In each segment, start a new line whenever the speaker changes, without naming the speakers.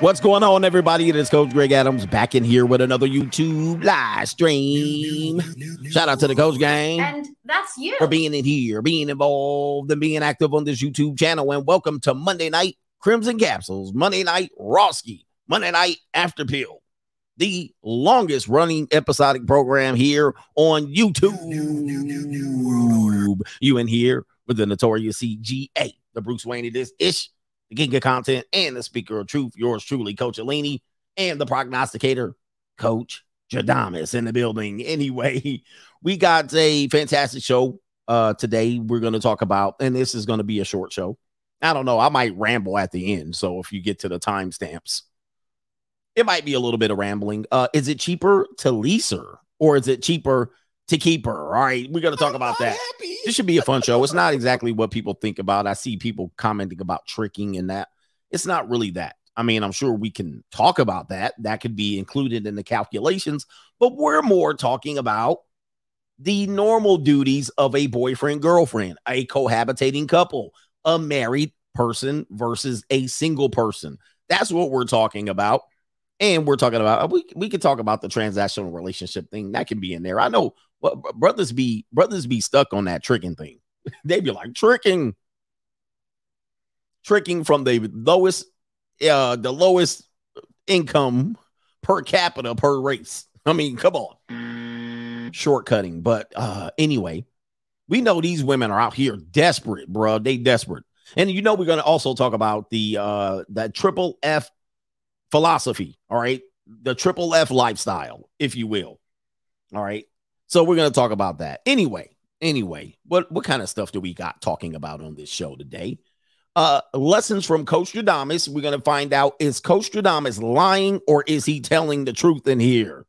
What's going on, everybody? It is Coach Greg Adams back in here with another YouTube live stream. Shout out to the Coach Gang.
And that's you.
For being in here, being involved, and being active on this YouTube channel. And welcome to Monday Night Crimson Capsules, Monday Night Roski, Monday Night After Pill, the longest running episodic program here on YouTube. You in here with the notorious CGA, the Bruce Wayne of this ish the of content, and the speaker of truth, yours truly, Coach Alini, and the prognosticator, Coach Jadamas in the building. Anyway, we got a fantastic show uh today. We're going to talk about, and this is going to be a short show. I don't know. I might ramble at the end. So if you get to the timestamps, it might be a little bit of rambling. Uh, is it cheaper to lease her or is it cheaper to keep her? All right, we're gonna talk about that. Happy. This should be a fun show. It's not exactly what people think about. I see people commenting about tricking and that. It's not really that. I mean, I'm sure we can talk about that. That could be included in the calculations, but we're more talking about the normal duties of a boyfriend girlfriend, a cohabitating couple, a married person versus a single person. That's what we're talking about. And we're talking about we we could talk about the transactional relationship thing that can be in there. I know brothers be brothers be stuck on that tricking thing. they be like tricking, tricking from the lowest, uh, the lowest income per capita per race. I mean, come on, shortcutting. But uh, anyway, we know these women are out here desperate, bro. They desperate. And you know, we're to also talk about the uh that triple F philosophy, all right? The triple F lifestyle, if you will. All right. So we're going to talk about that. Anyway, anyway, what what kind of stuff do we got talking about on this show today? Uh lessons from Coach Stradamus. We're going to find out is Coach Stradamus lying or is he telling the truth in here?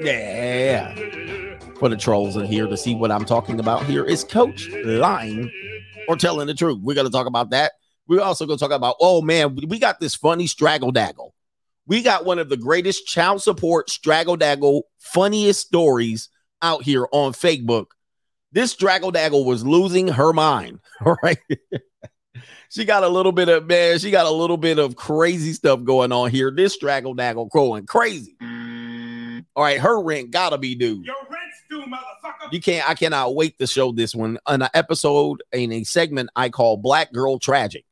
Yeah. For the trolls in here to see what I'm talking about here is Coach lying or telling the truth. We're going to talk about that. We're also going to talk about, oh man, we got this funny straggle daggle. We got one of the greatest child support straggle daggle funniest stories out here on Facebook. This straggle daggle was losing her mind. All right. she got a little bit of man, she got a little bit of crazy stuff going on here. This straggle daggle growing crazy. All right, her rent gotta be due. Your rent's due, motherfucker. You can't, I cannot wait to show this one on an episode in a segment I call Black Girl Tragic.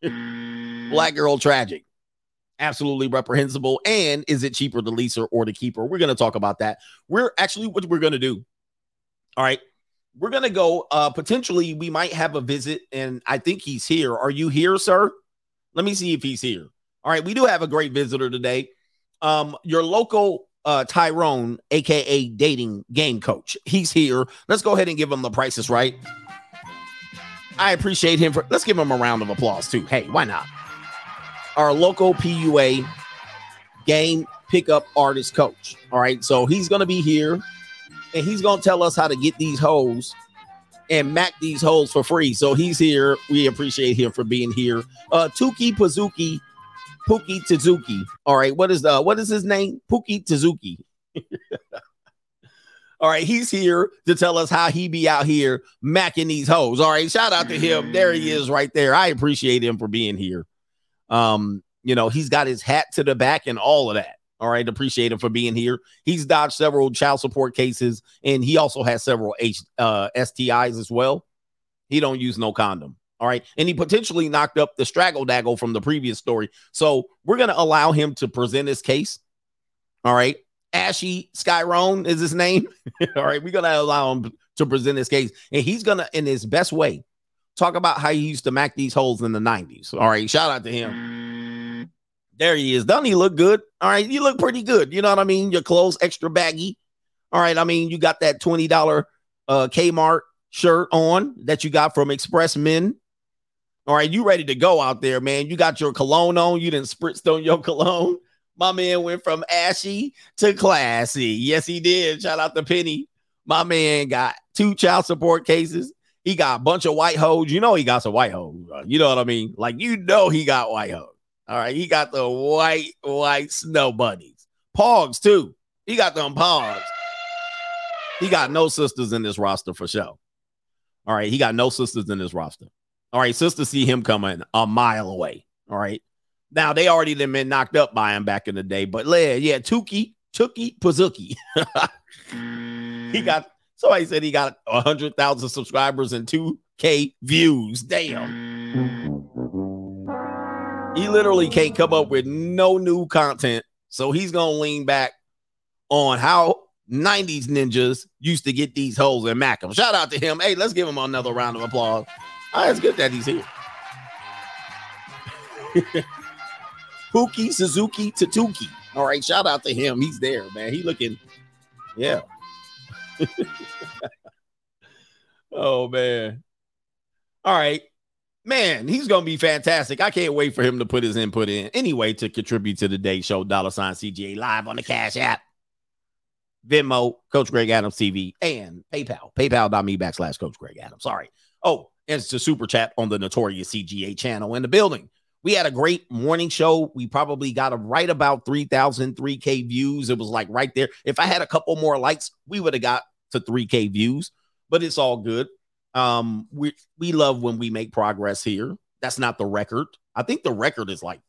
Black girl tragic. Absolutely reprehensible. And is it cheaper to lease her or to keep her? We're going to talk about that. We're actually what we're going to do. All right. We're going to go. Uh, potentially, we might have a visit, and I think he's here. Are you here, sir? Let me see if he's here. All right. We do have a great visitor today. Um, your local uh, Tyrone, aka dating game coach. He's here. Let's go ahead and give him the prices right. I appreciate him for let's give him a round of applause too. Hey, why not? Our local PUA game pickup artist coach. All right, so he's gonna be here and he's gonna tell us how to get these hoes and mac these holes for free. So he's here. We appreciate him for being here. Uh Tuki Pazuki, Pookie Tizuki. All right, what is the what is his name? Pookie Tizuki. All right, he's here to tell us how he be out here macking these hoes. All right, shout out to him. There he is right there. I appreciate him for being here. Um, you know, he's got his hat to the back and all of that. All right, appreciate him for being here. He's dodged several child support cases, and he also has several H, uh, STIs as well. He don't use no condom. All right, and he potentially knocked up the straggle daggle from the previous story. So we're gonna allow him to present his case. All right, Ashy Skyrone is his name. All right, we're gonna allow him to present his case, and he's gonna, in his best way, talk about how he used to mac these holes in the 90s. All right, shout out to him. There he is. Doesn't he look good? All right, you look pretty good. You know what I mean? Your clothes extra baggy. All right, I mean, you got that $20 uh Kmart shirt on that you got from Express Men. All right, you ready to go out there, man. You got your cologne on. You didn't spritz on your cologne. My man went from ashy to classy. Yes, he did. Shout out to Penny. My man got two child support cases. He got a bunch of white hoes. You know he got some white hoes. You know what I mean? Like you know he got white hoes. All right, he got the white white snow bunnies. Pogs too. He got them pogs. He got no sisters in this roster for sure. All right, he got no sisters in this roster. All right, sisters see him coming a mile away. All right, Now they already been knocked up by him back in the day, but yeah, yeah, Tuki, Tuki Pazuki. he got somebody said he got a hundred thousand subscribers and two K views. Damn. He literally can't come up with no new content. So he's gonna lean back on how 90s ninjas used to get these holes and mac them. Shout out to him. Hey, let's give him another round of applause. Oh, it's good that he's here. Pookie Suzuki Tatuki. All right, shout out to him. He's there, man. He looking, yeah. Oh man. All right. Man, he's gonna be fantastic. I can't wait for him to put his input in. Anyway, to contribute to the day show, dollar sign CGA live on the Cash App. Venmo, Coach Greg Adams TV, and PayPal. PayPal.me backslash Coach Greg Adams. Sorry. Oh, and it's the super chat on the notorious CGA channel in the building. We had a great morning show. We probably got a right about 3,000, 3K views. It was like right there. If I had a couple more likes, we would have got to 3K views, but it's all good. Um, we we love when we make progress here. That's not the record. I think the record is like,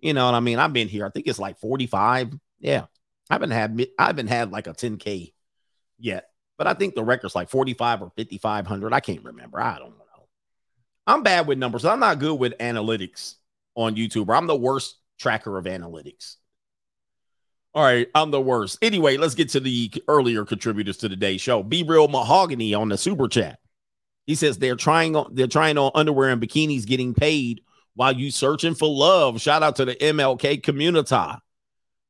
you know what I mean? I've been here. I think it's like 45. Yeah. I haven't had I haven't had like a 10K yet, but I think the record's like 45 or 5,500. I can't remember. I don't know. I'm bad with numbers. I'm not good with analytics on YouTube. I'm the worst tracker of analytics. All right, I'm the worst. Anyway, let's get to the earlier contributors to today's show. Be real mahogany on the super chat. He says they're trying on they're trying on underwear and bikinis getting paid while you searching for love. Shout out to the MLK community.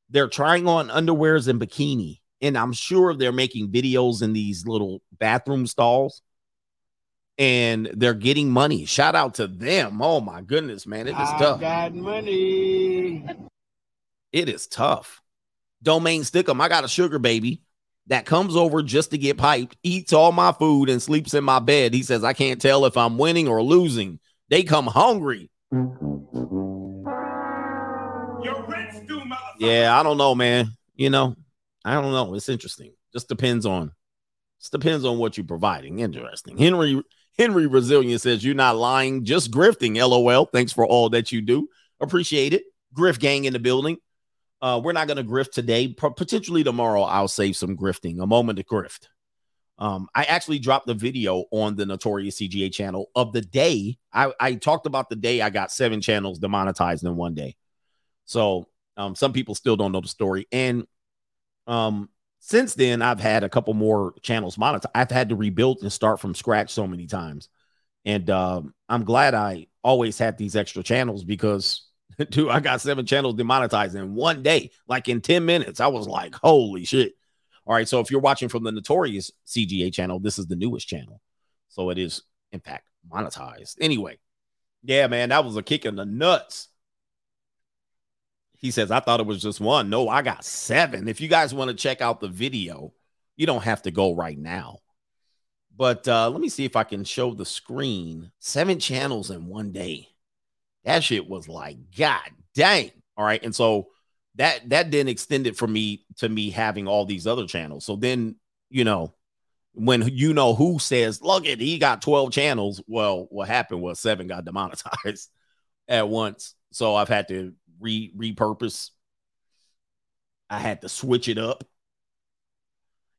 They're trying on underwears and bikini, and I'm sure they're making videos in these little bathroom stalls and they're getting money. Shout out to them. Oh my goodness, man. It is I tough.
Got money.
It is tough. Domain Stickum. I got a sugar baby that comes over just to get piped, eats all my food, and sleeps in my bed. He says, I can't tell if I'm winning or losing. They come hungry. Yeah, I don't know, man. You know, I don't know. It's interesting. Just depends on just depends on what you're providing. Interesting. Henry Henry Resilient says, You're not lying, just grifting. LOL. Thanks for all that you do. Appreciate it. Grift gang in the building. Uh, we're not going to grift today. P- potentially tomorrow, I'll save some grifting, a moment to grift. Um, I actually dropped the video on the Notorious CGA channel of the day. I, I talked about the day I got seven channels demonetized in one day. So um, some people still don't know the story. And um, since then, I've had a couple more channels monetized. I've had to rebuild and start from scratch so many times. And um, I'm glad I always had these extra channels because, dude, I got seven channels demonetized in one day, like in 10 minutes. I was like, holy shit. All right. So if you're watching from the notorious CGA channel, this is the newest channel. So it is, in fact, monetized. Anyway, yeah, man, that was a kick in the nuts. He says, I thought it was just one. No, I got seven. If you guys want to check out the video, you don't have to go right now. But uh, let me see if I can show the screen. Seven channels in one day. That shit was like, God dang. All right. And so that that then extended for me to me having all these other channels. So then, you know, when you know who says, look at he got 12 channels. Well, what happened was seven got demonetized at once. So I've had to re repurpose. I had to switch it up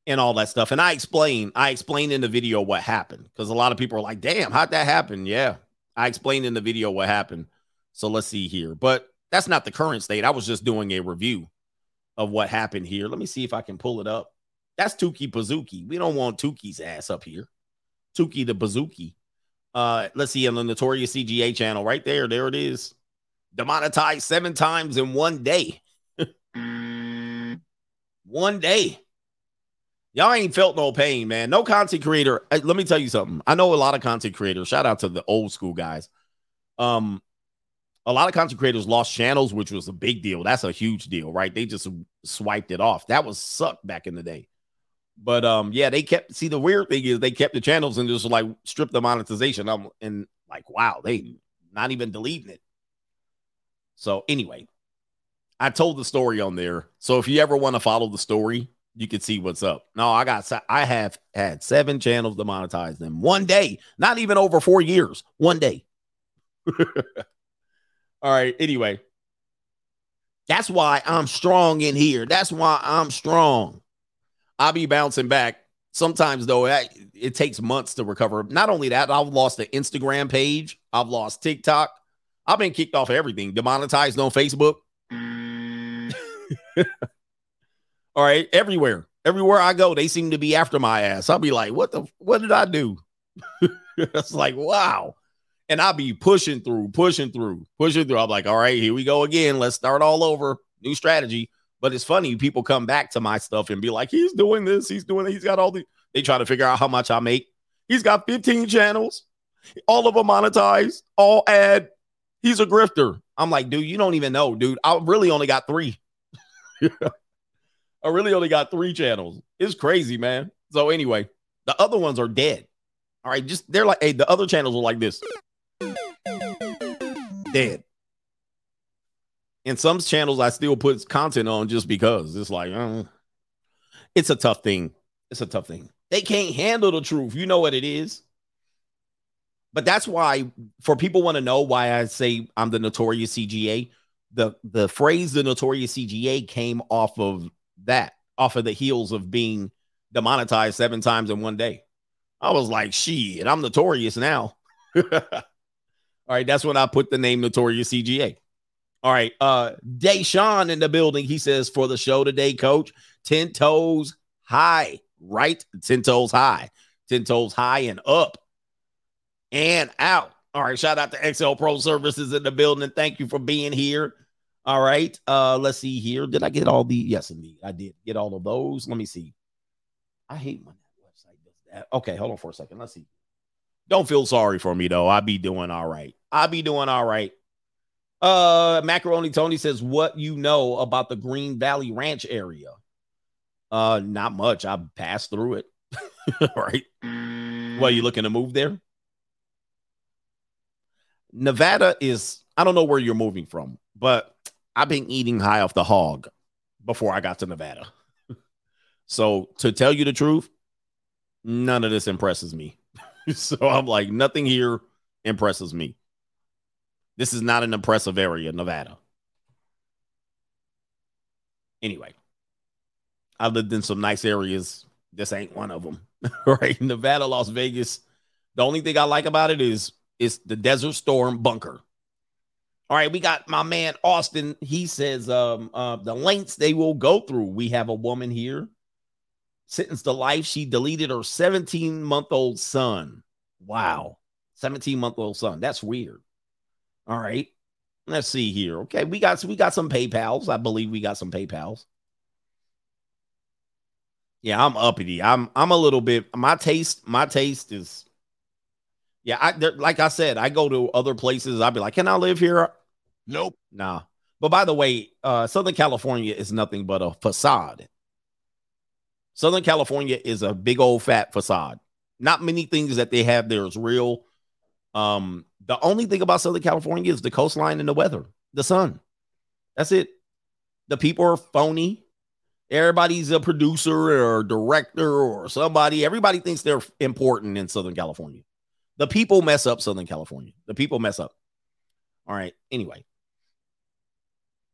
and all that stuff. And I explained, I explained in the video what happened because a lot of people are like, damn, how'd that happen? Yeah. I explained in the video what happened. So let's see here. But that's not the current state. I was just doing a review of what happened here. Let me see if I can pull it up. That's Tuki Bazuki. We don't want Tuki's ass up here. Tuki the Bazuki. Uh, let's see on the Notorious CGA channel right there. There it is demonetized seven times in one day. one day. Y'all ain't felt no pain, man. No content creator. Let me tell you something. I know a lot of content creators. Shout out to the old school guys. Um, a lot of content creators lost channels, which was a big deal. That's a huge deal, right? They just swiped it off. That was sucked back in the day. But um, yeah, they kept. See, the weird thing is they kept the channels and just like stripped the monetization. I'm and like, wow, they not even deleting it. So anyway, I told the story on there. So if you ever want to follow the story, you can see what's up. No, I got I have had seven channels to monetize them one day, not even over four years, one day. All right. Anyway, That's why I'm strong in here. That's why I'm strong. I'll be bouncing back. Sometimes, though, it takes months to recover. Not only that, I've lost the Instagram page, I've lost TikTok. I've been kicked off everything, demonetized on Facebook. All right, everywhere. Everywhere I go, they seem to be after my ass. I'll be like, what the what did I do? it's like, wow. And I'll be pushing through, pushing through, pushing through. I'm like, all right, here we go again. Let's start all over. New strategy. But it's funny, people come back to my stuff and be like, he's doing this, he's doing he's got all the they try to figure out how much I make. He's got 15 channels, all of them monetized, all ad. He's a grifter. I'm like, dude, you don't even know, dude. I really only got three. I really only got three channels. It's crazy, man. So anyway, the other ones are dead. All right, just they're like, hey, the other channels are like this. Dead. And some channels I still put content on just because it's like, uh, it's a tough thing. It's a tough thing. They can't handle the truth. You know what it is. But that's why, for people want to know why I say I'm the notorious CGA, the the phrase the notorious CGA came off of that, off of the heels of being demonetized seven times in one day. I was like, shit, I'm notorious now. All right, that's when I put the name Notorious CGA. All right, uh Deshaun in the building. He says for the show today, coach, 10 toes high, right? 10 toes high, 10 toes high and up and out. All right, shout out to XL Pro Services in the building. Thank you for being here. All right. Uh, let's see here. Did I get all the? Yes, indeed, I did get all of those. Let me see. I hate when that website does that. Okay, hold on for a second. Let's see. Don't feel sorry for me though. I be doing all right. I be doing all right. Uh, Macaroni Tony says, "What you know about the Green Valley Ranch area?" Uh, not much. I passed through it. right. Well, you looking to move there? Nevada is. I don't know where you're moving from, but I've been eating high off the hog before I got to Nevada. so to tell you the truth, none of this impresses me. so I'm like, nothing here impresses me. This is not an impressive area, Nevada. Anyway, I lived in some nice areas. This ain't one of them. right? Nevada, Las Vegas. The only thing I like about it is it's the Desert Storm bunker. All right, we got my man Austin. He says um, uh, the lengths they will go through. We have a woman here sentenced to life. She deleted her 17 month old son. Wow, 17 month old son. That's weird. All right, let's see here. Okay, we got we got some PayPal's. I believe we got some PayPal's. Yeah, I'm uppity. I'm I'm a little bit. My taste my taste is yeah, I like I said, I go to other places. I'd be like, "Can I live here?" Nope. Nah. But by the way, uh, Southern California is nothing but a facade. Southern California is a big old fat facade. Not many things that they have there is real. Um, the only thing about Southern California is the coastline and the weather, the sun. That's it. The people are phony. Everybody's a producer or a director or somebody. Everybody thinks they're important in Southern California. The people mess up Southern California. The people mess up. All right. Anyway,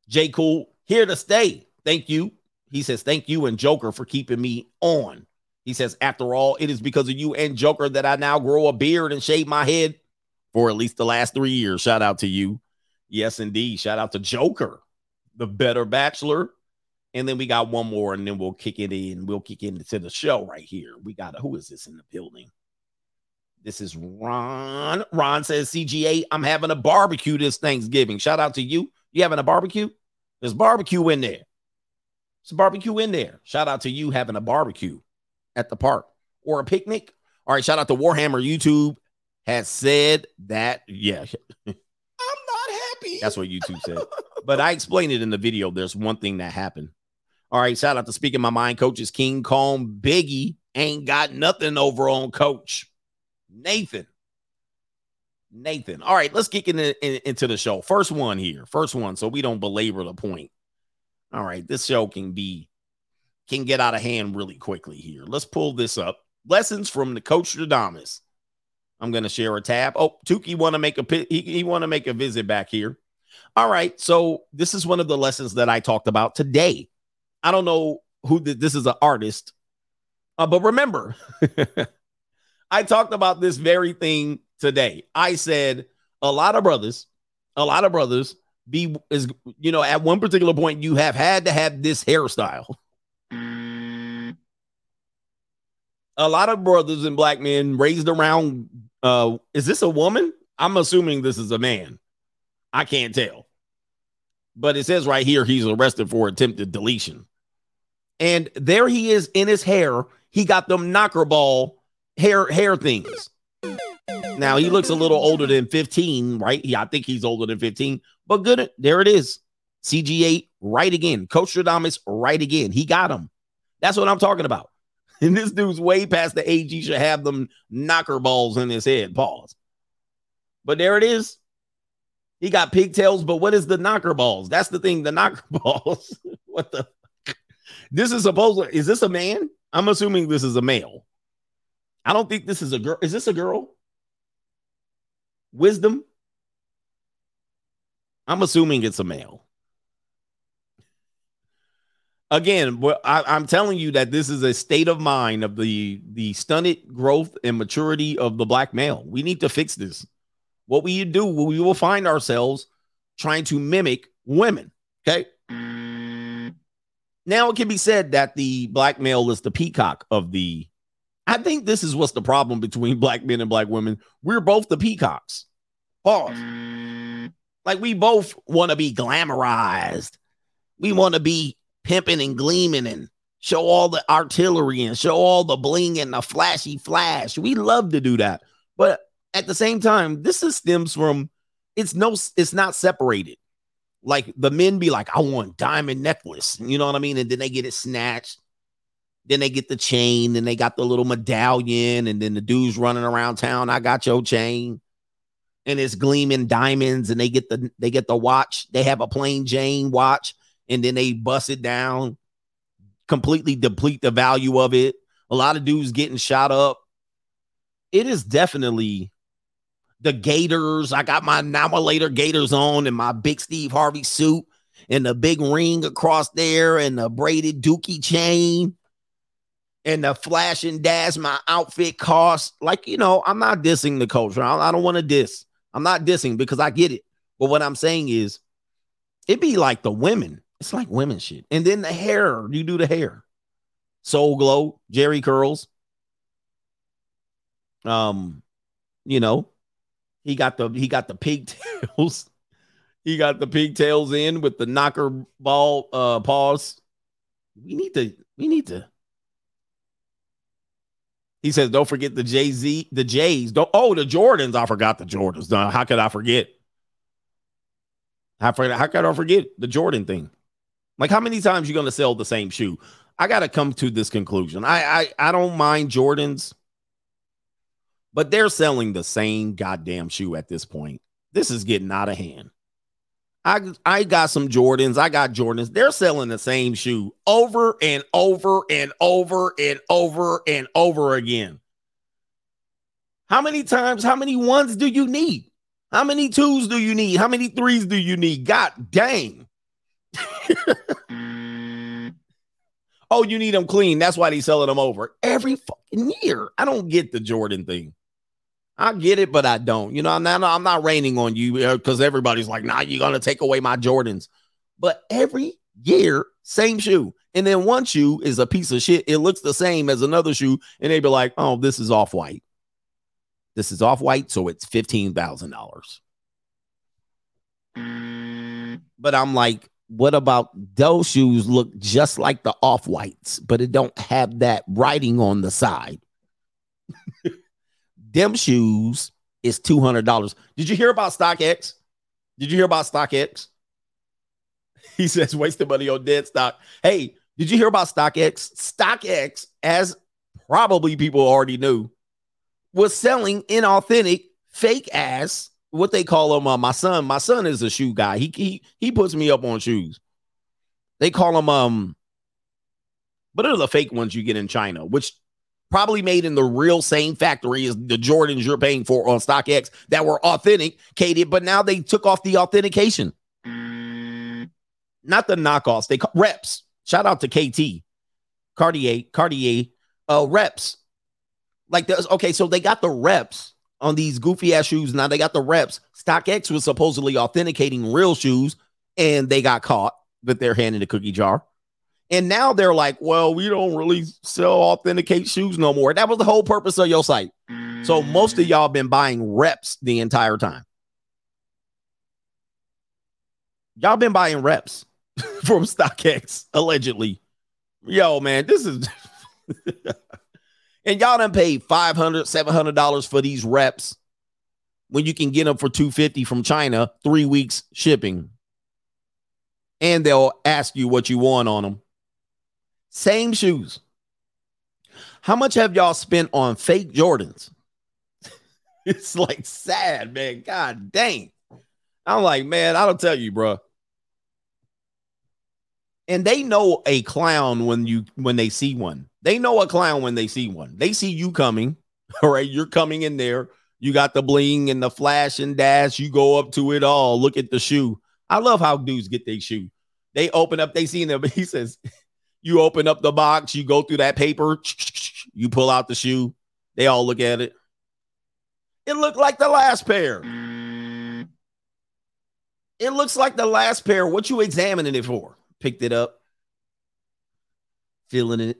J. Cool here to stay. Thank you. He says, Thank you and Joker for keeping me on. He says, After all, it is because of you and Joker that I now grow a beard and shave my head for at least the last three years. Shout out to you. Yes, indeed. Shout out to Joker, the better bachelor. And then we got one more, and then we'll kick it in. We'll kick into the show right here. We got who is this in the building? This is Ron. Ron says, CGA, I'm having a barbecue this Thanksgiving. Shout out to you. You having a barbecue? There's barbecue in there. There's a barbecue in there. Shout out to you having a barbecue at the park or a picnic. All right. Shout out to Warhammer YouTube has said that. Yeah. I'm not happy. That's what YouTube said. but I explained it in the video. There's one thing that happened. All right. Shout out to Speaking My Mind coaches King Kong Biggie ain't got nothing over on coach. Nathan. Nathan. All right, let's get into, in, into the show. First one here. First one, so we don't belabor the point. All right, this show can be can get out of hand really quickly here. Let's pull this up. Lessons from the coach I'm going to share a tab. Oh, Tukey want to make a he, he want to make a visit back here. All right. So this is one of the lessons that I talked about today. I don't know who this is an artist. Uh, but remember, I talked about this very thing today. I said a lot of brothers, a lot of brothers be is you know at one particular point you have had to have this hairstyle. A lot of brothers and black men raised around uh is this a woman? I'm assuming this is a man. I can't tell. But it says right here he's arrested for attempted deletion. And there he is in his hair. He got them knocker ball hair hair things. Now he looks a little older than 15, right? Yeah, I think he's older than 15, but good. There it is. CGA right again. Coach Stradamus right again. He got him. That's what I'm talking about. And this dude's way past the age he should have them knocker balls in his head. Pause. But there it is. He got pigtails, but what is the knocker balls? That's the thing. The knocker balls. what the? This is supposed. to, Is this a man? I'm assuming this is a male. I don't think this is a girl. Is this a girl? Wisdom. I'm assuming it's a male. Again, I, I'm telling you that this is a state of mind of the the stunted growth and maturity of the black male. We need to fix this what we do, we will find ourselves trying to mimic women. Okay. Mm. Now it can be said that the black male is the peacock of the. I think this is what's the problem between black men and black women. We're both the peacocks. Pause. Like we both want to be glamorized. We want to be pimping and gleaming and show all the artillery and show all the bling and the flashy flash. We love to do that. But at the same time, this is stems from it's no, it's not separated. Like the men be like, I want diamond necklace, you know what I mean? And then they get it snatched. Then they get the chain, and they got the little medallion, and then the dudes running around town. I got your chain, and it's gleaming diamonds, and they get the they get the watch. They have a plain Jane watch, and then they bust it down, completely deplete the value of it. A lot of dudes getting shot up. It is definitely the Gators. I got my now later Gators on and my big Steve Harvey suit and the big ring across there and the braided dookie chain and the flash and dash my outfit cost. Like, you know, I'm not dissing the culture. I, I don't want to diss. I'm not dissing because I get it. But what I'm saying is it be like the women. It's like women shit. And then the hair, you do the hair. Soul glow, Jerry curls. Um, you know, he got the he got the pigtails. he got the pigtails in with the knocker ball uh paws. We need to we need to. He says, "Don't forget the Jay Z, the Jays. Don't oh the Jordans. I forgot the Jordans. How could I forget? How, how could I forget the Jordan thing? Like how many times you gonna sell the same shoe? I gotta come to this conclusion. I I I don't mind Jordans but they're selling the same goddamn shoe at this point. This is getting out of hand. I I got some Jordans. I got Jordans. They're selling the same shoe over and over and over and over and over again. How many times, how many ones do you need? How many twos do you need? How many threes do you need? God dang. oh, you need them clean. That's why they selling them over every fucking year. I don't get the Jordan thing. I get it, but I don't. You know, I'm not, I'm not raining on you because uh, everybody's like, nah, you're going to take away my Jordans. But every year, same shoe. And then one shoe is a piece of shit. It looks the same as another shoe. And they'd be like, oh, this is off white. This is off white. So it's $15,000. But I'm like, what about those shoes look just like the off whites, but it don't have that writing on the side? them shoes is $200. Did you hear about StockX? Did you hear about StockX? He says wasting money on dead stock. Hey, did you hear about StockX? StockX, as probably people already knew, was selling inauthentic, fake ass, what they call them. Uh, my son, my son is a shoe guy. He he he puts me up on shoes. They call them um, but are the fake ones you get in China, which probably made in the real same factory as the Jordans you're paying for on StockX that were authenticated, but now they took off the authentication. not the knockoffs. They reps. Shout out to KT, Cartier, Cartier, uh, reps. Like there's okay, so they got the reps on these goofy ass shoes. Now they got the reps. StockX was supposedly authenticating real shoes, and they got caught with their hand in the cookie jar. And now they're like, well, we don't really sell authenticate shoes no more. That was the whole purpose of your site. So most of mm. y'all been buying reps the entire time. Y'all been buying reps from StockX, allegedly. Yo, man, this is and y'all done paid 500 $700 for these reps when you can get them for 250 from China, three weeks shipping. And they'll ask you what you want on them. Same shoes. How much have y'all spent on fake Jordans? it's like sad, man. God dang. I'm like, man, I don't tell you, bro. And they know a clown when you when they see one. They know a clown when they see one. They see you coming. All right, you're coming in there. You got the bling and the flash and dash. You go up to it all. Look at the shoe. I love how dudes get their shoe. They open up, they see them. He says, You open up the box, you go through that paper, you pull out the shoe. They all look at it. It looked like the last pair. It looks like the last pair. What you examining it for? Picked it up, feeling it.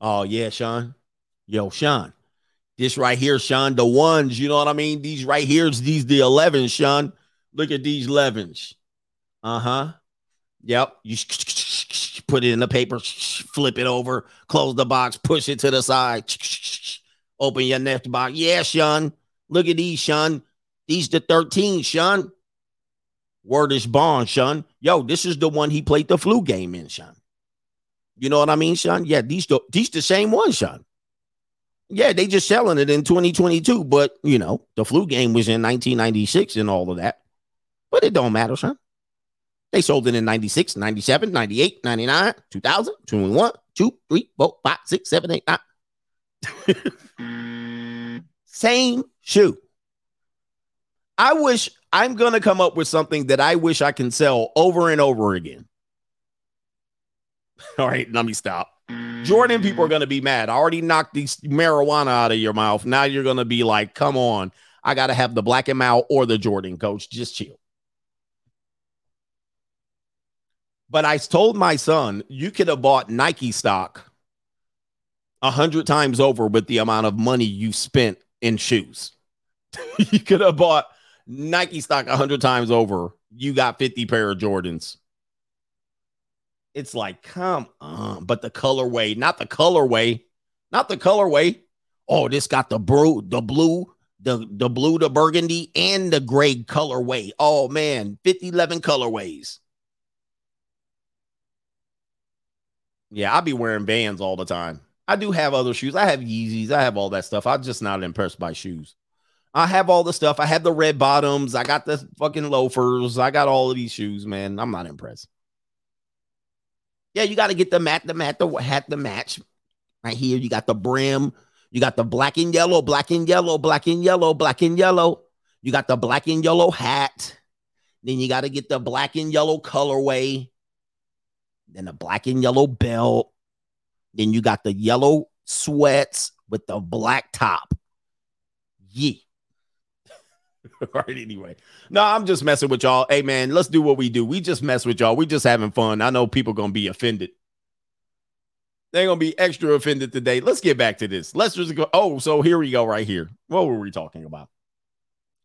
Oh yeah, Sean. Yo, Sean. This right here, Sean. The ones, you know what I mean? These right here's these the 11s, Sean. Look at these 11s. Uh-huh. Yep. You put it in the paper, flip it over, close the box, push it to the side. Open your next box. Yeah, Sean. Look at these, Sean. These the 13, Sean. Wordish Bond, Sean. Yo, this is the one he played the flu game in, Sean. You know what I mean, Sean? Yeah, these the these the same one, Sean. Yeah, they just selling it in 2022, but you know, the flu game was in 1996 and all of that. But it don't matter, Sean. They sold it in 96, 97, 98, 99, 2000, 21, 2, 3, 4, 5, 6, 7, 8, 9. Mm. Same shoe. I wish I'm going to come up with something that I wish I can sell over and over again. All right, let me stop. Jordan people are mm. going to be mad. I already knocked these marijuana out of your mouth. Now you're going to be like, come on. I got to have the black and out or the Jordan coach. Just chill. But I told my son, you could have bought Nike stock a hundred times over with the amount of money you spent in shoes. you could have bought Nike stock a hundred times over. You got 50 pair of Jordans. It's like, come on. But the colorway, not the colorway, not the colorway. Oh, this got the blue, the blue, the, the blue, the burgundy, and the gray colorway. Oh man, 50, 11 colorways. Yeah, I'll be wearing bands all the time. I do have other shoes. I have Yeezys. I have all that stuff. I'm just not impressed by shoes. I have all the stuff. I have the red bottoms. I got the fucking loafers. I got all of these shoes, man. I'm not impressed. Yeah, you got to get the mat, the mat, the hat, the match. Right here, you got the brim. You got the black and yellow, black and yellow, black and yellow, black and yellow. You got the black and yellow hat. Then you got to get the black and yellow colorway then a black and yellow belt. Then you got the yellow sweats with the black top. Yeah. All right, anyway. No, I'm just messing with y'all. Hey, man, let's do what we do. We just mess with y'all. We just having fun. I know people to be offended. They're to be extra offended today. Let's get back to this. Let's just go. Oh, so here we go right here. What were we talking about?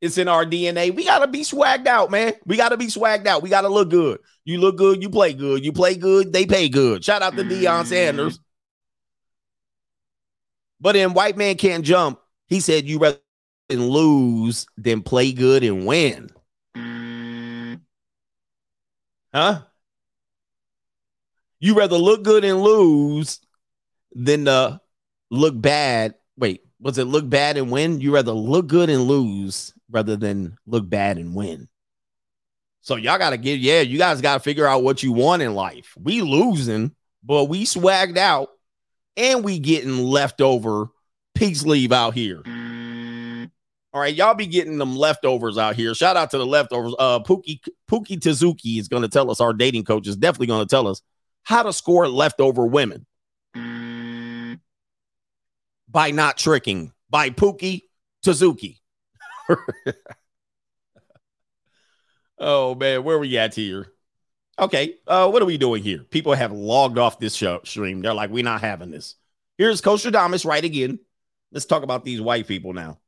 It's in our DNA. We got to be swagged out, man. We got to be swagged out. We got to look good. You look good, you play good. You play good, they pay good. Shout out to Deion mm-hmm. Sanders. But in White Man Can't Jump, he said you rather lose than play good and win. Huh? You rather look good and lose than uh, look bad. Wait, was it look bad and win? You rather look good and lose rather than look bad and win. So y'all got to get, yeah, you guys got to figure out what you want in life. We losing, but we swagged out and we getting leftover peace leave out here. All right, y'all be getting them leftovers out here. Shout out to the leftovers. Uh, Pookie Pookie Tezuki is to tell us. Our dating coach is definitely to tell us how to score leftover women by not tricking. By Pookie Tezuki. oh man, where we at here? Okay, uh, what are we doing here? People have logged off this show stream. They're like, we're not having this. Here's Coach Adamas right again. Let's talk about these white people now.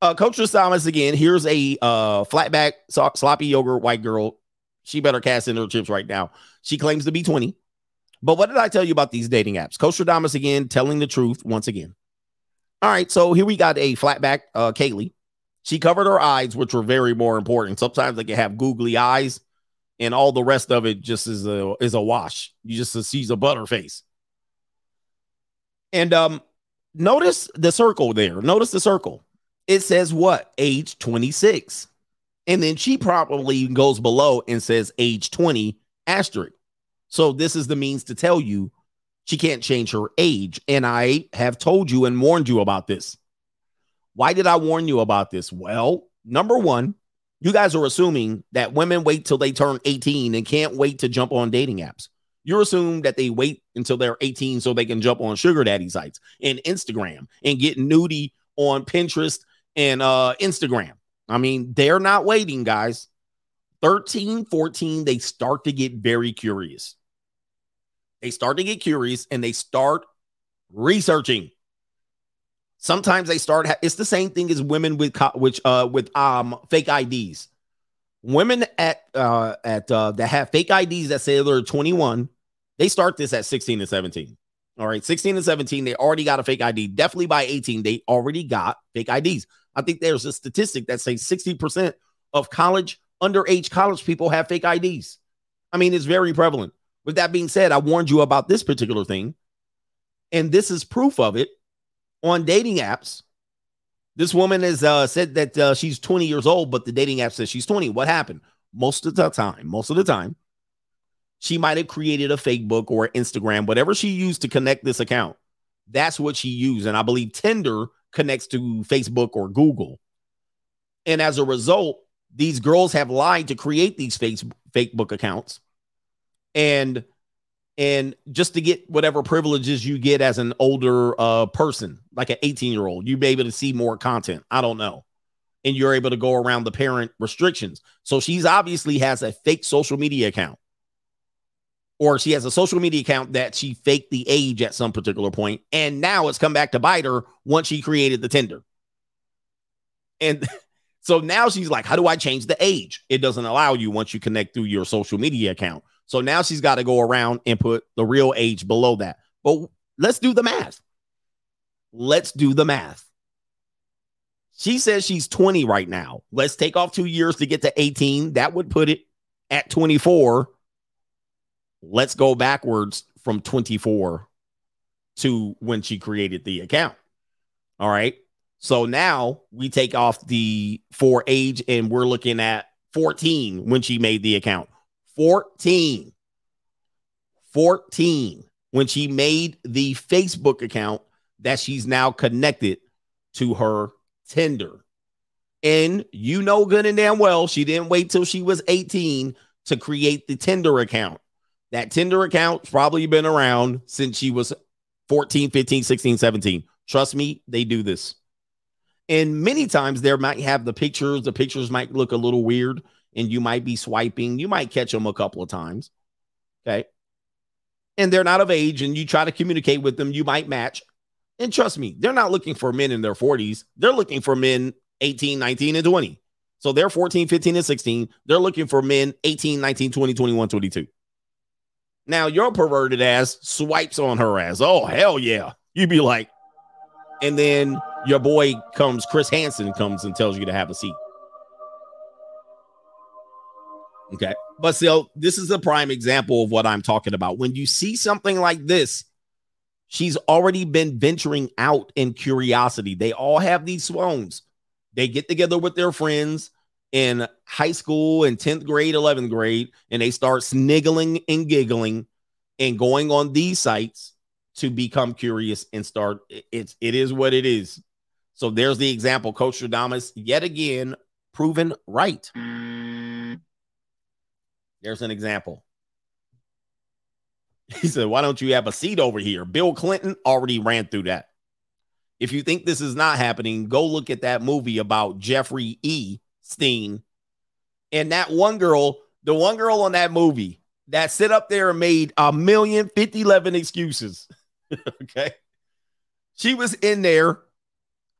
Uh, Coach Adamas again. Here's a uh, flatback so- sloppy yogurt white girl. She better cast in her chips right now. She claims to be 20. But what did I tell you about these dating apps? Coach Adamas again, telling the truth once again. All right, so here we got a flatback, uh, Kaylee. She covered her eyes, which were very more important. Sometimes they can have googly eyes, and all the rest of it just is a is a wash. You just sees a butterface. And um, notice the circle there. Notice the circle. It says what? Age 26. And then she probably goes below and says age 20 asterisk. So this is the means to tell you she can't change her age. And I have told you and warned you about this. Why did I warn you about this? Well, number one, you guys are assuming that women wait till they turn 18 and can't wait to jump on dating apps. You assume that they wait until they're 18 so they can jump on sugar daddy sites and Instagram and get nudie on Pinterest and uh, Instagram. I mean, they're not waiting, guys. 13, 14, they start to get very curious. They start to get curious and they start researching. Sometimes they start. It's the same thing as women with which uh with um fake IDs. Women at uh at uh that have fake IDs that say they're 21, they start this at 16 and 17. All right, 16 and 17, they already got a fake ID. Definitely by 18, they already got fake IDs. I think there's a statistic that says 60% of college underage college people have fake IDs. I mean, it's very prevalent. With that being said, I warned you about this particular thing, and this is proof of it on dating apps. This woman has uh, said that uh, she's 20 years old, but the dating app says she's 20. What happened? Most of the time, most of the time, she might have created a fake book or Instagram, whatever she used to connect this account. That's what she used. And I believe Tinder connects to Facebook or Google. And as a result, these girls have lied to create these fake, fake book accounts and and just to get whatever privileges you get as an older uh, person, like an 18 year old, you be able to see more content. I don't know. And you're able to go around the parent restrictions. So she's obviously has a fake social media account. Or she has a social media account that she faked the age at some particular point, And now it's come back to bite her once she created the Tinder. And so now she's like, How do I change the age? It doesn't allow you once you connect through your social media account. So now she's got to go around and put the real age below that. But let's do the math. Let's do the math. She says she's 20 right now. Let's take off two years to get to 18. That would put it at 24. Let's go backwards from 24 to when she created the account. All right. So now we take off the for age and we're looking at 14 when she made the account. 14. 14 when she made the Facebook account that she's now connected to her Tinder. And you know good and damn well she didn't wait till she was 18 to create the Tinder account. That Tinder account's probably been around since she was 14, 15, 16, 17. Trust me, they do this. And many times there might have the pictures, the pictures might look a little weird and you might be swiping. You might catch them a couple of times. Okay. And they're not of age, and you try to communicate with them, you might match. And trust me, they're not looking for men in their 40s. They're looking for men 18, 19, and 20. So they're 14, 15, and 16. They're looking for men 18, 19, 20, 21, 22. Now, your perverted ass swipes on her ass. Oh, hell yeah. You'd be like, and then your boy comes, Chris Hansen comes and tells you to have a seat. Okay. But still, oh, this is a prime example of what I'm talking about. When you see something like this, she's already been venturing out in curiosity. They all have these phones. They get together with their friends in high school and 10th grade, 11th grade, and they start sniggling and giggling and going on these sites to become curious and start it's it is what it is. So there's the example. Coach Stradamus, yet again, proven right. There's an example. He said, Why don't you have a seat over here? Bill Clinton already ran through that. If you think this is not happening, go look at that movie about Jeffrey E. Steen. And that one girl, the one girl on that movie that sit up there and made a million, 50, 11 excuses. okay. She was in there.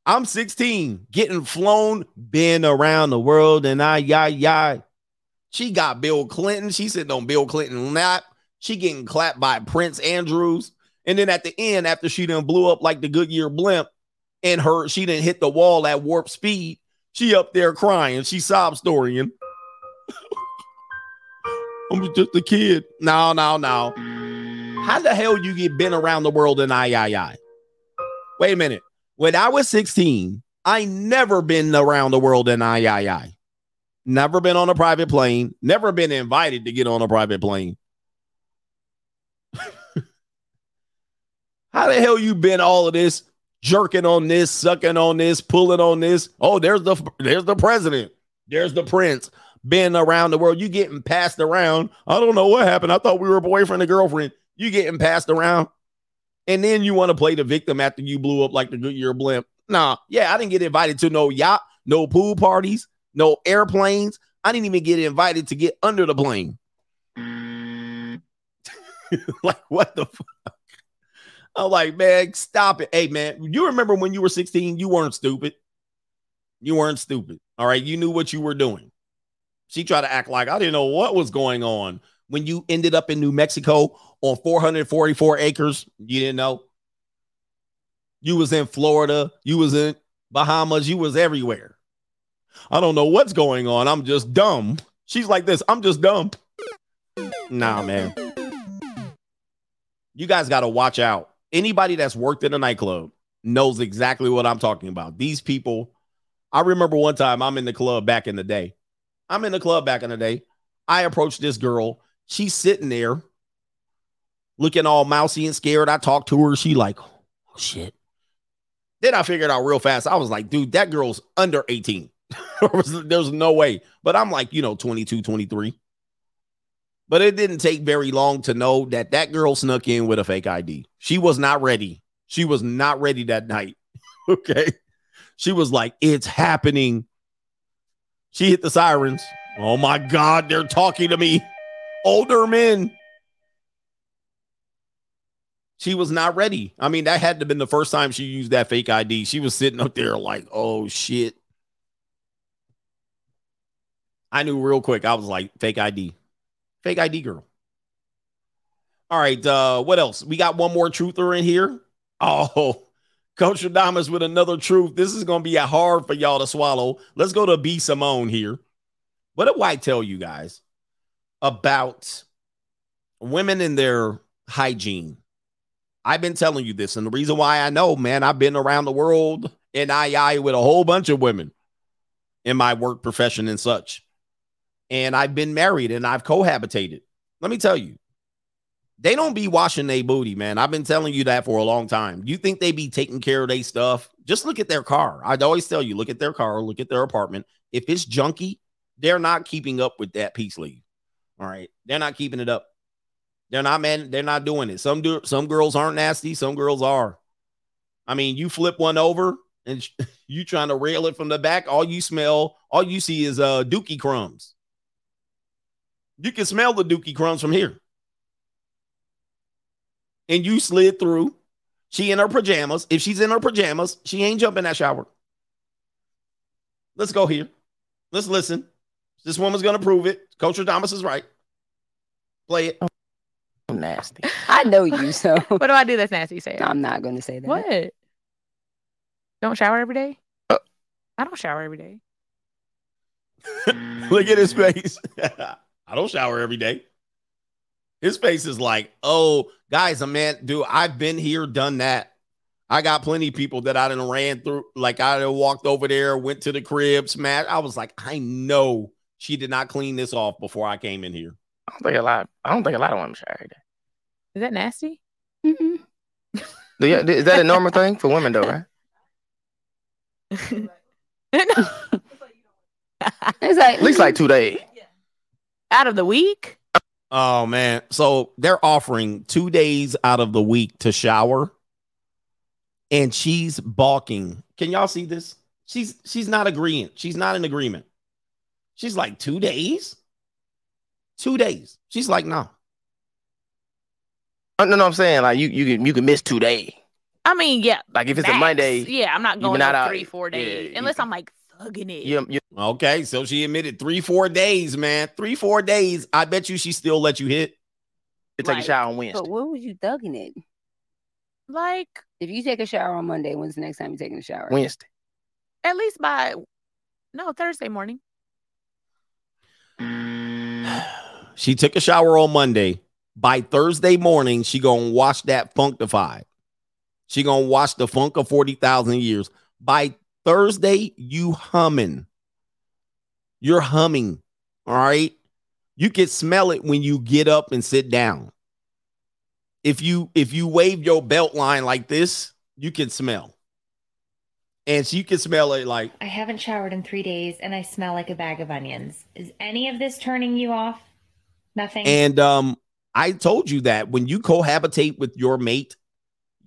I'm 16, getting flown, been around the world, and I, yeah, yeah. She got Bill Clinton. She sitting on Bill Clinton lap. She getting clapped by Prince Andrews. And then at the end, after she done blew up like the Goodyear blimp and her, she didn't hit the wall at warp speed. She up there crying. She sob storying. I'm just a kid. No, no, no. How the hell you get been around the world in I, I, I? Wait a minute. When I was 16, I never been around the world in I, I, I. Never been on a private plane. Never been invited to get on a private plane. How the hell you been all of this jerking on this, sucking on this, pulling on this? Oh, there's the there's the president. There's the prince. Been around the world. You getting passed around. I don't know what happened. I thought we were boyfriend and girlfriend. You getting passed around. And then you want to play the victim after you blew up like the Goodyear blimp. Nah, yeah, I didn't get invited to no yacht, no pool parties, no airplanes. I didn't even get invited to get under the plane. like, what the fuck? I'm like, man, stop it. Hey, man, you remember when you were 16, you weren't stupid. You weren't stupid. All right. You knew what you were doing. She tried to act like I didn't know what was going on when you ended up in New Mexico on 444 acres. You didn't know. You was in Florida. You was in Bahamas. You was everywhere. I don't know what's going on. I'm just dumb. She's like this. I'm just dumb. Nah, man. You guys got to watch out anybody that's worked in a nightclub knows exactly what I'm talking about. These people, I remember one time I'm in the club back in the day. I'm in the club back in the day. I approached this girl. She's sitting there looking all mousy and scared. I talked to her. She like, oh shit. Then I figured out real fast. I was like, dude, that girl's under 18. There's no way. But I'm like, you know, 22, 23. But it didn't take very long to know that that girl snuck in with a fake ID. She was not ready. She was not ready that night. okay. She was like, it's happening. She hit the sirens. Oh my God, they're talking to me. Older men. She was not ready. I mean, that had to have been the first time she used that fake ID. She was sitting up there like, oh shit. I knew real quick. I was like, fake ID. Fake ID girl. All right. Uh, what else? We got one more truther in here. Oh, Coach Adams with another truth. This is going to be a hard for y'all to swallow. Let's go to B. Simone here. What did White tell you guys about women and their hygiene? I've been telling you this, and the reason why I know, man, I've been around the world in II with a whole bunch of women in my work profession and such and I've been married and I've cohabitated. Let me tell you, they don't be washing their booty, man. I've been telling you that for a long time. You think they be taking care of their stuff? Just look at their car. I'd always tell you, look at their car, look at their apartment. If it's junky, they're not keeping up with that peace leave. All right. They're not keeping it up. They're not, man. They're not doing it. Some do some girls aren't nasty, some girls are. I mean, you flip one over and you trying to rail it from the back, all you smell, all you see is uh dookie crumbs. You can smell the dookie crumbs from here. And you slid through. She in her pajamas. If she's in her pajamas, she ain't jumping that shower. Let's go here. Let's listen. This woman's gonna prove it. Coach Thomas is right. Play it.
Oh, nasty. I know you, so
what do I do that's nasty? Say
I'm not gonna say that.
What? Don't shower every day? Uh, I don't shower every day.
Look at his face. I don't shower every day. His face is like, oh, guys, a man, dude, I've been here, done that. I got plenty of people that I didn't ran through, like I done walked over there, went to the crib, smashed. I was like, I know she did not clean this off before I came in here.
I don't think a lot. I don't think a lot of women shower every day.
Is that nasty?
Mm-hmm.
is that a normal thing for women though, right?
It's like
At least like two days.
Out of the week?
Oh man. So they're offering two days out of the week to shower. And she's balking. Can y'all see this? She's she's not agreeing. She's not in agreement. She's like, two days? Two days. She's like, no.
Uh, No, no, I'm saying like you you can you can miss two days.
I mean, yeah.
Like if it's a. Monday,
Yeah, I'm not going
not
no
out-
three, four days.
you-
unless I'm like thugging it.
you, you
Okay, so she admitted three, four days, man. Three, four days. I bet you she still let you hit.
you take
Right.
a shower on Wednesday.
but what was you thugging it?
Like
If you take a shower on Monday, when's the next time you're taking a shower?
Wednesday.
at least by no Thursday morning.
She took a shower on Monday. By Thursday morning, she gonna wash that funkified. She gonna wash the funk of 40,000 years. By Thursday, you humming. You're humming. All right. You can smell it when you get up and sit down. If you if you wave your belt line like this, you can smell. And so you can smell it like
I haven't showered in three days and I smell like a bag of onions. Is any of this turning you off? Nothing.
And um, I told you that when you cohabitate with your mate,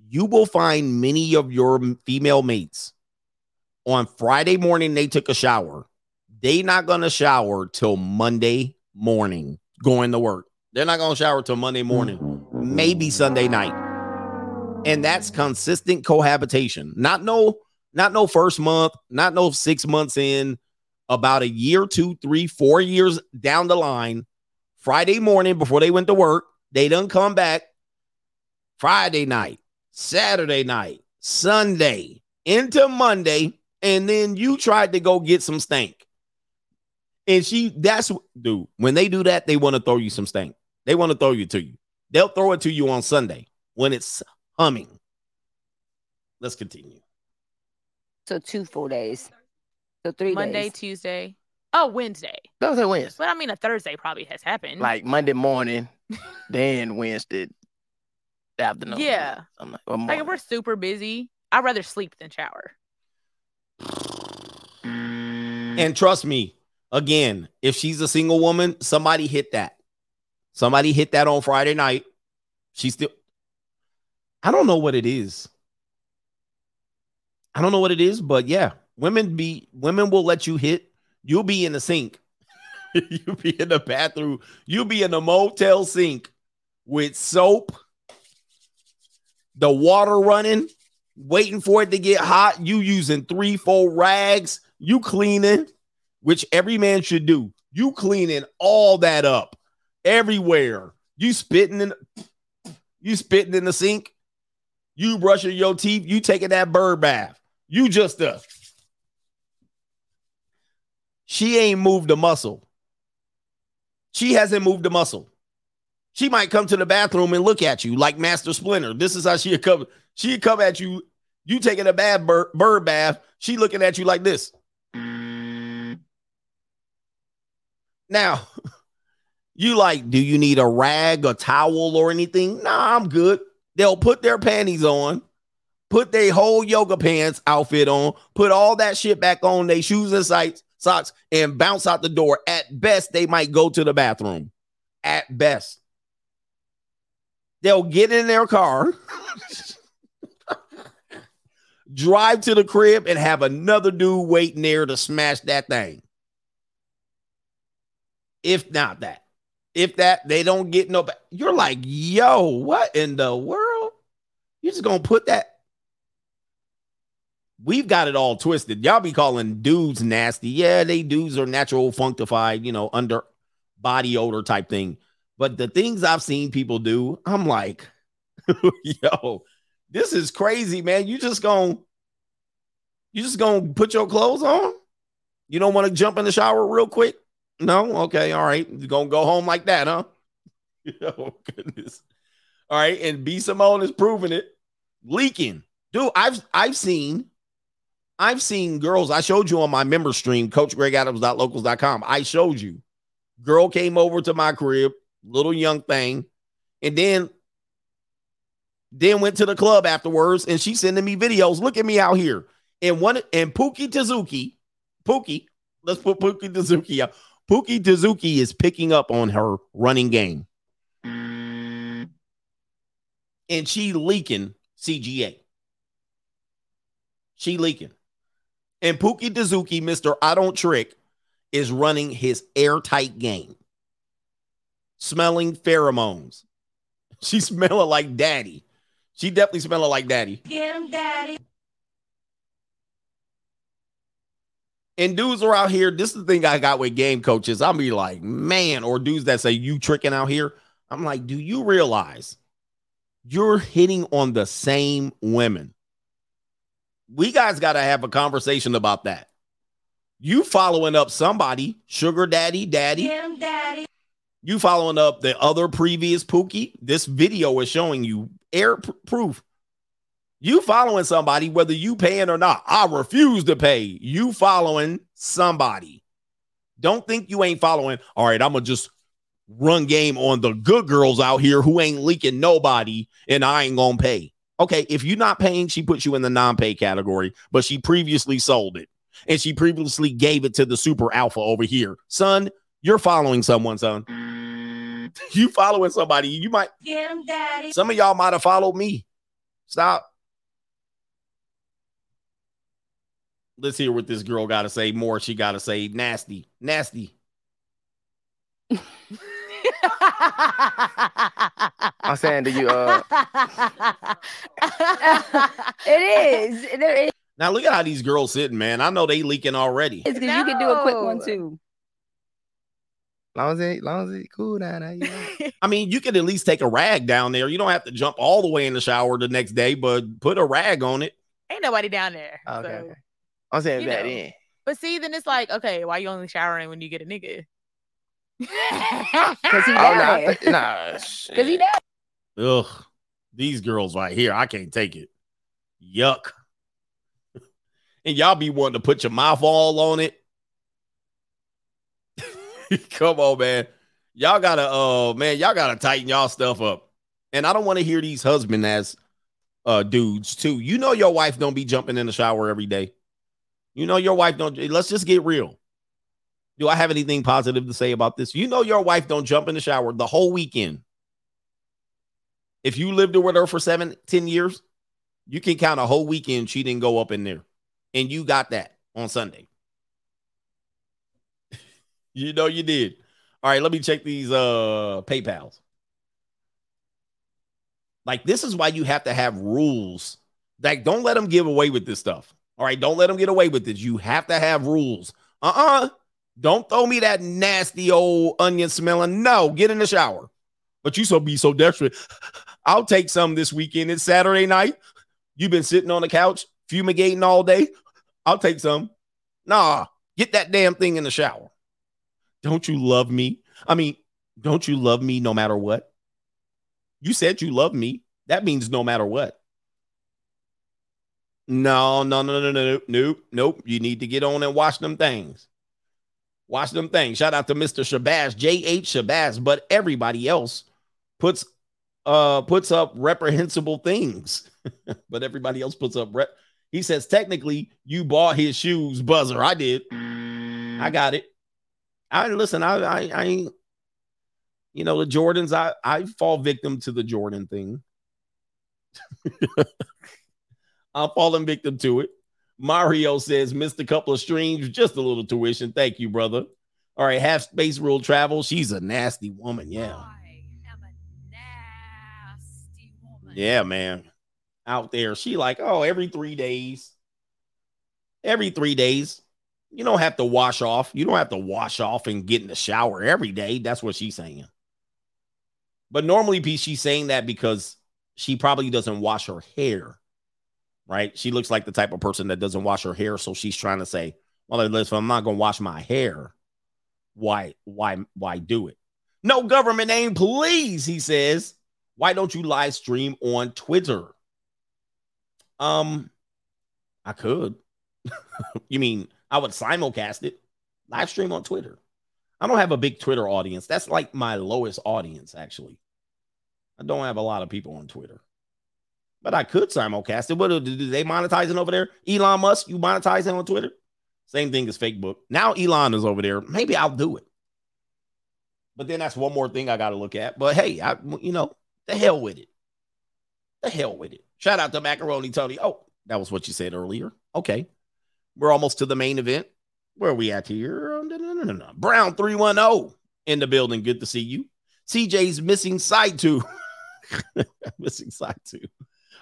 you will find many of your female mates on Friday morning. They took a shower. They not gonna shower till Monday morning going to work. They're not gonna shower till Monday morning, maybe Sunday night. And that's consistent cohabitation. Not no, not no first month, not no six months in, about a year, two, three, four years down the line. Friday morning before they went to work, they done come back Friday night, Saturday night, Sunday, into Monday, and then you tried to go get some stank. And she, that's dude, when they do that, they want to throw you some stank. They want to throw you to you. They'll throw it to you on Sunday when it's humming. Let's continue.
So two full days. So three
Monday,
days.
Tuesday. Oh, Wednesday.
That was a Wednesday.
But I mean, a Thursday probably has happened.
Like Monday morning, then Wednesday afternoon.
Yeah.
I'm like, or
like if we're super busy, I'd rather sleep than shower.
And trust me, again, if she's a single woman, somebody hit that. Somebody hit that on Friday night. She still, I don't know what it is. I don't know what it is, but yeah, women be women will let you hit. You'll be in the sink. You'll be in the bathroom. You'll be in the motel sink with soap, the water running, waiting for it to get hot. You using three, four rags. You cleaning, which every man should do. You cleaning all that up everywhere. You spitting in, you spitting in the sink. You brushing your teeth. You taking that bird bath. You just uh She ain't moved a muscle. She hasn't moved a muscle. She might come to the bathroom and look at you like Master Splinter. This is how she come. She come at you. You taking a bad bird, bath. She looking at you like this. Now, you like, do you need a rag, a towel, or anything? Nah, I'm good. They'll put their panties on, put their whole yoga pants outfit on, put all that shit back on, their shoes and socks, socks, and bounce out the door. At best, they might go to the bathroom. At best. They'll get in their car, drive to the crib, and have another dude waiting there to smash that thing. If not that. If that, they don't get no. You're like, yo, what in the world? You're just gonna put that. We've got it all twisted. Y'all be calling dudes nasty. Yeah, they dudes are natural functified, you know, under body odor type thing. But the things I've seen people do, I'm like, yo, this is crazy, man. You just gonna you just gonna put your clothes on? You don't want to jump in the shower real quick? No, okay, all right. You're gonna go home like that, huh? oh goodness. All right, and B Simone is proving it. Leaking. Dude, I've I've seen I've seen girls. I showed you on my member stream, coachgregadams.locals.com. I showed you. Girl came over to my crib, little young thing, and then then went to the club afterwards, and she's sending me videos. Look at me out here. And one and Pookie Tezuki, Pookie, let's put Pookie Tezuki up. Pookie Tezuki is picking up on her running game. And she leaking CGA. She leaking. And Pookie Tezuki, Mr. I don't trick, is running his airtight game. Smelling pheromones. She smelling like daddy. She definitely smelling like daddy.
Get him, daddy.
And dudes are out here. This is the thing I got with game coaches. I'll be like, man, or dudes that say you tricking out here. I'm like, do you realize you're hitting on the same women? We guys got to have a conversation about that. You following up somebody, sugar daddy, daddy.
Get him, daddy.
You following up the other previous Pookie. This video is showing you air pr- proof. You following somebody, whether you paying or not. I refuse to pay. You following somebody. Don't think you ain't following. All right, I'm gonna just run game on the good girls out here who ain't leaking nobody, and I ain't gonna pay. Okay, if you're not paying, she puts you in the non-pay category, but she previously sold it and she previously gave it to the super alpha over here. Son, you're following someone, son. You following somebody. You might
Get him, daddy.
some of y'all might have followed me. Stop. Let's hear what this girl got to say. More she got to say. Nasty, nasty.
I'm saying, do you uh
it is. There is
Now look at how these girls sitting, man. I know they leaking already.
It's because you can do a quick one too.
Long as it long as it cool down there, you know?
I mean, you could at least take a rag down there. You don't have to jump all the way in the shower the next day, but put a rag on it.
Ain't nobody down there.
Oh, okay,
so-
okay. I'm saying
You
back
know.
then.
But see, then it's like, okay, why you only showering when you get a nigga?
Because he
Oh,
down
nah,
there.
th- nah,
Because he
shit.
down.
Ugh, these girls right here, I can't take it. Yuck. and y'all be wanting to put your mouth all on it. Come on, man. Y'all gotta, uh, man, y'all gotta tighten y'all stuff up. And I don't want to hear these husband ass uh dudes too. You know your wife don't be jumping in the shower every day. You know your wife don't. Let's just get real. Do I have anything positive to say about this? You know your wife don't jump in the shower the whole weekend. If you lived with her for seven, ten years, you can count a whole weekend she didn't go up in there. And you got that on Sunday. You know you did. All right, let me check these uh PayPals. Like this is why you have to have rules. Like don't let them give away with this stuff. All right, don't let them get away with this. You have to have rules. Uh-uh. Don't throw me that nasty old onion smelling. No, get in the shower. But you so be so desperate. I'll take some this weekend. It's Saturday night. You've been sitting on the couch fumigating all day. I'll take some. Nah, get that damn thing in the shower. Don't you love me? I mean, don't you love me no matter what? You said you love me. That means no matter what. No, no, no, no, no, no, nope, nope. You need to get on and watch them things. Watch them things. Shout out to Mr. Shabazz, J.H. Shabazz, but everybody else puts uh puts up reprehensible things. but everybody else puts up rep. He says technically you bought his shoes, buzzer. I did. I got it. I listen, I I, I you know the Jordans, I I fall victim to the Jordan thing. I'm falling victim to it. Mario says, missed a couple of streams, just a little tuition. Thank you, brother. All right, half space rule travel. She's a nasty woman. Yeah.
I am a nasty woman.
Yeah, man. Out there. She like, oh, every three days. Every three days. You don't have to wash off. You don't have to wash off and get in the shower every day. That's what she's saying. But normally, she's saying that because she probably doesn't wash her hair. Right? She looks like the type of person that doesn't wash her hair. So she's trying to say, well, listen, I'm not gonna wash my hair. Why, why, why do it? No government name, please, he says. Why don't you live stream on Twitter? Um, I could. you mean I would simulcast it, live stream on Twitter? I don't have a big Twitter audience. That's like my lowest audience, actually. I don't have a lot of people on Twitter. But I could simulcast it. What do they monetizing over there? Elon Musk, you monetizing on Twitter? Same thing as Facebook. Now Elon is over there. Maybe I'll do it. But then that's one more thing I got to look at. But hey, I you know, the hell with it. The hell with it. Shout out to Macaroni Tony. Oh, that was what you said earlier. Okay. We're almost to the main event. Where are we at here? No, no, no, no, no. Brown 310 in the building. Good to see you. CJ's missing side two. missing side two.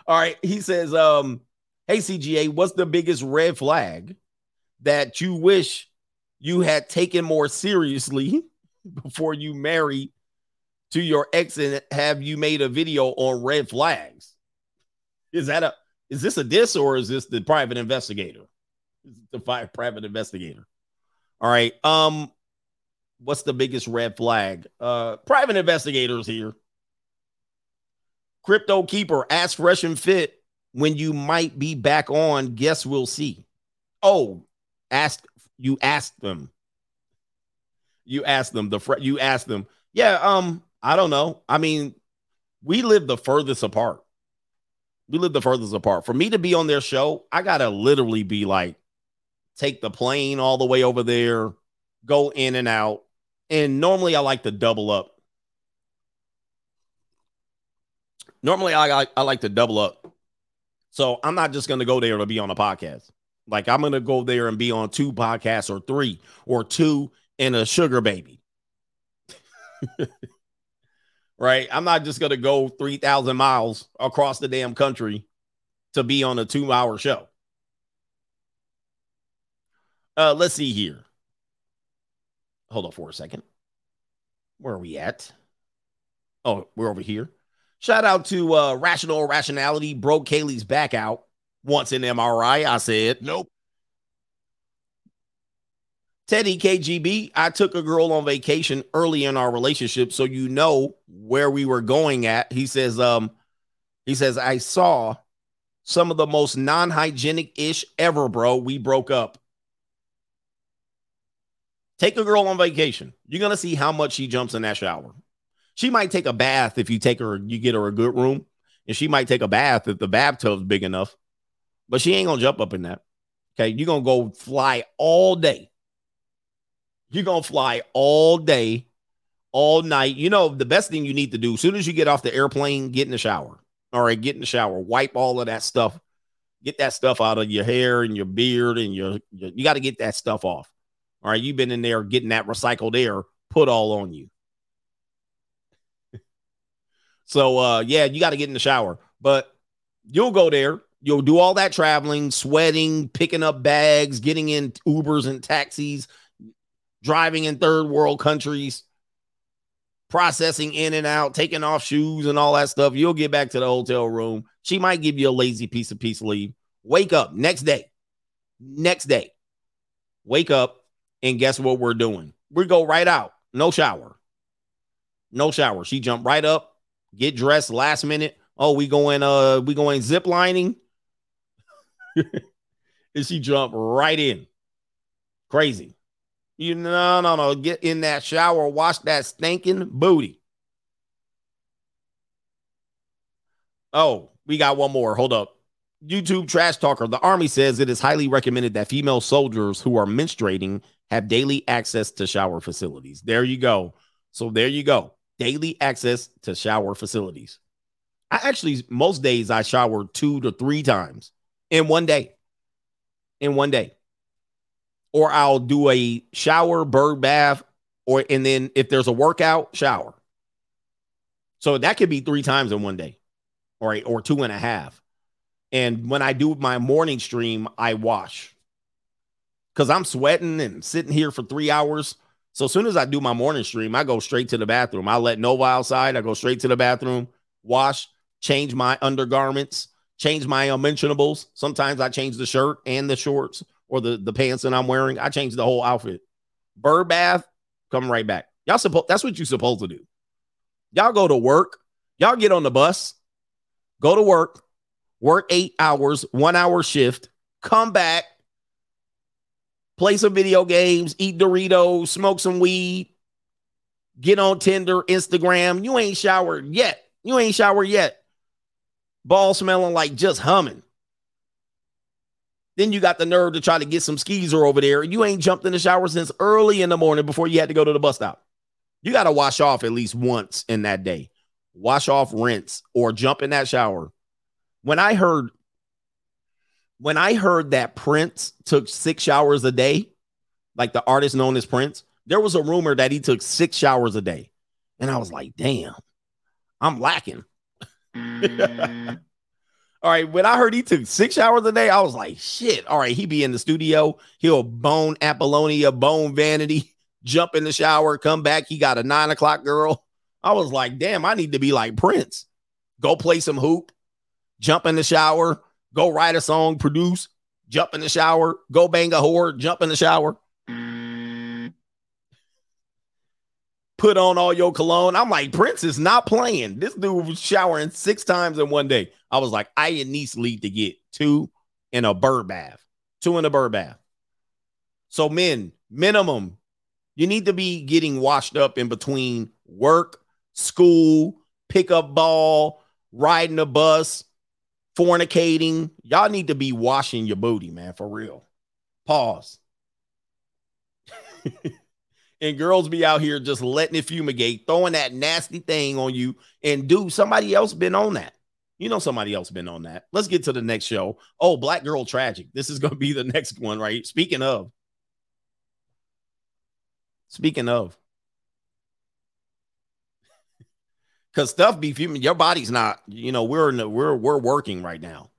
All right. He says, um, hey CGA, what's the biggest red flag that you wish you had taken more seriously before you marry to your ex and have you made a video on red flags? Is that a is this a diss or is this the private investigator? Is it the fi- private investigator? All right. Um, what's the biggest red flag? Uh, private investigators here. Crypto keeper, ask fresh and fit when you might be back on. Guess we'll see. Oh, ask you asked them. You asked them the fr- you asked them. Yeah, um, I don't know. I mean, we live the furthest apart. We live the furthest apart. For me to be on their show, I gotta literally be like, take the plane all the way over there, go in and out. And normally I like to double up. Normally I like I like to double up. So I'm not just gonna go there to be on a podcast. Like I'm gonna go there and be on two podcasts or three or two and a sugar baby. right? I'm not just gonna go 3,000 miles across the damn country to be on a two hour show. Uh, let's see here. Hold on for a second. Where are we at? Oh, we're over here. Shout out to uh, Rational Rationality. Broke Kaylee's back out. Once an MRI, I said. Nope. Teddy KGB, I took a girl on vacation early in our relationship, so you know where we were going at. He says, um, he says, I saw some of the most non-hygienic ish ever, bro. We broke up. Take a girl on vacation. You're gonna see how much she jumps in that shower. She might take a bath if you take her, you get her a good room, and she might take a bath if the bathtub's big enough, but she ain't gonna jump up in that. Okay, you're gonna go fly all day. You're gonna fly all day, all night. You know, the best thing you need to do as soon as you get off the airplane, get in the shower. All right, get in the shower, wipe all of that stuff, get that stuff out of your hair and your beard, and your, your you got to get that stuff off. All right, you've been in there getting that recycled air put all on you. so uh yeah, you got to get in the shower. But you'll go there, you'll do all that traveling, sweating, picking up bags, getting in Ubers and taxis, driving in third world countries, processing in and out, taking off shoes and all that stuff. You'll get back to the hotel room. She might give you a lazy piece of of leave. Wake up next day. Next day. Wake up and guess what we're doing? We go right out. No shower. No shower. She jumped right up, get dressed last minute. Oh, we going uh we going zip lining. and she jumped right in. Crazy. You no no no get in that shower, wash that stinking booty. Oh, we got one more. Hold up. YouTube trash talker. The army says it is highly recommended that female soldiers who are menstruating have daily access to shower facilities. There you go. So there you go. Daily access to shower facilities. I actually most days I shower two to three times in one day. In one day. Or I'll do a shower, bird bath, or and then if there's a workout, shower. So that could be three times in one day, or or two and a half. And when I do my morning stream, I wash because I'm sweating and sitting here for three hours. So as soon as I do my morning stream, I go straight to the bathroom. I let Nova outside. I go straight to the bathroom, wash, change my undergarments, change my unmentionables. Sometimes I change the shirt and the shorts or the, the pants that I'm wearing. I change the whole outfit. Bird bath, come right back. Y'all supposed that's what you're supposed to do. Y'all go to work. Y'all get on the bus, go to work, work eight hours, one hour shift, come back, play some video games, eat Doritos, smoke some weed, get on Tinder, Instagram. You ain't showered yet. You ain't showered yet. ball smelling like just humming. Then you got the nerve to try to get some skeezer over there. You ain't jumped in the shower since early in the morning before you had to go to the bus stop. You got to wash off at least once in that day. Wash off, rinse, or jump in that shower. When I heard, when I heard that Prince took six showers a day, like the artist known as Prince, there was a rumor that he took six showers a day, and I was like, damn, I'm lacking. Mm. All right, when I heard he took six showers a day, I was like, shit. All right, he be in the studio, he'll bone Apollonia, bone vanity, jump in the shower, come back. He got a nine o'clock girl. I was like, damn, I need to be like Prince. Go play some hoop, jump in the shower, go write a song, produce, jump in the shower, go bang a whore, jump in the shower. Put on all your cologne. I'm like, Prince is not playing. This dude was showering six times in one day. I was like, I at least need to get two in a bird bath, two in a bird bath. So, men, minimum, you need to be getting washed up in between work, school, pickup ball, riding a bus, fornicating. Y'all need to be washing your booty, man, for real. Pause. and girls be out here just letting it fumigate, throwing that nasty thing on you. And dude, somebody else been on that. You know somebody else been on that. Let's get to the next show. Oh, Black Girl Tragic. This is gonna be the next one, right? Speaking of. Speaking of. Cause stuff be fuming. Your body's not, you know, we're in the, we're we're working right now.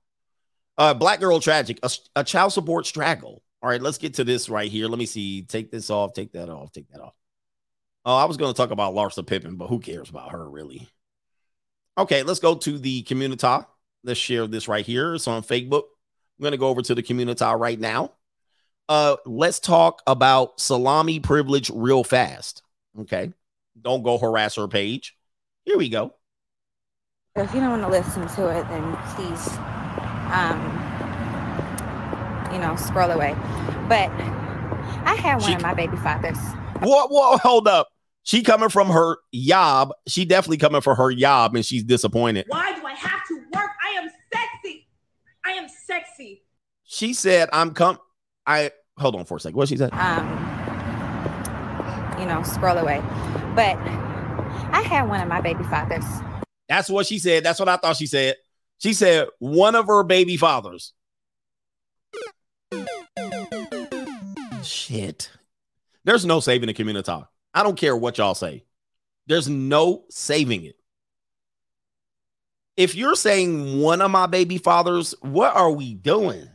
Uh Black Girl Tragic, a, a child support straggle. All right, let's get to this right here. Let me see. Take this off, take that off, take that off. Oh, I was going to talk about Larsa Pippen, but who cares about her really? Okay, let's go to the community. Let's share this right here. It's on Facebook. I'm going to go over to the community right now. Uh, let's talk about salami privilege real fast. Okay, don't go harass her page. Here we go.
If you don't want to listen to it, then please, um, you know, scroll away. But I had one
She-
of my baby fathers.
What? What? hold up. She coming from her yob. She definitely coming for her yob, and she's disappointed.
Why do I have to work? I am sexy. I am sexy.
She said, "I'm come." I hold on for a second. What she said?
Um, you know, scroll away. But I had one of my baby fathers.
That's what she said. That's what I thought she said. She said one of her baby fathers. Shit. There's no saving the community. Talk. I don't care what y'all say. There's no saving it. If you're saying one of my baby fathers, what are we doing?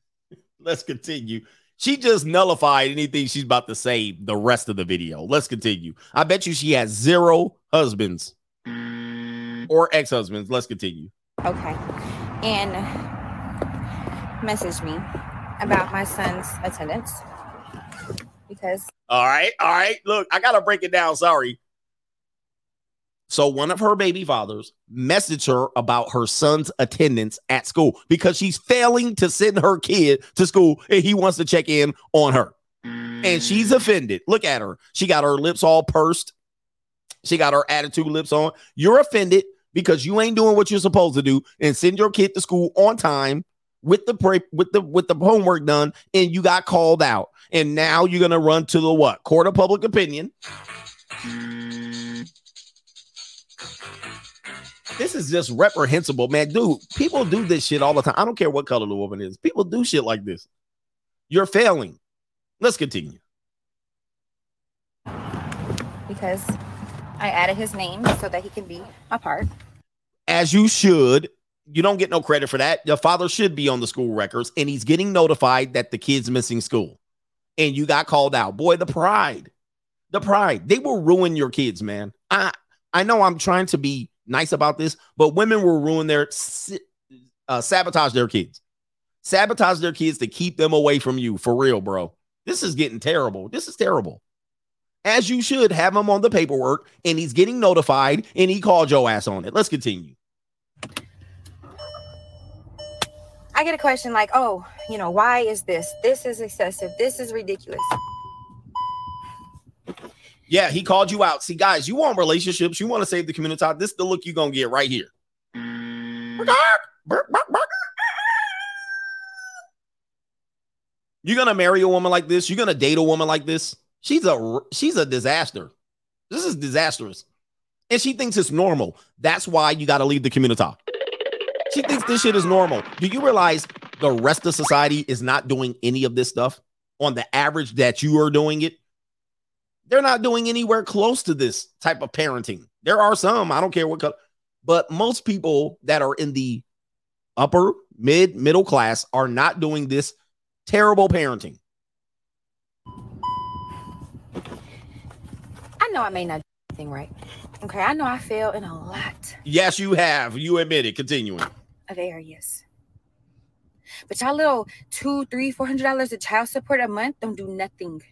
Let's continue. She just nullified anything she's about to say the rest of the video. Let's continue. I bet you she has zero husbands mm. or ex-husbands. Let's continue.
Okay. And message me about my son's attendance because
All right, all right. Look, I gotta break it down. Sorry. So one of her baby fathers messaged her about her son's attendance at school because she's failing to send her kid to school and he wants to check in on her. And she's mm. offended. Look at her. She got her lips all pursed. She got her attitude lips on. You're offended because you ain't doing what you're supposed to do and send your kid to school on time with the pre- with the with the homework done and you got called out. And now you're gonna run to the what? Court of public opinion. Mm. This is just reprehensible, man. Dude, people do this shit all the time. I don't care what color the woman is. People do shit like this. You're failing. Let's continue.
because I added his name so that he can be a part.
As you should. You don't get no credit for that. Your father should be on the school records, and he's getting notified that the kid's missing school. And you got called out. Boy, the pride. The pride. They will ruin your kids, man. I I know I'm trying to be nice about this, but women will ruin their uh, sabotage their kids. Sabotage their kids to keep them away from you. For real, bro. This is getting terrible. This is terrible. As you should have him on the paperwork, and he's getting notified, and he called your ass on it. Let's continue.
I get a question like, oh, you know, why is this? This is excessive. This is ridiculous.
Yeah, he called you out. See, guys, you want relationships, you want to save the community. This is the look you're gonna get right here. Mm. bark. You're gonna marry a woman like this. You're gonna date a woman like this. She's a she's a disaster. This is disastrous, and she thinks it's normal. That's why you got to leave the community. She thinks this shit is normal. Do you realize the rest of society is not doing any of this stuff on the average that you are doing it? They're not doing anywhere close to this type of parenting. There are some, I don't care what color, but most people that are in the upper, mid, middle class are not doing this terrible parenting.
I know I may not do anything right. Okay, I know I fail in a lot
Yes, you have. You admit it. Continuing.
of areas. But y'all little two, three, four hundred dollars of child support a month don't do nothing.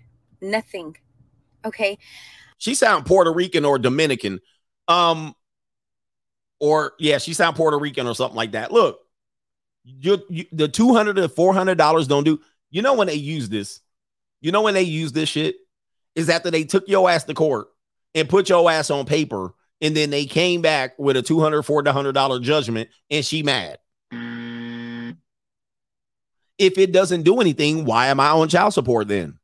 Nothing. Okay.
She sound Puerto Rican or Dominican. Um, or yeah, she sound Puerto Rican or something like that. Look, you, you the 200 to 400 dollars don't do. You know when they use this, you know when they use this shit is after they took your ass to court and put your ass on paper, and then they came back with a 200 400 dollar judgment, and she mad. If it doesn't do anything, why am I on child support then?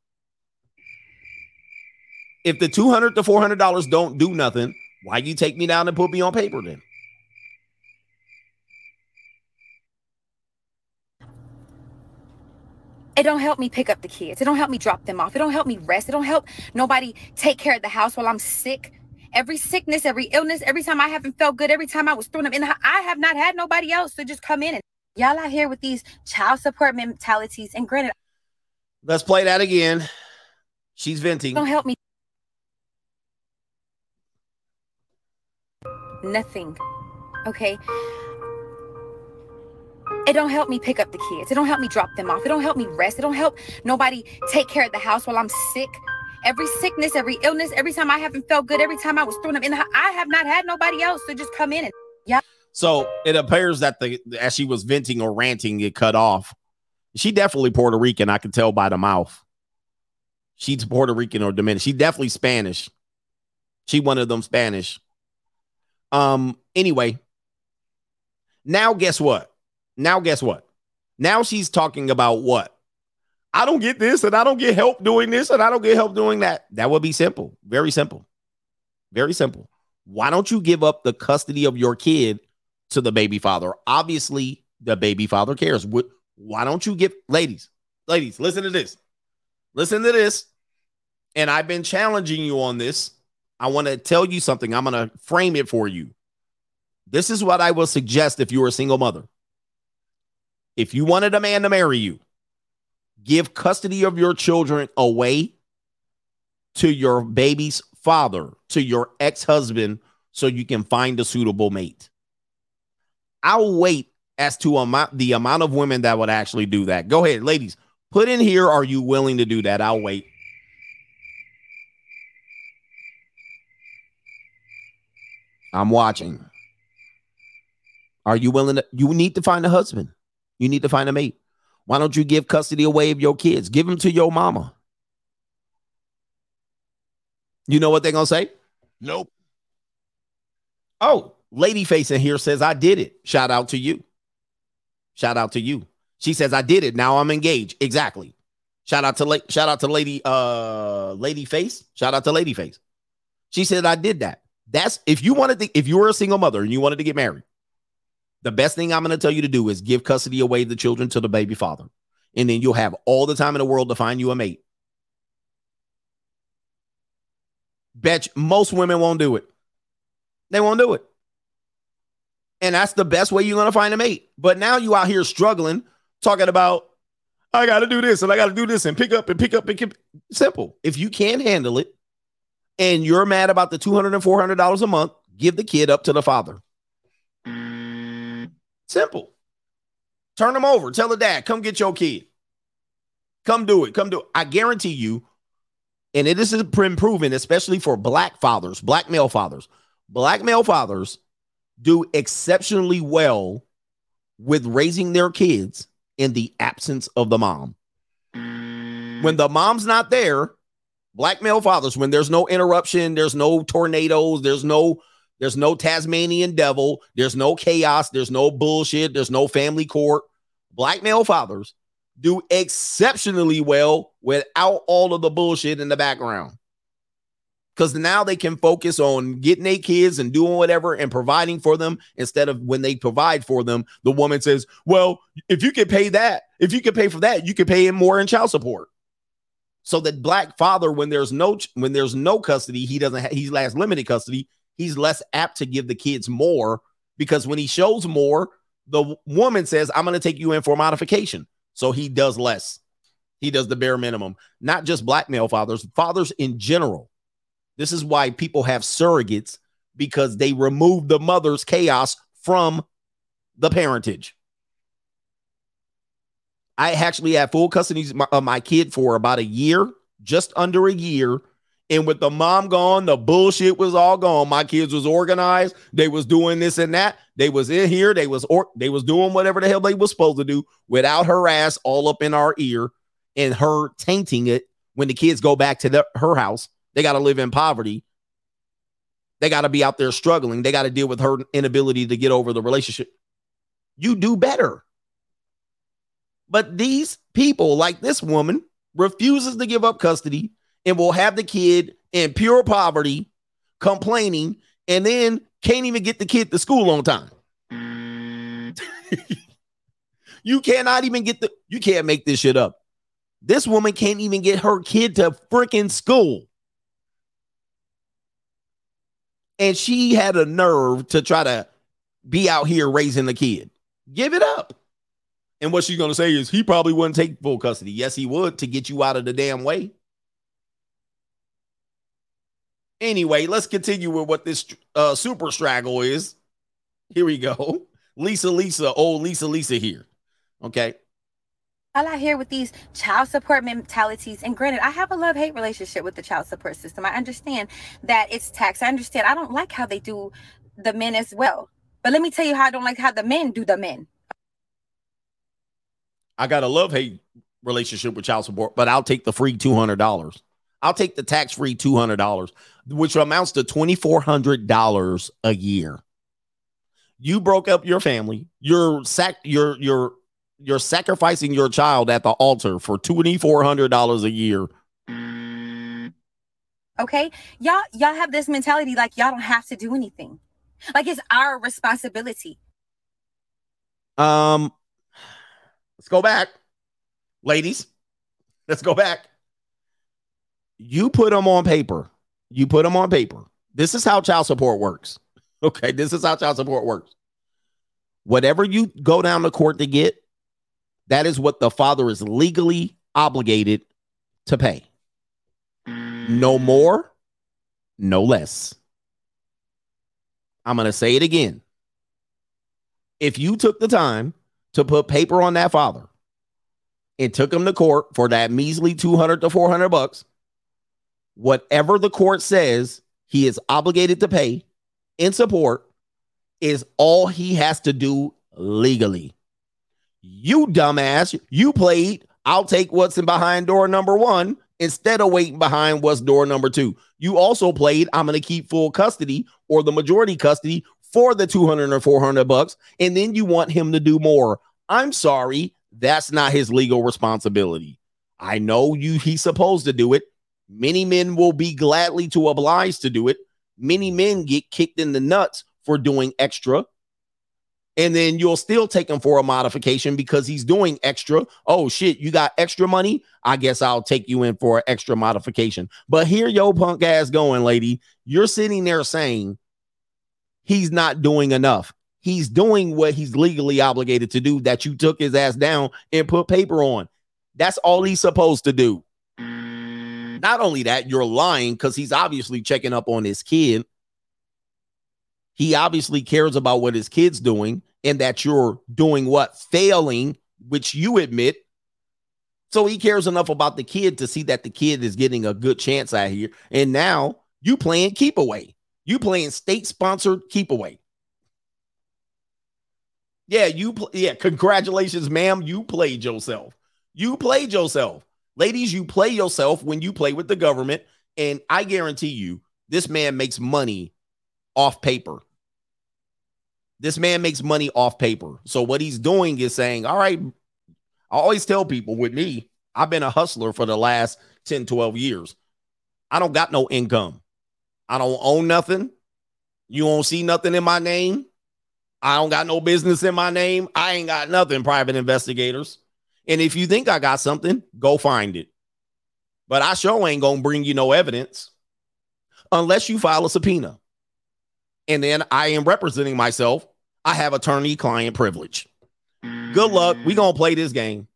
If the 200 to 400 dollars don't do nothing, why you take me down and put me on paper then?
It don't help me pick up the kids. It don't help me drop them off. It don't help me rest. It don't help nobody take care of the house while I'm sick. Every sickness, every illness, every time I haven't felt good, every time I was thrown up in the house, I have not had nobody else to just come in and y'all out here with these child support mentalities. And granted,
Let's play that again. She's venting.
don't help me. Nothing. Okay. It don't help me pick up the kids. It don't help me drop them off. It don't help me rest. It don't help nobody take care of the house while I'm sick. Every sickness, every illness, every time I haven't felt good, every time I was thrown up in the I have not had nobody else to just come in and yeah.
So it appears that the as she was venting or ranting, it cut off. She definitely Puerto Rican. I can tell by the mouth. She's Puerto Rican or Dominican. She definitely Spanish. She one of them Spanish. Um. Anyway, now guess what? Now guess what? Now she's talking about what? I don't get this, and I don't get help doing this, and I don't get help doing that. That would be simple. Very simple. Very simple. Why don't you give up the custody of your kid to the baby father? Obviously, the baby father cares. Wh- Why don't you give ladies, ladies, listen to this. Listen to this. And I've been challenging you on this. I want to tell you something. I'm going to frame it for you. This is what I will suggest if you're a single mother. If you wanted a man to marry you, give custody of your children away to your baby's father, to your ex husband, so you can find a suitable mate. I'll wait as to amount the amount of women that would actually do that. Go ahead, ladies. Put in here. Are you willing to do that? I'll wait. I'm watching. Are you willing to? You need to find a husband. You need to find a mate. Why don't you give custody away of your kids? Give them to your mama. You know what they're gonna say?
Nope.
Oh, lady face in here says I did it. Shout out to you. Shout out to you. She says I did it. Now I'm engaged. Exactly. Shout out to la- shout out to lady uh lady face. Shout out to lady face. She said I did that. That's if you wanted to if you were a single mother and you wanted to get married. The best thing I'm going to tell you to do is give custody away the children to the baby father. And then you'll have all the time in the world to find you a mate. Bet most women won't do it. They won't do it. And that's the best way you're going to find a mate. But now you out here struggling, talking about, I got to do this and I got to do this and pick up and pick up and pick. Simple. If you can't handle it and you're mad about the $200 and $400 a month, give the kid up to the father. Simple. Turn them over. Tell the dad, come get your kid. Come do it. Come do it. I guarantee you, and it is been proven, especially for black fathers, black male fathers, black male fathers do exceptionally well with raising their kids in the absence of the mom. When the mom's not there, black male fathers, when there's no interruption, there's no tornadoes, there's no There's no Tasmanian devil. There's no chaos. There's no bullshit. There's no family court. Black male fathers do exceptionally well without all of the bullshit in the background. Because now they can focus on getting their kids and doing whatever and providing for them instead of when they provide for them, the woman says, Well, if you could pay that, if you could pay for that, you could pay him more in child support. So that black father, when there's no when there's no custody, he doesn't ha- he has limited custody, he's less apt to give the kids more because when he shows more, the woman says, I'm gonna take you in for modification. So he does less. He does the bare minimum. Not just black male fathers, fathers in general. This is why people have surrogates because they remove the mother's chaos from the parentage. I actually had full custody of my, of my kid for about a year, just under a year. And with the mom gone, the bullshit was all gone. My kids was organized. They was doing this and that. They was in here. They was or they was doing whatever the hell they was supposed to do without her ass all up in our ear and her tainting it when the kids go back to the, her house. They got to live in poverty. They got to be out there struggling. They got to deal with her inability to get over the relationship. You do better. But these people, like this woman, refuses to give up custody and will have the kid in pure poverty, complaining, and then can't even get the kid to school on time. you cannot even get the you can't make this shit up. This woman can't even get her kid to freaking school. And she had a nerve to try to be out here raising the kid. Give it up. And what she's going to say is he probably wouldn't take full custody. Yes, he would to get you out of the damn way. Anyway, let's continue with what this uh, super straggle is. Here we go. Lisa, Lisa, old Lisa, Lisa here. Okay.
all out here with these child support mentalities. And granted, I have a love hate relationship with the child support system. I understand that it's tax. I understand. I don't like how they do the men as well. But let me tell you how I don't like how the men do the men.
I got a love hate relationship with child support, but I'll take the free $200. I'll take the tax free $200, which amounts to $2,400 a year. You broke up your family. You're sac you're you're you're sacrificing your child at the altar for $2,400 a year.
Okay? Y'all y'all have this mentality like y'all don't have to do anything. Like it's our responsibility.
Um, go back, ladies. Let's go back. You put them on paper. You put them on paper. This is how child support works. Okay, this is how child support works. Whatever you go down to court to get, that is what the father is legally obligated to pay. No more, no less. I'm going to say it again. If you took the time to put paper on that father and took him to court for that measly 200 to 400 bucks, whatever the court says he is obligated to pay in support is all he has to do legally. You dumbass, you played, I'll take what's in behind door number one instead of waiting behind what's door number two. You also played, I'm going to keep full custody or the majority custody for the 200 or 400 bucks, and then you want him to do more. I'm sorry, that's not his legal responsibility. I know you he's supposed to do it. Many men will be gladly to oblige to do it. Many men get kicked in the nuts for doing extra. And then you'll still take him for a modification because he's doing extra. Oh shit, you got extra money? I guess I'll take you in for an extra modification. But here yo punk ass going, lady. You're sitting there saying he's not doing enough. He's doing what he's legally obligated to do that you took his ass down and put paper on. That's all he's supposed to do. Not only that, you're lying because he's obviously checking up on his kid. He obviously cares about what his kid's doing and that you're doing what? Failing, which you admit. So he cares enough about the kid to see that the kid is getting a good chance out here. And now you playing keep away. You playing state sponsored keep away. Yeah, you pl- yeah, congratulations, ma'am. You played yourself. You played yourself. Ladies, you play yourself when you play with the government. And I guarantee you, this man makes money off paper. This man makes money off paper. So what he's doing is saying, all right, I always tell people with me, I've been a hustler for the last 10, 12 years. I don't got no income. I don't own nothing. You won't see nothing in my name. I don't got no business in my name. I ain't got nothing, private investigators. And if you think I got something, go find it. But I sure ain't gonna bring you no evidence unless you file a subpoena. And then I am representing myself. I have attorney client privilege. Good luck. We gonna play this game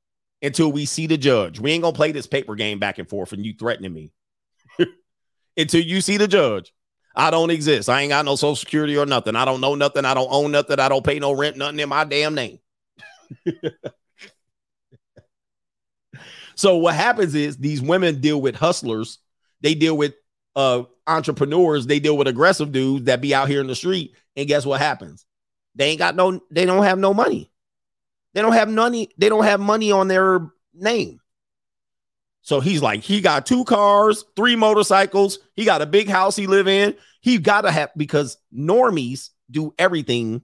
until we see the judge. We ain't gonna play this paper game back and forth and you threatening me. Until you see the judge. I don't exist. I ain't got no social security or nothing. I don't know nothing. I don't own nothing. I don't pay no rent, nothing in my damn name. so what happens is these women deal with hustlers. They deal with uh entrepreneurs. They deal with aggressive dudes that be out here in the street. And guess what happens? They ain't got no, they don't have no money. They don't have money. They don't have money on their name. So he's like, he got two cars, three motorcycles. He got a big house he live in. He got to have because normies do everything.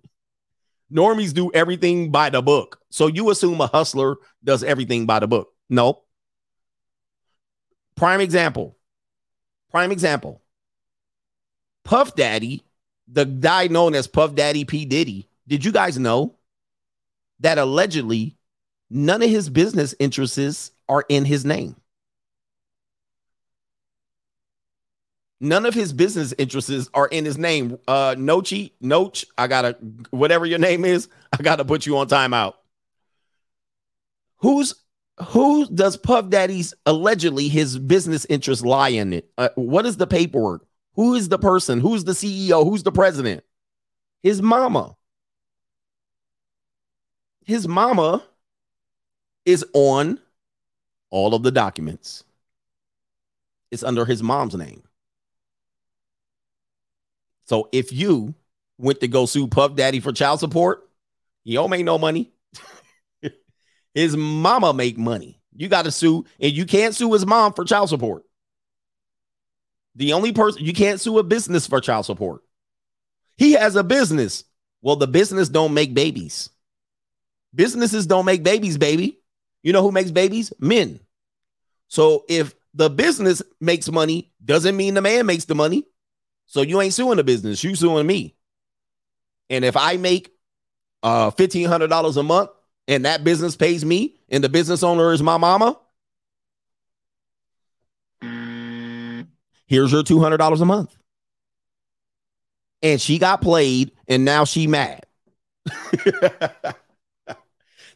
Normies do everything by the book. So you assume a hustler does everything by the book. No. Prime example. Prime example. Puff Daddy, the guy known as Puff Daddy P. Diddy. Did you guys know that allegedly none of his business interests are in his name? None of his business interests are in his name. Uh, Nochi, Noach, I gotta, whatever your name is, I gotta put you on timeout. Who's who does Puff Daddy's allegedly his business interests lie in it? Uh, what is the paperwork? Who is the person? Who's the CEO? Who's the president? His mama. His mama is on all of the documents. It's under his mom's name. So if you went to go sue Puff Daddy for child support, he don't make no money. his mama make money. You got to sue, and you can't sue his mom for child support. The only person you can't sue a business for child support. He has a business. Well, the business don't make babies. Businesses don't make babies, baby. You know who makes babies? Men. So if the business makes money, doesn't mean the man makes the money. So you ain't suing the business, you suing me. And if I make uh fifteen hundred dollars a month and that business pays me, and the business owner is my mama, here's your two hundred dollars a month. And she got played, and now she mad.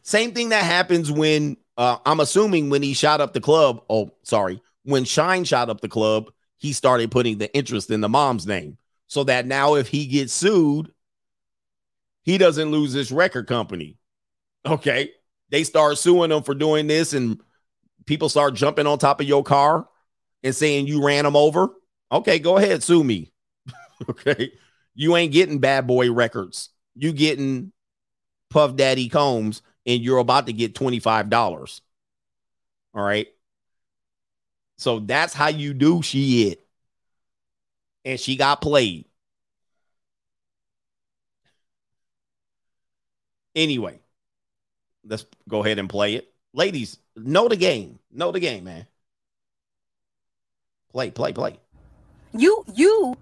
Same thing that happens when uh, I'm assuming when he shot up the club. Oh, sorry, when Shyne shot up the club, he started putting the interest in the mom's name so that now if he gets sued, he doesn't lose his record company. Okay. They start suing him for doing this, and people start jumping on top of your car and saying you ran them over. Okay, go ahead, sue me. okay. You ain't getting bad boy records. You getting Puff Daddy Combs, and you're about to get $25. All right. So that's how you do shit. And she got played. Anyway, let's go ahead and play it. Ladies, know the game. Know the game, man. Play, play, play.
You you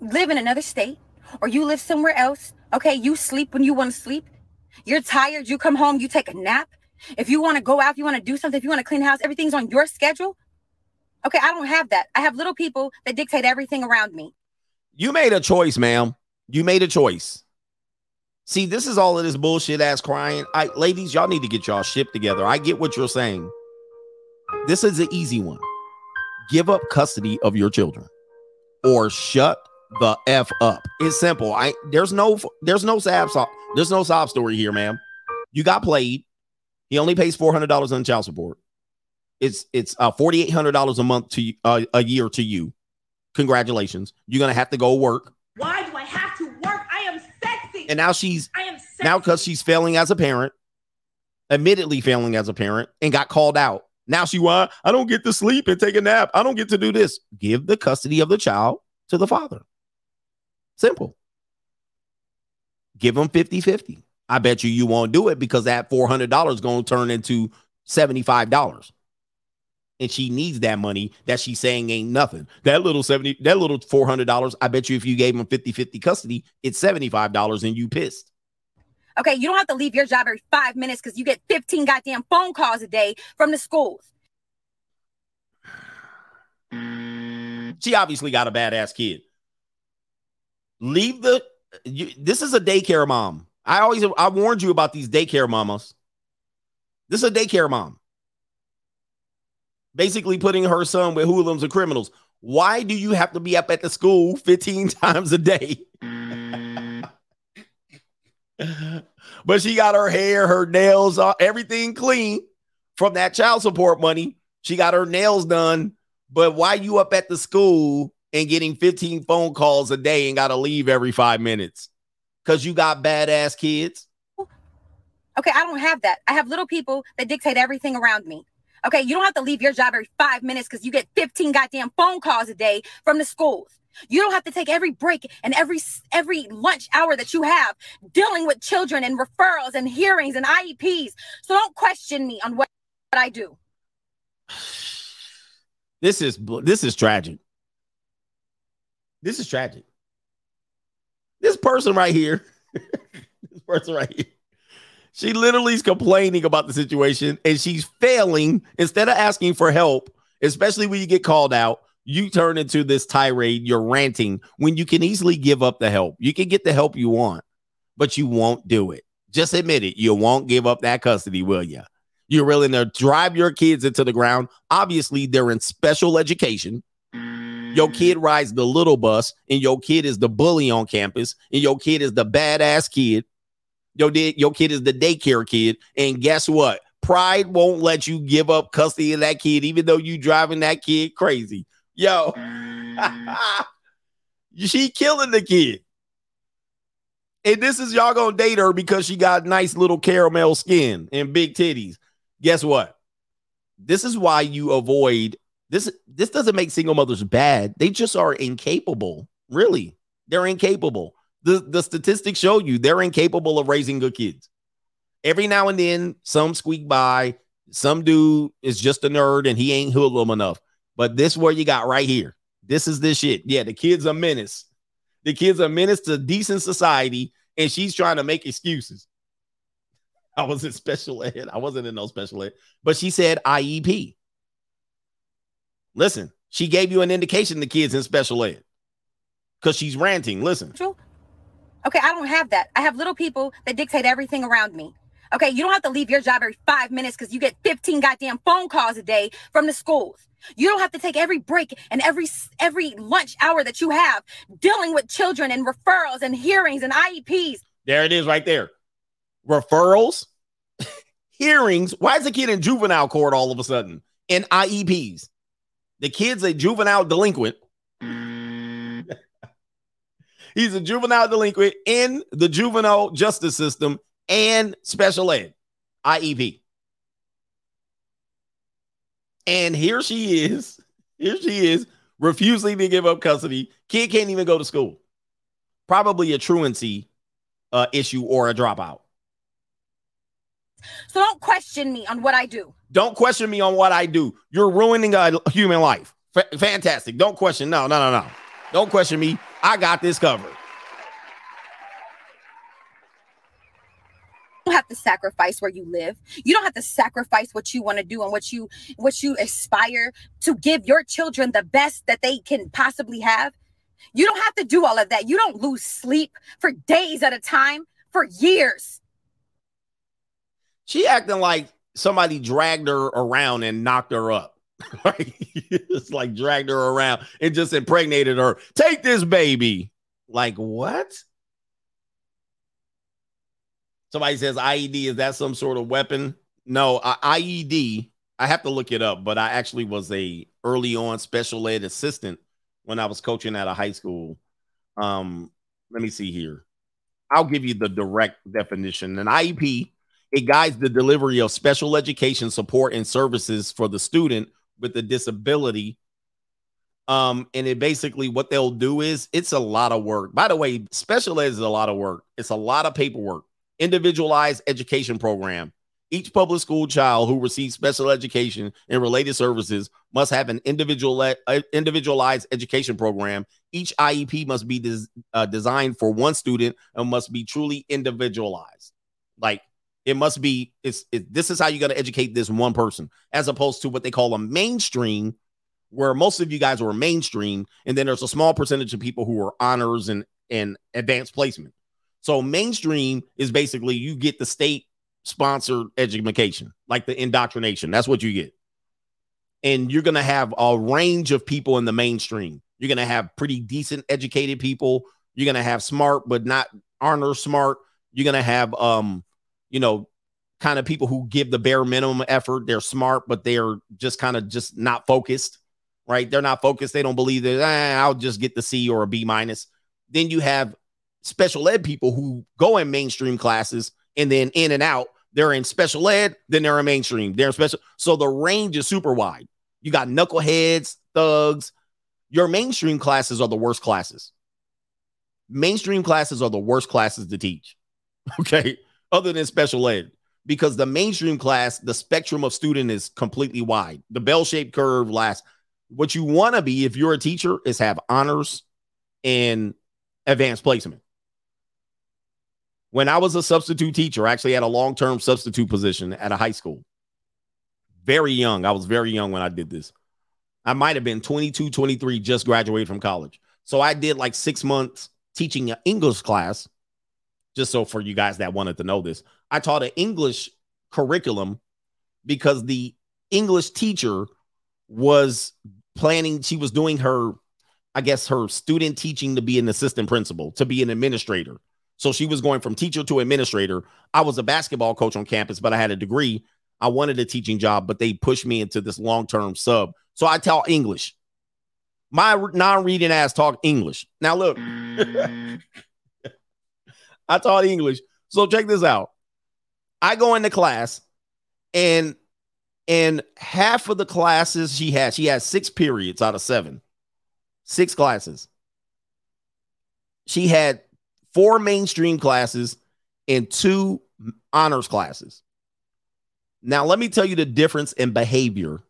live in another state or you live somewhere else. Okay, you sleep when you want to sleep. You're tired, you come home, you take a nap. If you want to go out, if you want to do something, if you want to clean the house, everything's on your schedule. Okay, I don't have that. I have little people that dictate everything around me.
You made a choice, ma'am. You made a choice. See, this is all of this bullshit ass crying. I ladies, y'all need to get y'all shit together. I get what you're saying. This is an easy one. Give up custody of your children or shut the F up. It's simple. I there's no there's no sad so- there's no sob story here, ma'am. You got played. He only pays four hundred dollars on child support. It's it's uh forty eight hundred dollars a month to uh, a year to you. Congratulations. You're gonna have to go work.
Why do I have to work? I am sexy.
And now she's
I am sexy.
now because she's failing as a parent, admittedly failing as a parent, and got called out. Now she why I don't get to sleep and take a nap. I don't get to do this. Give the custody of the child to the father. Simple. Give them 50 50. I bet you you won't do it because that $400 is going to turn into $75. And she needs that money that she's saying ain't nothing. That little 70, that little $400, I bet you if you gave them 50 50 custody, it's $75 and you pissed.
Okay, you don't have to leave your job every five minutes because you get 15 goddamn phone calls a day from the schools.
She obviously got a badass kid. Leave the. You, this is a daycare mom. I always I warned you about these daycare mamas. This is a daycare mom. Basically putting her son with hoodlums and criminals. Why do you have to be up at the school 15 times a day? but she got her hair, her nails, uh, everything clean from that child support money. She got her nails done. But why you up at the school and getting 15 phone calls a day and got to leave every five minutes? Because you got badass kids.
Okay, I don't have that. I have little people that dictate everything around me. Okay, you don't have to leave your job every five minutes because you get 15 goddamn phone calls a day from the schools. You don't have to take every break and every every lunch hour that you have dealing with children and referrals and hearings and IEPs. So don't question me on what, what I do.
This is this is tragic. This is tragic. This person right here, this person right here, she literally is complaining about the situation and she's failing. Instead of asking for help, especially when you get called out, you turn into this tirade. You're ranting when you can easily give up the help. You can get the help you want, but you won't do it. Just admit it. You won't give up that custody, will you? You're willing to drive your kids into the ground. Obviously, they're in special education. Your kid rides the little bus, and your kid is the bully on campus, and your kid is the badass kid. Your, your kid is the daycare kid. And guess what? Pride won't let you give up custody of that kid, even though you driving that kid crazy. Yo, she killing the kid. And this is y'all gonna date her because she got nice little caramel skin and big titties. Guess what? This is why you avoid this. This doesn't make single mothers bad. They just are incapable. Really, they're incapable. The the statistics show you they're incapable of raising good kids. Every now and then, some squeak by. Some dude is just a nerd and he ain't hoodlum enough. But this where you got right here. This is this shit. Yeah, the kid's a menace. The kid's a menace to decent society, and she's trying to make excuses. I was in special ed. I wasn't in no special ed, but she said IEP. Listen, she gave you an indication the kid's in special ed because she's ranting. Listen,
Okay, I don't have that. I have little people that dictate everything around me. Okay, you don't have to leave your job every five minutes because you get 15 goddamn phone calls a day from the schools. You don't have to take every break and every every lunch hour that you have dealing with children and referrals and hearings and IEPs.
there it is right there. Referrals, hearings. Why is the kid in juvenile court all of a sudden? In IEPs. The kid's a juvenile delinquent. He's a juvenile delinquent in the juvenile justice system and special ed, IEP. And here she is. Here she is refusing to give up custody. Kid can't even go to school. Probably a truancy uh, issue or a dropout.
So don't question me on what I do.
Don't question me on what I do. You're ruining a human life. Fa- fantastic. Don't question. No, no, no, no. Don't question me. I got this covered.
You don't have to sacrifice where you live. You don't have to sacrifice what you want to do and what you what you aspire to give your children the best that they can possibly have. You don't have to do all of that. You don't lose sleep for days at a time, for years.
She acting like somebody dragged her around and knocked her up. Like it's like dragged her around and just impregnated her. Take this baby. Like what? Somebody says IED is that some sort of weapon? No, I- IED. I have to look it up, but I actually was a early on special ed assistant when I was coaching at a high school. Um, let me see here. I'll give you the direct definition. An IEP it guides the delivery of special education support and services for the student with a disability Um, and it basically what they'll do is it's a lot of work. By the way, special ed is a lot of work. It's a lot of paperwork. Individualized education program. Each public school child who receives special education and related services must have an individual uh, individualized education program. Each IEP must be des- uh, designed for one student and must be truly individualized. Like it must be. It's it, this is how you're going to educate this one person, as opposed to what they call a mainstream, where most of you guys were mainstream, and then there's a small percentage of people who are honors and and advanced placement. So mainstream is basically you get the state sponsored education, like the indoctrination. That's what you get. And you're going to have a range of people in the mainstream. You're going to have pretty decent educated people. You're going to have smart, but not honor smart. You're going to have, um, you know, kind of people who give the bare minimum effort. They're smart, but they're just kind of just not focused, right? They're not focused. They don't believe that eh, I'll just get the C or a B minus. Then you have special ed people who go in mainstream classes and then in and out they're in special ed, then they're in mainstream. They're in special. So the range is super wide. You got knuckleheads, thugs. Your mainstream classes are the worst classes. Mainstream classes are the worst classes to teach. Okay. Other than special ed, because the mainstream class, the spectrum of student is completely wide. The bell shaped curve lasts. What you want to be if you're a teacher is have honors and advanced placement when I was a substitute teacher, I actually had a long term substitute position at a high school. Very young. I was very young when I did this. I might have been 22, 23, just graduated from college. So I did like six months teaching an English class. Just so for you guys that wanted to know this, I taught an English curriculum because the English teacher was planning, she was doing her, I guess, her student teaching to be an assistant principal, to be an administrator. So she was going from teacher to administrator. I was a basketball coach on campus, but I had a degree. I wanted a teaching job, but they pushed me into this long term sub. So I taught English. My non reading ass taught English. Now, look, mm. I taught English. So check this out. I go into class and and half of the classes she had, she had six periods out of seven, six classes. She had four mainstream classes and two honors classes. Now, let me tell you the difference in behavior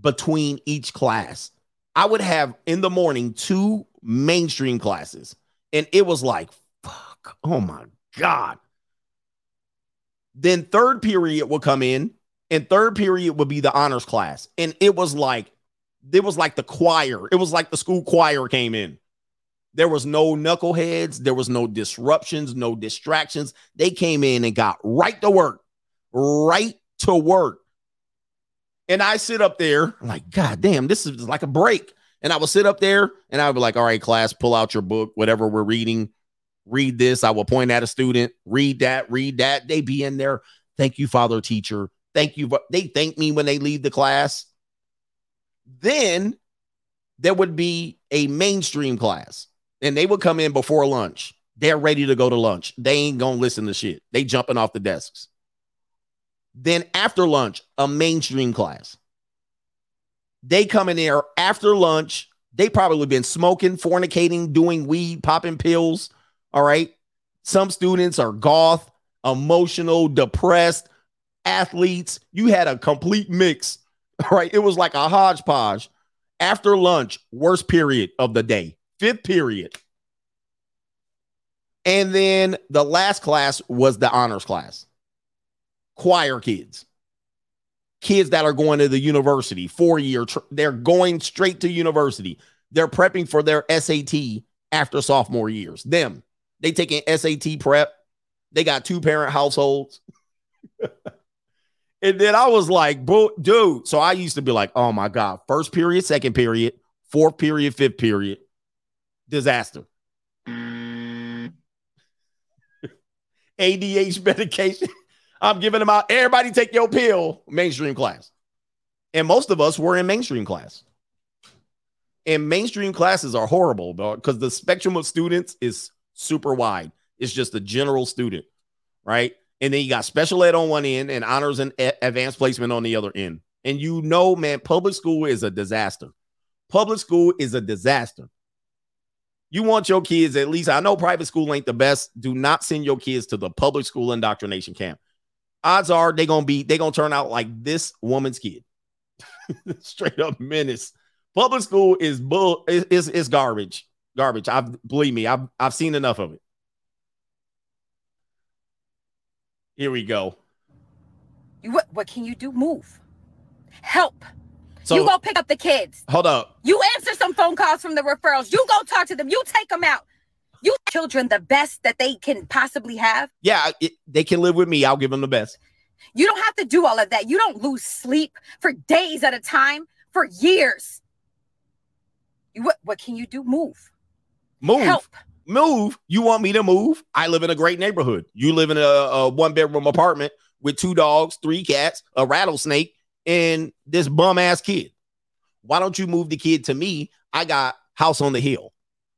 between each class. I would have in the morning two mainstream classes, and it was like, oh my God. Then third period would come in, and third period would be the honors class. And it was like, it was like the choir. It was like the school choir came in. There was no knuckleheads. There was no disruptions, no distractions. They came in and got right to work, right to work. And I sit up there, like, God damn, this is like a break. And I would sit up there and I would be like, all right, class, pull out your book, whatever we're reading. Read this. I will point at a student, read that, read that. They be in there. Thank you, father teacher. Thank you. They thank me when they leave the class. Then there would be a mainstream class and they would come in before lunch. They're ready to go to lunch. They ain't gonna listen to shit. They jumping off the desks. Then after lunch, a mainstream class. They come in there after lunch. They probably been smoking, fornicating, doing weed, popping pills. All right. Some students are goth, emotional, depressed, athletes. You had a complete mix. All right. It was like a hodgepodge. After lunch, worst period of the day fifth period. And then the last class was the honors class. Choir kids. Kids that are going to the university, four year, tr- they're going straight to university. They're prepping for their SAT after sophomore years. Them, they taking SAT prep. They got two parent households. and then I was like, bro, dude. So I used to be like, oh my God, first period, second period, fourth period, fifth period disaster. Mm. ADH medication. I'm giving them out. Everybody take your pill. Mainstream class. And most of us were in mainstream class. And mainstream classes are horrible, because the spectrum of students is super wide. It's just a general student, right? And then you got special ed on one end and honors and advanced placement on the other end. And you know, man, public school is a disaster. Public school is a disaster. You want your kids, at least I know private school ain't the best. Do not send your kids to the public school indoctrination camp. Odds are they're gonna be they're gonna turn out like this woman's kid. Straight up menace. Public school is bull is, is, garbage. Garbage. I've believe me, I've I've seen enough of it. Here we go.
You, what, what can you do? Move. Help.
So
you go pick up the kids.
hold up.
You answer some phone calls from the referrals. You go talk to them. You take them out. You children the best that they can possibly have.
Yeah, it, they can live with me. I'll give them the best.
You don't have to do all of that. You don't lose sleep for days at a time, for years. You, what, what can you do? Move.
Move.
Help.
Move. You want me to move? I live in a great neighborhood. You live in a, a one bedroom apartment with two dogs, three cats, a rattlesnake, and this bum ass kid. Why don't you move the kid to me? I got house on the hill.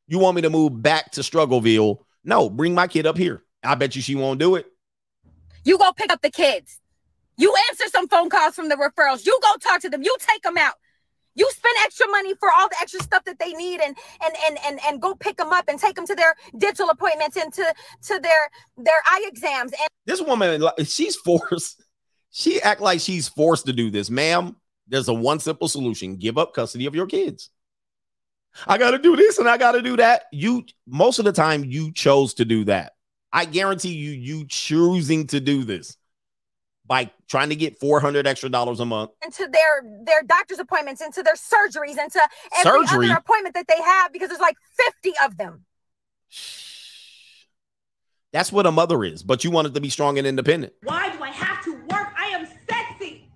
You want me to move back to Struggleville? No, bring my kid up here. I bet you she won't do it.
You go pick up the kids. You answer some phone calls from the referrals. You go talk to them. You take them out. You spend extra money for all the extra stuff that they need and and and and, and go pick them up and take them to their dental appointments and to, to their their eye exams. And
This woman, she's forced. She act like she's forced to do this, ma'am. There's a one simple solution: give up custody of your kids. I got to do this and I got to do that. You most of the time you chose to do that. I guarantee you, you choosing to do this by trying to get four hundred extra dollars a month.
into their their doctor's appointments, into their surgeries, into every
Surgery?
other appointment that they have because there's like 50 of them.
That's what a mother is. But you wanted to be strong and independent,
Why do I have to work? I am sexy.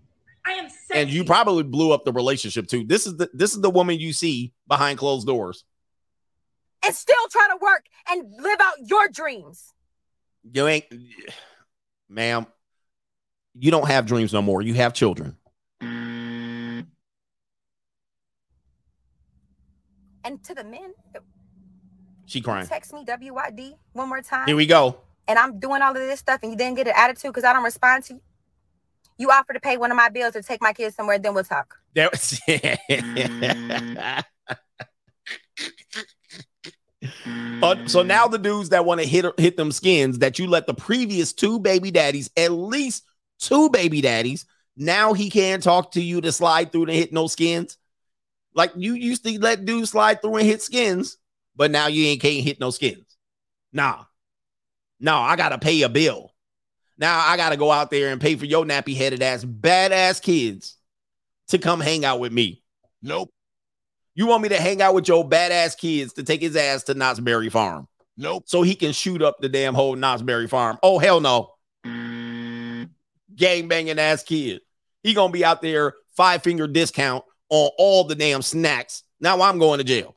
I am sexy.
and you probably blew up the relationship too. This is the this is the woman you see behind closed doors.
And still trying to work and live out your dreams.
You ain't, ma'am. You don't have dreams no more. You have children.
And to the men,
She crying.
text me WYD one more time.
Here we go.
and I'm doing all of this stuff and you didn't get an attitude because I don't respond to you. You offer to pay one of my bills or take my kids somewhere, then we'll talk.
There. Uh, so now the dudes that want to hit hit them skins that you let the previous two baby daddies, at least two baby daddies, now he can't talk to you to slide through to hit no skins. Like you used to let dudes slide through and hit skins, but now you ain't can't hit no skins. Nah, no, I gotta pay a bill. Now I gotta go out there and pay for your nappy headed ass badass kids to come hang out with me. Nope. You want me to hang out with your badass kids to take his ass to Knott's Berry Farm? Nope. So he can shoot up the damn whole Knott's Berry Farm. Oh hell no. Gang banging ass kid. He gonna be out there five finger discount on all the damn snacks. Now I'm going to jail.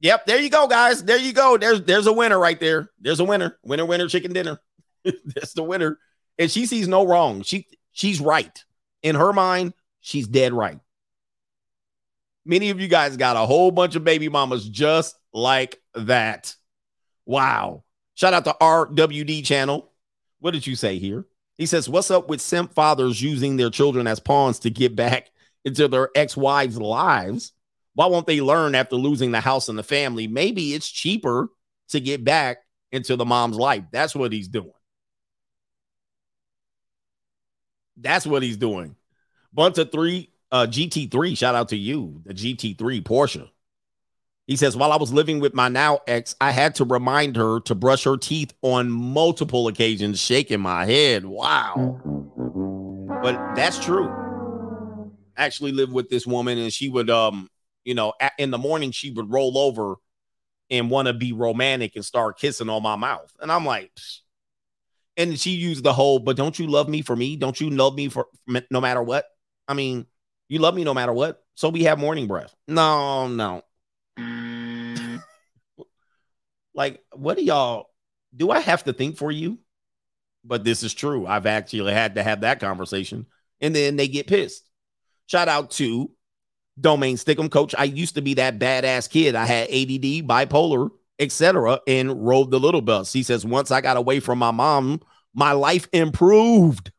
Yep, there you go, guys. There you go. There's there's a winner right there. There's a winner. Winner, winner, chicken dinner. That's the winner. And she sees no wrong. She she's right. In her mind, she's dead right. Many of you guys got a whole bunch of baby mamas just like that. Wow. Shout out to RWD channel. What did you say here? He says, What's up with simp fathers using their children as pawns to get back into their ex wives' lives? Why won't they learn after losing the house and the family? Maybe it's cheaper to get back into the mom's life. That's what he's doing. That's what he's doing. Bunch of three, uh, GT3. Shout out to you, the GT3 Porsche. He says, while I was living with my now ex, I had to remind her to brush her teeth on multiple occasions, shaking my head. Wow. But that's true. I actually lived with this woman, and she would, um, you know, a- in the morning, she would roll over and want to be romantic and start kissing on my mouth. And I'm like, Psh. and she used the whole, but don't you love me for me? Don't you love me for no matter what? I mean, you love me no matter what. So we have morning breath. No, no. Like, what do y'all do? I have to think for you? But this is true. I've actually had to have that conversation, and then they get pissed. Shout out to Domain Stickum Coach. I used to be that badass kid. I had ADD, bipolar, etc., and rode the little bus. He says, once I got away from my mom, my life improved.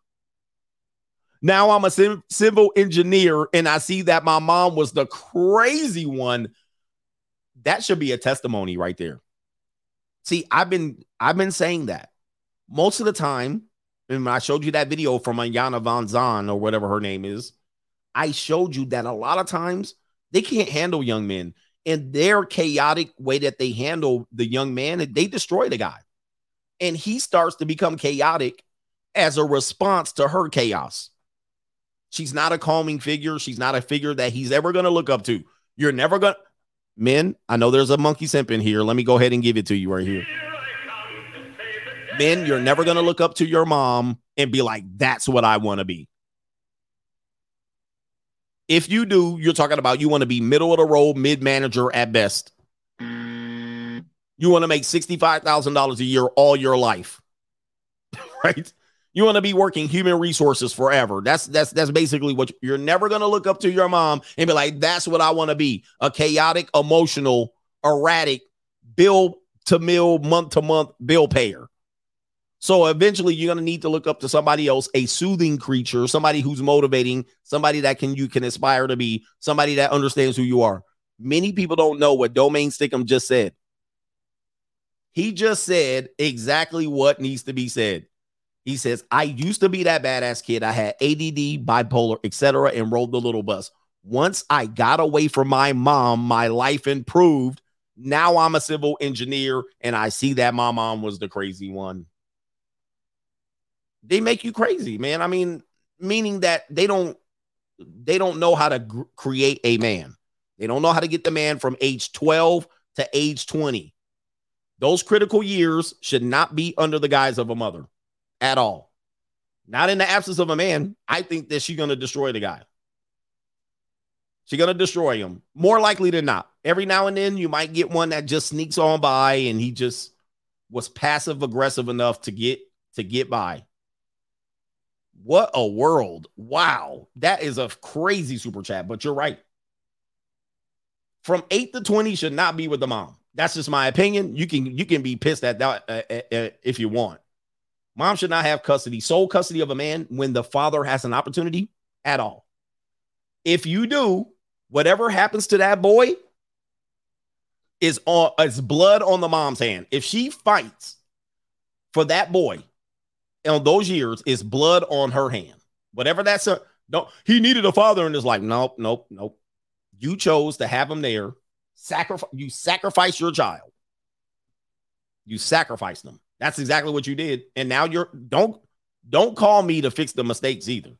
Now I'm a civil engineer and I see that my mom was the crazy one. That should be a testimony right there. See, I've been I've been saying that most of the time. And when I showed you that video from Ayana Von Zahn or whatever her name is, I showed you that a lot of times they can't handle young men. And their chaotic way that they handle the young man, they destroy the guy. And he starts to become chaotic as a response to her chaos. She's not a calming figure. She's not a figure that he's ever going to look up to. You're never going to. Men, I know there's a monkey simp in here. Let me go ahead and give it to you right here. Men, you're never going to look up to your mom and be like, that's what I want to be. If you do, you're talking about you want to be middle of the road, mid manager at best. Mm. You want to make $65,000 a year all your life. right? You want to be working human resources forever. That's that's that's basically what you're never going to look up to your mom and be like, that's what I want to be. A chaotic, emotional, erratic, bill to mill, month to month bill payer. So eventually you're going to need to look up to somebody else, a soothing creature, somebody who's motivating, somebody that can you can aspire to be, somebody that understands who you are. Many people don't know what Domain Stickum just said. He just said exactly what needs to be said. He says, I used to be that badass kid. I had ADD, bipolar, etc., and rode the little bus. Once I got away from my mom, my life improved. Now I'm a civil engineer, and I see that my mom was the crazy one. They make you crazy, man. I mean, meaning that they don't they don't know how to gr- create a man. They don't know how to get the man from age 12 to age 20. Those critical years should not be under the guise of a mother at all. Not in the absence of a man. I think that she's going to destroy the guy. She's going to destroy him more likely than not. Every now and then, you might get one that just sneaks on by and he just was passive aggressive enough to get to get by. What a world. Wow. That is a crazy super chat, but you're right. From 8 to 20 should not be with the mom. That's just my opinion. You can you can be pissed at that uh, uh, uh, if you want. Mom should not have custody, sole custody of a man when the father has an opportunity at all. If you do, whatever happens to that boy is on is blood on the mom's hand. If she fights for that boy on those years, is blood on her hand. Whatever that's a no, he needed a father in his life. Nope, nope, nope. You chose to have him there. Sacrifice you sacrifice your child. You sacrifice them. That's exactly what you did. And now you're don't don't call me to fix the mistakes either.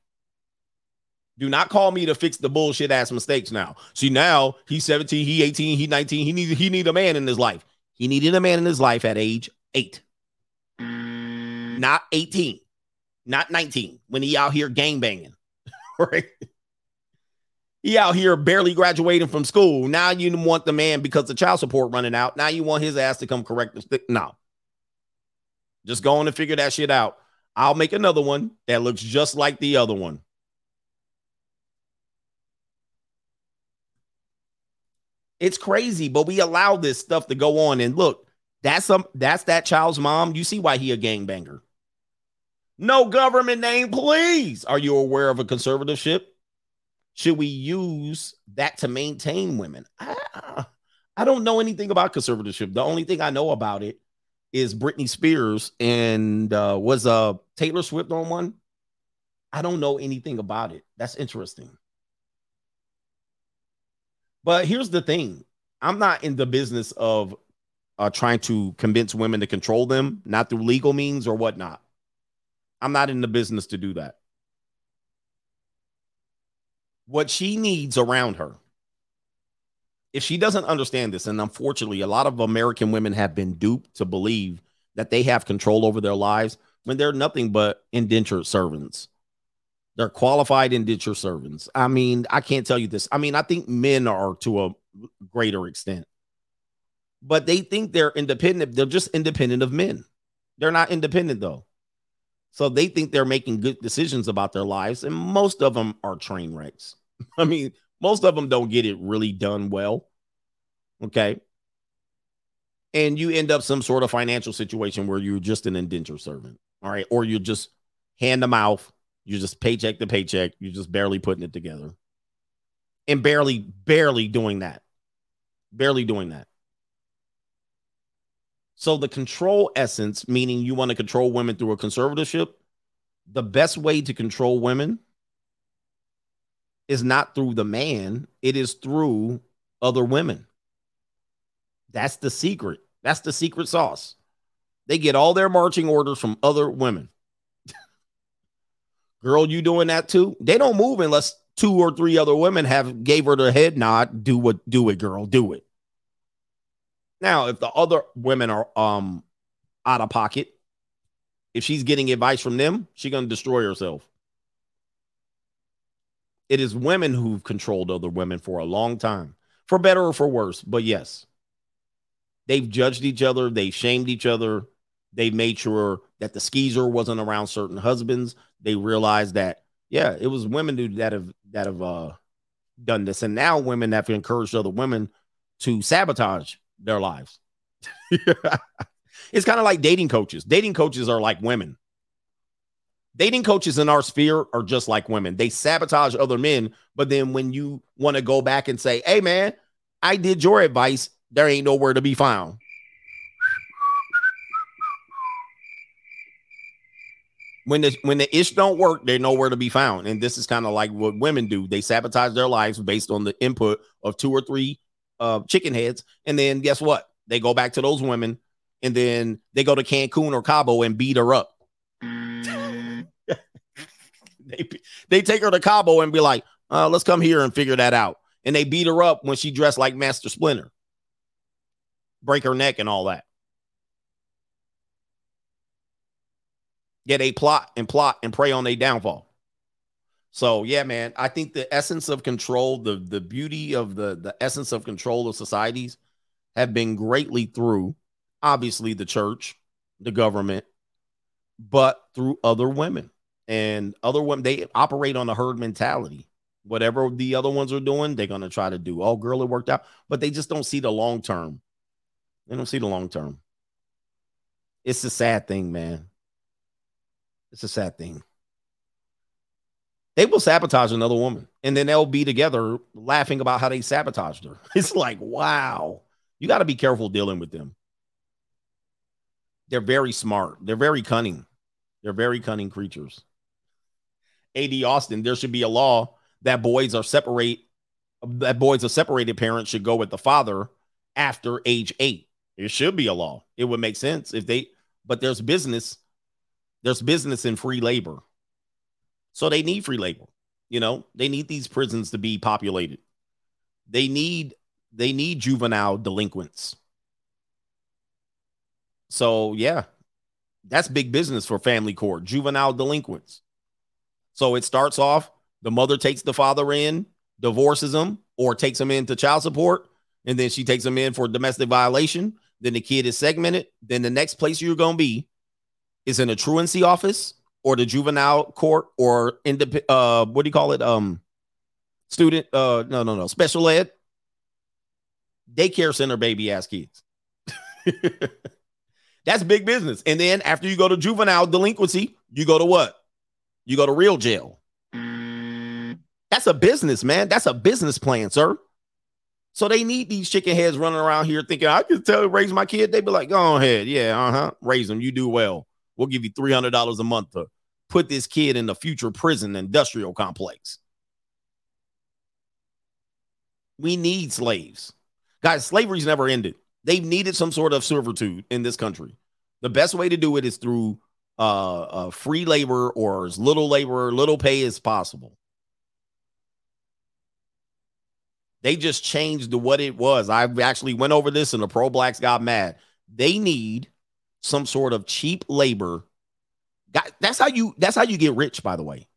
Do not call me to fix the bullshit ass mistakes now. See, now he's 17, he 18, he 19. He needs he need a man in his life. He needed a man in his life at age eight. Not 18, not 19, when he out here gang banging. right? He out here barely graduating from school. Now you want the man because the child support running out. Now you want his ass to come correct the stick. No. Just go on and figure that shit out. I'll make another one that looks just like the other one. It's crazy, but we allow this stuff to go on. And look, that's some that's that child's mom. You see why he a gangbanger. No government name, please. Are you aware of a conservatorship? Should we use that to maintain women? I, I don't know anything about conservatorship. The only thing I know about it is Britney Spears and uh, was uh, Taylor Swift on one. I don't know anything about it. That's interesting. But here's the thing I'm not in the business of uh, trying to convince women to control them, not through legal means or whatnot. I'm not in the business to do that. What she needs around her, if she doesn't understand this, and unfortunately, a lot of American women have been duped to believe that they have control over their lives when they're nothing but indentured servants. They're qualified indentured servants. I mean, I can't tell you this. I mean, I think men are to a greater extent, but they think they're independent. They're just independent of men. They're not independent though. So they think they're making good decisions about their lives, and most of them are train wrecks. I mean, most of them don't get it really done well. Okay. And you end up some sort of financial situation where you're just an indenture servant. All right. Or you're just hand to mouth. You're just paycheck to paycheck. You're just barely putting it together. And barely, barely doing that. Barely doing that. So the control essence, meaning you want to control women through a conservatorship, the best way to control women is not through the man, it is through other women. That's the secret. That's the secret sauce. They get all their marching orders from other women. Girl, you doing that too? They don't move unless two or three other women have gave her the head nod. Do what? Do it, girl. Do it. Now, if the other women are um out of pocket, if she's getting advice from them, she's gonna destroy herself. It is women who've controlled other women for a long time, for better or for worse. But yes, they've judged each other, they shamed each other, they made sure that the skeezer wasn't around certain husbands. They realized that yeah, it was women who that have that have uh done this, and now women have encouraged other women to sabotage their lives. it's kind of like dating coaches. Dating coaches are like women. Dating coaches in our sphere are just like women. They sabotage other men, but then when you want to go back and say, "Hey, man, I did your advice," there ain't nowhere to be found. When the when the ish don't work, they're nowhere to be found. And this is kind of like what women do. They sabotage their lives based on the input of two or three uh, chicken heads, and then guess what? They go back to those women, and then they go to Cancun or Cabo and beat her up. they they take her to Cabo and be like, uh, "Let's come here and figure that out." And they beat her up when she dressed like Master Splinter, break her neck and all that. Yeah, they plot and plot and prey on their downfall. So yeah, man, I think the essence of control, the the beauty of the the essence of control of societies have been greatly through obviously the church, the government, but through other women. And other women, they operate on a herd mentality. Whatever the other ones are doing, they're gonna try to do. Oh, girl, it worked out, but they just don't see the long term. They don't see the long term. It's a sad thing, man. It's a sad thing. They will sabotage another woman and then they'll be together laughing about how they sabotaged her. It's like, wow, you got to be careful dealing with them. They're very smart, they're very cunning, they're very cunning creatures. AD Austin, there should be a law that boys are separate, that boys of separated parents should go with the father after age eight. It should be a law. It would make sense if they, but there's business there's business in free labor. So they need free labor. You know, they need these prisons to be populated. They need they need juvenile delinquents. So yeah, that's big business for family court, juvenile delinquents. So it starts off the mother takes the father in, divorces him, or takes him into child support, and then she takes him in for domestic violation. Then the kid is segmented. Then the next place you're gonna be is in a truancy office or the juvenile court or indep- uh what do you call it um student uh no no no special ed daycare center baby ass kids that's big business and then after you go to juvenile delinquency you go to what you go to real jail. That's a business man. That's a business plan sir. So they need these chicken heads running around here thinking i can tell raise my kid. They'd be like go ahead. Yeah uh-huh. Raise them you do well. We'll give you $300 a month to put this kid in the future prison industrial complex. We need slaves. Guys, slavery's never ended. They've needed some sort of servitude in this country. The best way to do it is through uh, uh, free labor or as little labor, little pay as possible. They just changed to what it was. I actually went over this and the pro blacks got mad. They need some sort of cheap labor. That's how you that's how you get rich, by the way.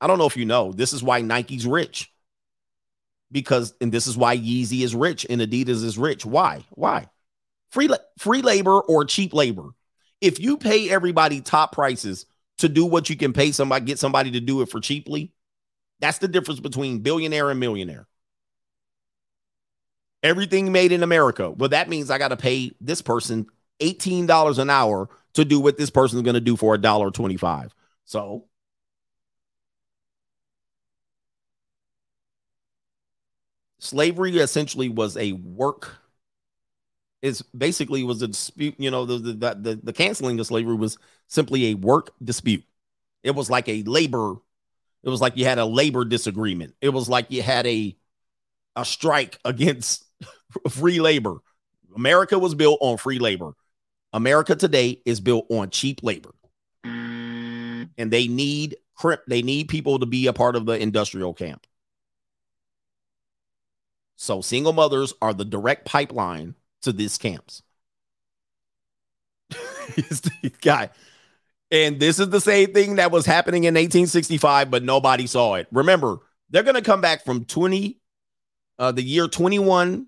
I don't know if you know. This is why Nike's rich. Because and this is why Yeezy is rich and Adidas is rich. Why? Why? Free free labor or cheap labor. If you pay everybody top prices to do what you can pay somebody, get somebody to do it for cheaply, that's the difference between billionaire and millionaire. Everything made in America. Well, that means I got to pay this person $18 an hour to do what this person's going to do for $1.25. So slavery essentially was a work is basically was a dispute you know the, the the the canceling of slavery was simply a work dispute. It was like a labor it was like you had a labor disagreement. It was like you had a a strike against free labor. America was built on free labor. America today is built on cheap labor. And they need they need people to be a part of the industrial camp. So single mothers are the direct pipeline to these camps. It's the guy. And this is the same thing that was happening in 1865, but nobody saw it. Remember, they're going to come back from 20, uh, the year 21,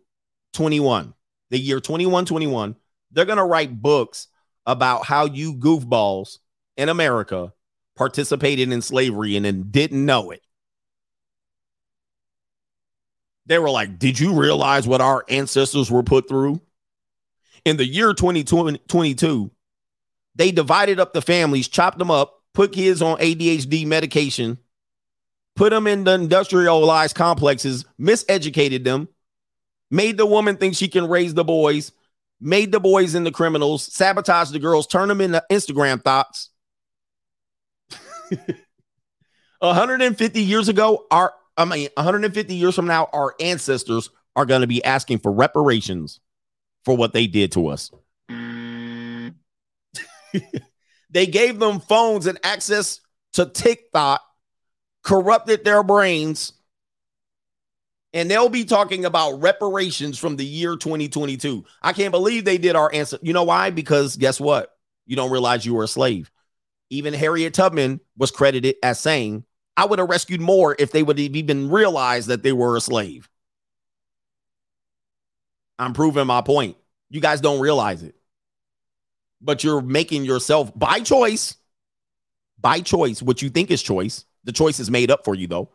21, the year 21, 21. They're going to write books about how you goofballs in America participated in slavery and then didn't know it. They were like, Did you realize what our ancestors were put through? In the year 2022, they divided up the families, chopped them up, put kids on ADHD medication, put them in the industrialized complexes, miseducated them, made the woman think she can raise the boys, made the boys into criminals, sabotaged the girls, turned them into Instagram thoughts. 150 years ago, our I mean, 150 years from now, our ancestors are going to be asking for reparations for what they did to us. they gave them phones and access to TikTok, corrupted their brains, and they'll be talking about reparations from the year 2022. I can't believe they did our answer. You know why? Because guess what? You don't realize you were a slave. Even Harriet Tubman was credited as saying, I would have rescued more if they would have even realized that they were a slave. I'm proving my point. You guys don't realize it. But you're making yourself by choice, by choice, what you think is choice. The choice is made up for you, though.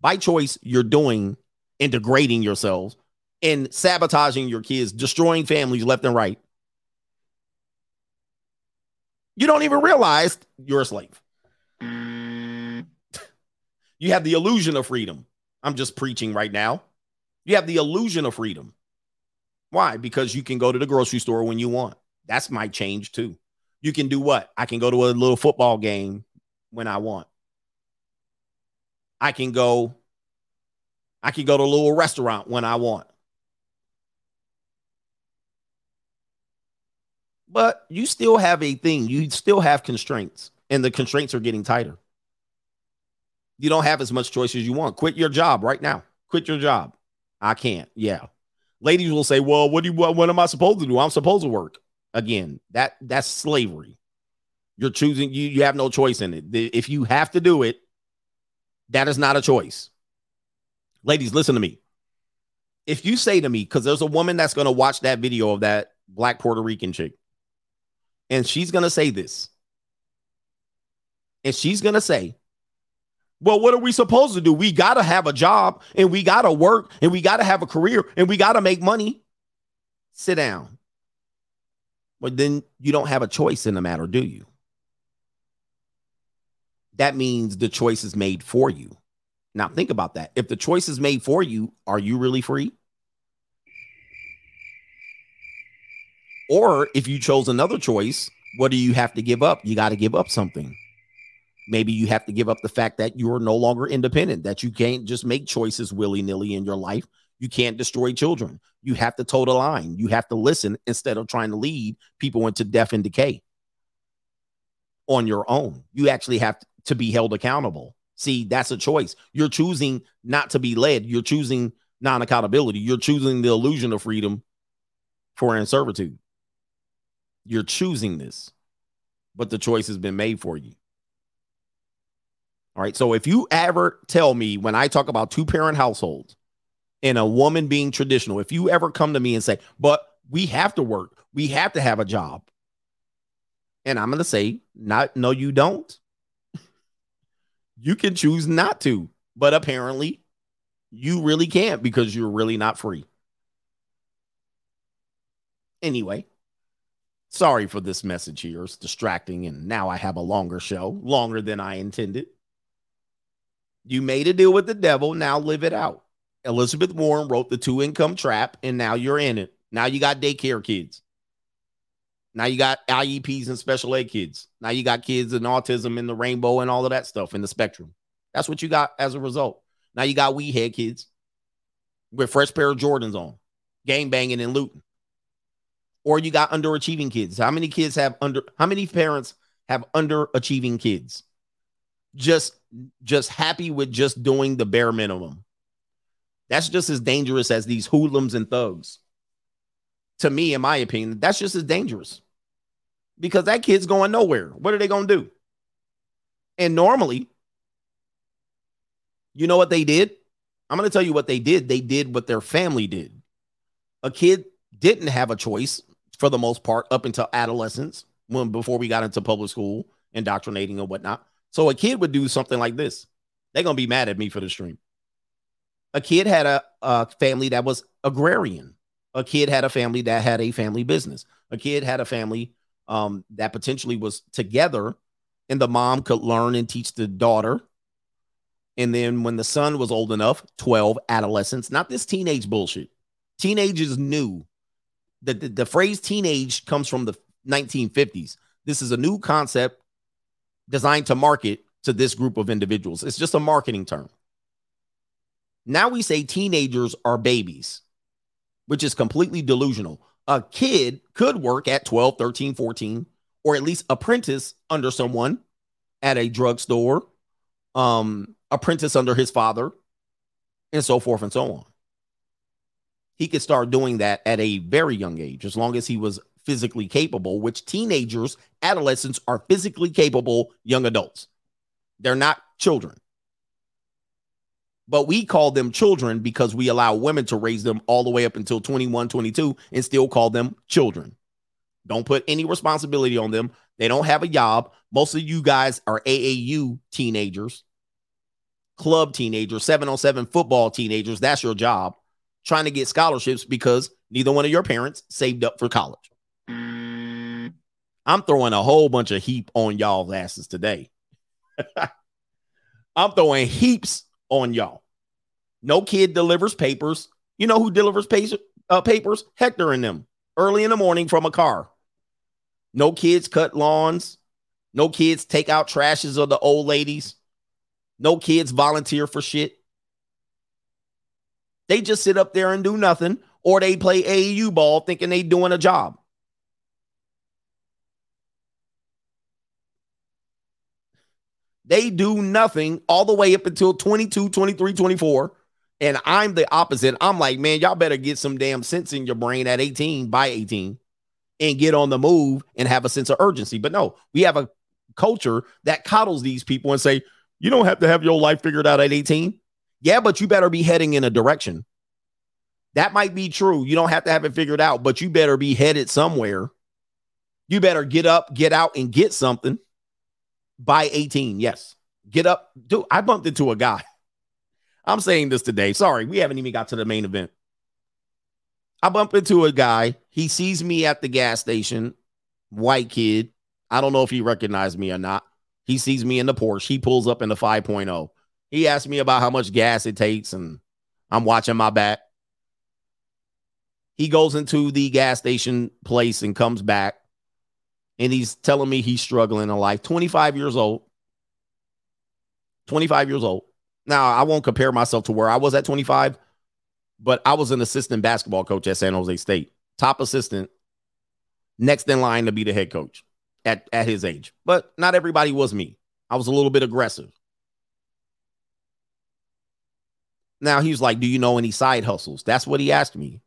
By choice, you're doing and degrading yourselves and sabotaging your kids, destroying families left and right. You don't even realize you're a slave. You have the illusion of freedom. I'm just preaching right now. You have the illusion of freedom. Why? Because you can go to the grocery store when you want. That's my change too. You can do what? I can go to a little football game when I want. I can go I can go to a little restaurant when I want. But you still have a thing. You still have constraints, and the constraints are getting tighter. You don't have as much choice as you want. Quit your job right now. Quit your job. I can't. Yeah. Ladies will say, "Well, what do you what, what am I supposed to do? I'm supposed to work." Again, that that's slavery. You're choosing you you have no choice in it. If you have to do it, that is not a choice. Ladies, listen to me. If you say to me cuz there's a woman that's going to watch that video of that black Puerto Rican chick and she's going to say this. And she's going to say, well, what are we supposed to do? We got to have a job and we got to work and we got to have a career and we got to make money. Sit down. But then you don't have a choice in the matter, do you? That means the choice is made for you. Now, think about that. If the choice is made for you, are you really free? Or if you chose another choice, what do you have to give up? You got to give up something. Maybe you have to give up the fact that you're no longer independent, that you can't just make choices willy nilly in your life. You can't destroy children. You have to toe the line. You have to listen instead of trying to lead people into death and decay on your own. You actually have to be held accountable. See, that's a choice. You're choosing not to be led. You're choosing non accountability. You're choosing the illusion of freedom for in servitude. You're choosing this, but the choice has been made for you. All right. So if you ever tell me when I talk about two parent households and a woman being traditional, if you ever come to me and say, but we have to work, we have to have a job. And I'm going to say, not, no, you don't. you can choose not to, but apparently you really can't because you're really not free. Anyway, sorry for this message here. It's distracting. And now I have a longer show, longer than I intended. You made a deal with the devil. Now live it out. Elizabeth Warren wrote The Two Income Trap, and now you're in it. Now you got daycare kids. Now you got IEPs and special ed kids. Now you got kids and autism and the rainbow and all of that stuff in the spectrum. That's what you got as a result. Now you got weed head kids with fresh pair of Jordans on, gang banging and looting. Or you got underachieving kids. How many kids have under how many parents have underachieving kids? Just just happy with just doing the bare minimum. That's just as dangerous as these hoodlums and thugs. To me, in my opinion, that's just as dangerous because that kid's going nowhere. What are they going to do? And normally, you know what they did? I'm going to tell you what they did. They did what their family did. A kid didn't have a choice for the most part up until adolescence, when before we got into public school, indoctrinating and whatnot. So a kid would do something like this. They're to be mad at me for the stream. A kid had a, a family that was agrarian. A kid had a family that had a family business. A kid had a family um, that potentially was together, and the mom could learn and teach the daughter. And then when the son was old enough, 12, adolescence, not this teenage bullshit. Teenagers knew that the, the phrase teenage comes from the 1950s. This is a new concept designed to market to this group of individuals. It's just a marketing term. Now we say teenagers are babies, which is completely delusional. A kid could work at 12, 13, 14, or at least apprentice under someone at a drugstore, um, apprentice under his father, and so forth and so on. He could start doing that at a very young age, as long as he was physically capable, which teenagers, adolescents are physically capable young adults. They're not children. But we call them children because we allow women to raise them all the way up until 21, 22 and still call them children. Don't put any responsibility on them. They don't have a job. Most of you guys are AAU teenagers, club teenagers, 707 football teenagers. That's your job. Trying to get scholarships because neither one of your parents saved up for college. I'm throwing a whole bunch of heap on y'all's asses today. I'm throwing heaps on y'all. No kid delivers papers. You know who delivers pa- uh, papers? Hector and them early in the morning from a car. No kids cut lawns. No kids take out trashes of the old ladies. No kids volunteer for shit. They just sit up there and do nothing, or they play AAU ball thinking they doing a job. They do nothing all the way up until 22, 23, 24. And I'm the opposite. I'm like, man, y'all better get some damn sense in your brain at 18, by 18, and get on the move and have a sense of urgency. But no, we have a culture that coddles these people and say, you don't have to have your life figured out at 18. Yeah, but you better be heading in a direction. That might be true. You don't have to have it figured out, but you better be headed somewhere. You better get up, get out, and get something by 18. Yes. Get up. Dude, I bumped into a guy. I'm saying this today. Sorry, we haven't even got to the main event. I bump into a guy. He sees me at the gas station, white kid. I don't know if he recognized me or not. He sees me in the Porsche. He pulls up in the 5.0. He asked me about how much gas it takes, and I'm watching my back. He goes into the gas station place and comes back and he's telling me he's struggling in life. 25 years old. 25 years old. Now, I won't compare myself to where I was at 25, but I was an assistant basketball coach at San Jose State, top assistant, next in line to be the head coach at, at his age. But not everybody was me. I was a little bit aggressive. Now he's like, Do you know any side hustles? That's what he asked me.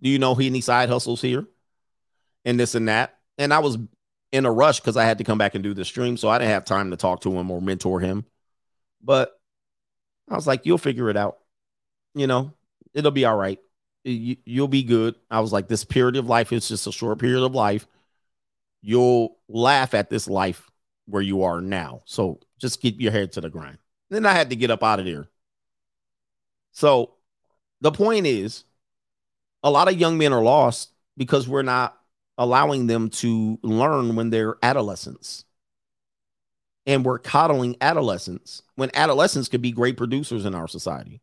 Do you know any side hustles here? And this and that. And I was in a rush because I had to come back and do the stream. So I didn't have time to talk to him or mentor him. But I was like, you'll figure it out. You know, it'll be all right. You, you'll be good. I was like, this period of life is just a short period of life. You'll laugh at this life where you are now. So just keep your head to the grind. Then I had to get up out of there. So the point is, a lot of young men are lost because we're not allowing them to learn when they're adolescents. And we're coddling adolescents when adolescents could be great producers in our society.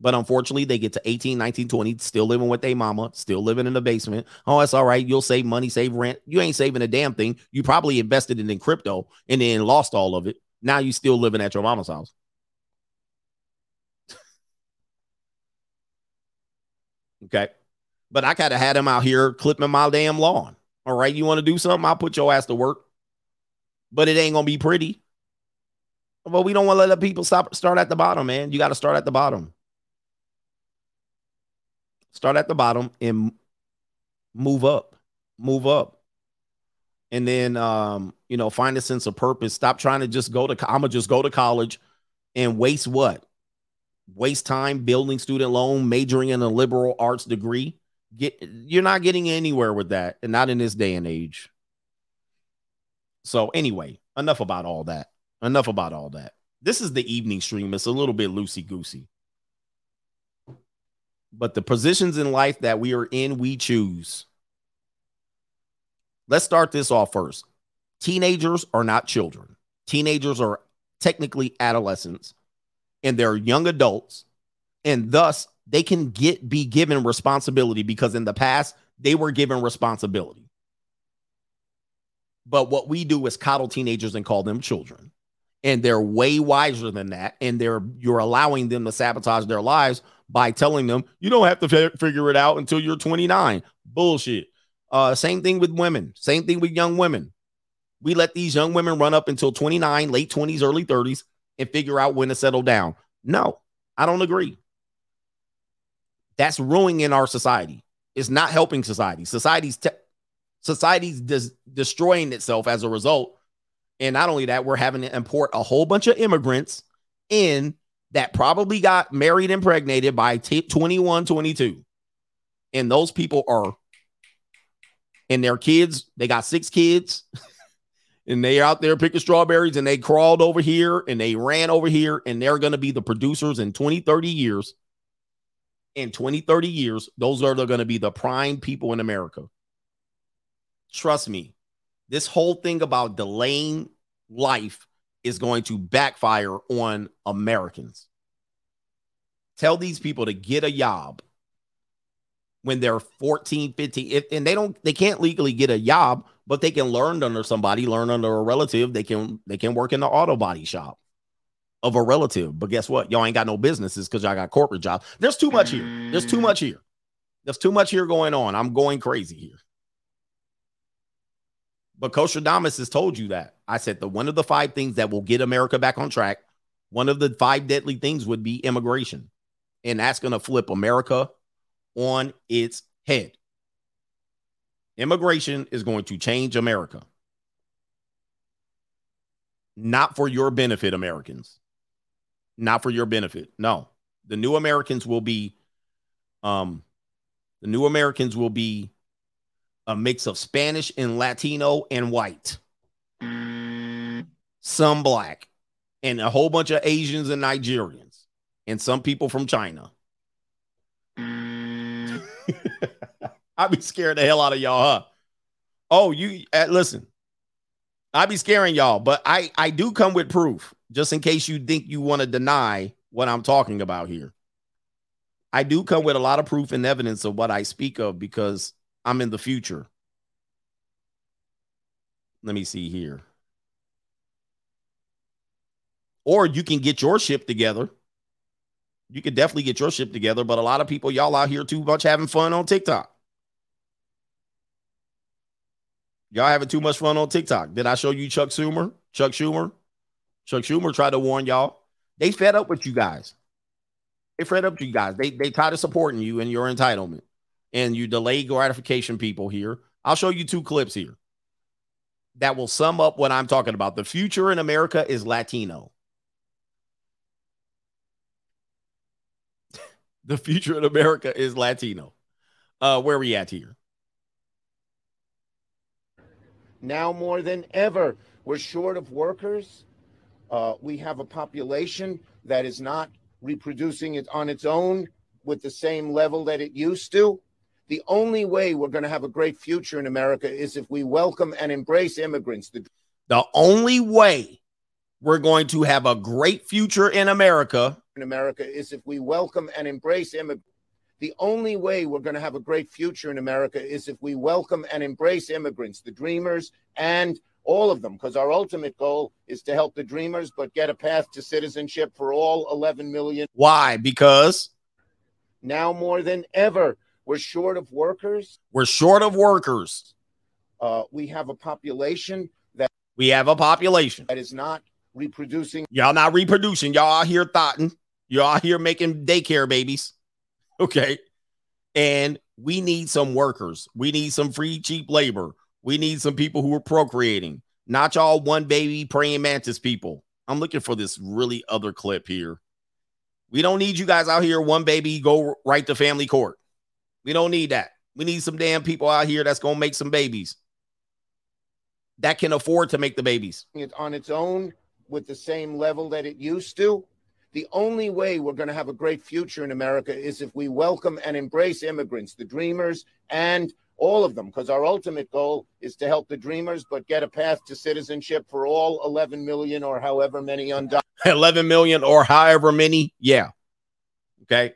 But unfortunately, they get to 18, 19, 20, still living with their mama, still living in the basement. Oh, that's all right. You'll save money, save rent. You ain't saving a damn thing. You probably invested it in crypto and then lost all of it. Now you still living at your mama's house. okay. But I kind of had him out here clipping my damn lawn. All right. You want to do something? I'll put your ass to work. But it ain't gonna be pretty. But we don't want to let people stop start at the bottom, man. You got to start at the bottom. Start at the bottom and move up. Move up. And then um, you know, find a sense of purpose. Stop trying to just go to I'm gonna just go to college and waste what? Waste time building student loan, majoring in a liberal arts degree. Get you're not getting anywhere with that, and not in this day and age. So anyway, enough about all that. Enough about all that. This is the evening stream. It's a little bit loosey goosey. But the positions in life that we are in, we choose. Let's start this off first. Teenagers are not children. Teenagers are technically adolescents and they're young adults. And thus they can get be given responsibility because in the past they were given responsibility. But what we do is coddle teenagers and call them children. And they're way wiser than that. And they're you're allowing them to sabotage their lives by telling them you don't have to fi- figure it out until you're 29. Bullshit. Uh, same thing with women. Same thing with young women. We let these young women run up until 29, late 20s, early 30s, and figure out when to settle down. No, I don't agree. That's ruining our society. It's not helping society. Society's te- society's des- destroying itself as a result. And not only that, we're having to import a whole bunch of immigrants in that probably got married and impregnated by t- 21, 22. And those people are, and their kids, they got six kids, and they are out there picking strawberries, and they crawled over here and they ran over here, and they're going to be the producers in 20, 30 years. In 20, 30 years, those are going to be the prime people in America. Trust me, this whole thing about delaying life is going to backfire on Americans. Tell these people to get a job when they're 14, 15, if, and they don't, they can't legally get a job, but they can learn under somebody, learn under a relative. They can, they can work in the auto body shop of a relative. But guess what? Y'all ain't got no businesses because y'all got corporate jobs. There's too much here. There's too much here. There's too much here going on. I'm going crazy here. But Coach Adams has told you that. I said the one of the five things that will get America back on track, one of the five deadly things would be immigration. And that's going to flip America on its head. Immigration is going to change America. Not for your benefit, Americans. Not for your benefit. No. The new Americans will be um the new Americans will be a mix of Spanish and Latino and white. Some black and a whole bunch of Asians and Nigerians and some people from China. I'd be scared the hell out of y'all, huh? Oh, you uh, listen. I be scaring y'all, but I I do come with proof just in case you think you want to deny what I'm talking about here. I do come with a lot of proof and evidence of what I speak of because I'm in the future. Let me see here. Or you can get your ship together. You could definitely get your ship together, but a lot of people, y'all out here too much having fun on TikTok. Y'all having too much fun on TikTok. Did I show you Chuck Schumer? Chuck Schumer? Chuck Schumer tried to warn y'all. They fed up with you guys. They fed up with you guys. They they tired of supporting you and your entitlement. And you delay gratification people here. I'll show you two clips here that will sum up what I'm talking about. The future in America is Latino. the future in America is Latino. Uh, where are we at here?
Now more than ever, we're short of workers. Uh, we have a population that is not reproducing it on its own with the same level that it used to. The only way we're going to have a great future in America is if we welcome and embrace immigrants. The,
the only way we're going to have a great future in America
in America is if we welcome and embrace immigrants. The only way we're going to have a great future in America is if we welcome and embrace immigrants, the dreamers, and all of them, because our ultimate goal is to help the dreamers, but get a path to citizenship for all 11 million.
Why? Because
Now more than ever, we're short of workers.
we're short of workers.
Uh, we have a population that
We have a population.
that is not reproducing
Y'all not reproducing. Y'all out here thoughting. Y'all out here making daycare babies. Okay. And we need some workers. We need some free, cheap labor. We need some people who are procreating, not y'all one baby praying mantis people. I'm looking for this really other clip here. We don't need you guys out here, one baby, go right to family court. We don't need that. We need some damn people out here that's going to make some babies that can afford to make the babies.
it on its own with the same level that it used to. The only way we're going to have a great future in America is if we welcome and embrace immigrants, the dreamers, and all of them, because our ultimate goal is to help the dreamers, but get a path to citizenship for all 11 million or however many undocumented.
11 million or however many. Yeah. Okay.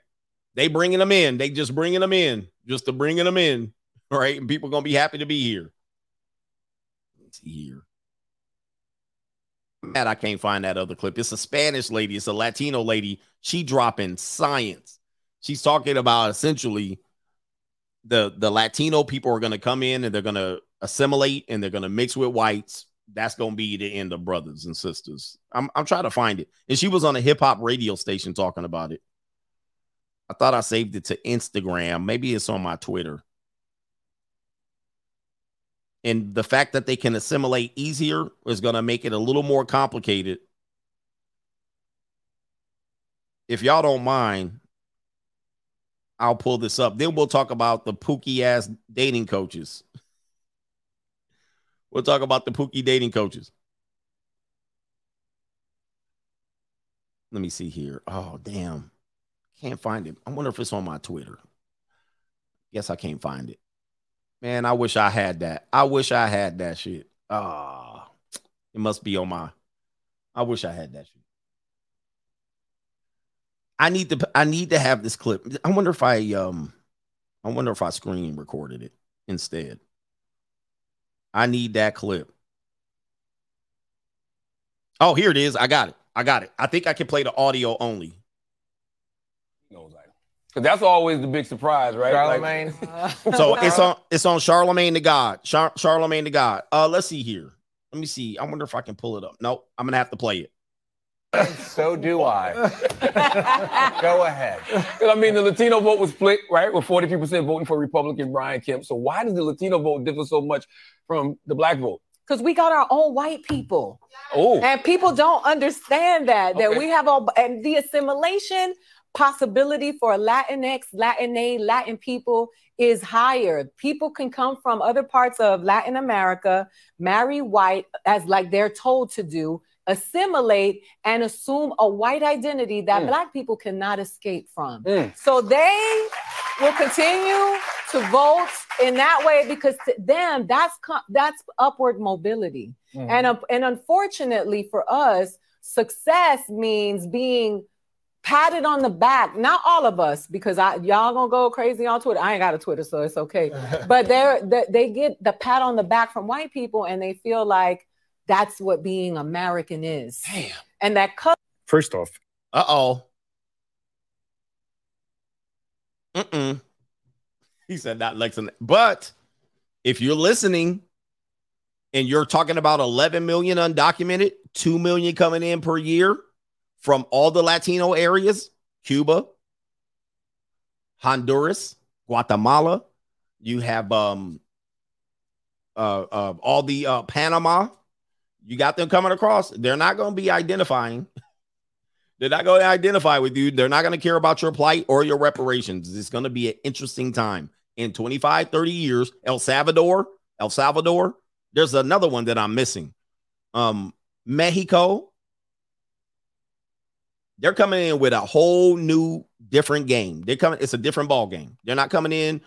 They bringing them in. They just bringing them in, just to bringing them in. Right. And people going to be happy to be here. See here. Man, I can't find that other clip. It's a Spanish lady. It's a Latino lady. She dropping science. She's talking about essentially the the Latino people are going to come in and they're going to assimilate and they're going to mix with whites. That's going to be the end of brothers and sisters. I'm I'm trying to find it. And she was on a hip hop radio station talking about it. I thought I saved it to Instagram. Maybe it's on my Twitter. And the fact that they can assimilate easier is going to make it a little more complicated. If y'all don't mind, I'll pull this up. Then we'll talk about the pookie ass dating coaches. We'll talk about the pookie dating coaches. Let me see here. Oh, damn. Can't find it. I wonder if it's on my Twitter. Guess I can't find it. Man, I wish I had that. I wish I had that shit. Ah, it must be on my. I wish I had that shit. I need to. I need to have this clip. I wonder if I um. I wonder if I screen recorded it instead. I need that clip. Oh, here it is. I got it. I got it. I think I can play the audio only.
Because that's always the big surprise, right?
Charlemagne.
So it's on it's on Charlemagne the God. Char- Charlemagne the God. Uh let's see here. Let me see. I wonder if I can pull it up. Nope, I'm gonna have to play it.
so do I. Go ahead. 'Cause, I mean, the Latino vote was split, right? With 43% voting for Republican Brian Kemp. So why does the Latino vote differ so much from the black vote?
Because we got our own white people.
Oh,
And people don't understand that, that
Okay.
we have all, and the assimilation possibility for Latinx, Latina, Latin people is higher. People can come from other parts of Latin America, marry white as like they're told to do, assimilate and assume a white identity that
Mm.
black people cannot escape from.
Mm.
So they will continue to vote in that way because to them that's that's upward mobility.
Mhm.
And uh, and unfortunately for us, success means being patted on the back. Not all of us, because I y'all gonna go crazy on Twitter. I ain't got a Twitter, so it's okay. But they're they, they get the pat on the back from white people, and they feel like that's what being American is.
Damn.
And that cut.
First off,
Uh oh. Mm-mm. He said not Lexington. But if you're listening and you're talking about 11 million undocumented, 2 million coming in per year from all the Latino areas, Cuba, Honduras, Guatemala, you have um uh, uh all the uh Panama, you got them coming across. They're not going to be identifying. They're not going to identify with you. They're not going to care about your plight or your reparations. It's going to be an interesting time in 25, 30 years. El Salvador, El Salvador. There's another one that I'm missing. Um, Mexico. They're coming in with a whole new different game. They're coming, it's a different ball game. They're not coming in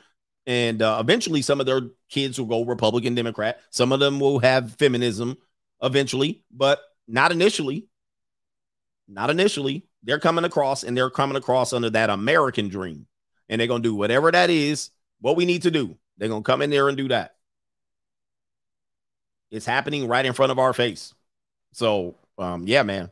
and uh, eventually some of their kids will go Republican, Democrat. Some of them will have feminism eventually, but not initially. Not initially. They're coming across and they're coming across under that American dream. And they're to do whatever that is, what we need to do. They're to come in there and do that. It's happening right in front of our face. So, um, yeah, man.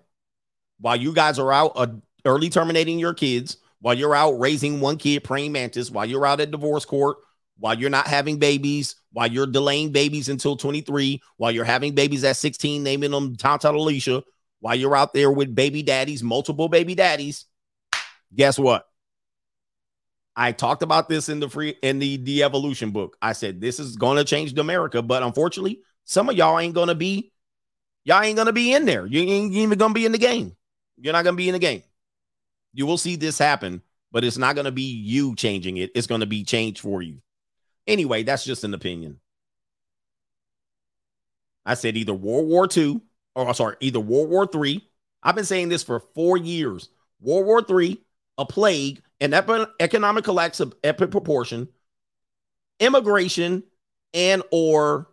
While you guys are out uh, early terminating your kids, while you're out raising one kid, praying mantis, while you're out at divorce court, while you're not having babies, while you're delaying babies until 23, while you're having babies at 16, naming them Tata Alicia, while you're out there with baby daddies, multiple baby daddies, guess what? I talked about this in the free in the the evolution book. I said this is going to change America, but unfortunately, some of y'all ain't going to be y'all ain't going to be in there. You ain't even going to be in the game. You're not going to be in the game. You will see this happen, but it's not going to be you changing it. It's going to be changed for you. Anyway, that's just an opinion. I said either World War II or sorry, either World War Three. I've been saying this for four years. World War Three, a plague, an economic collapse of epic proportion, immigration, and or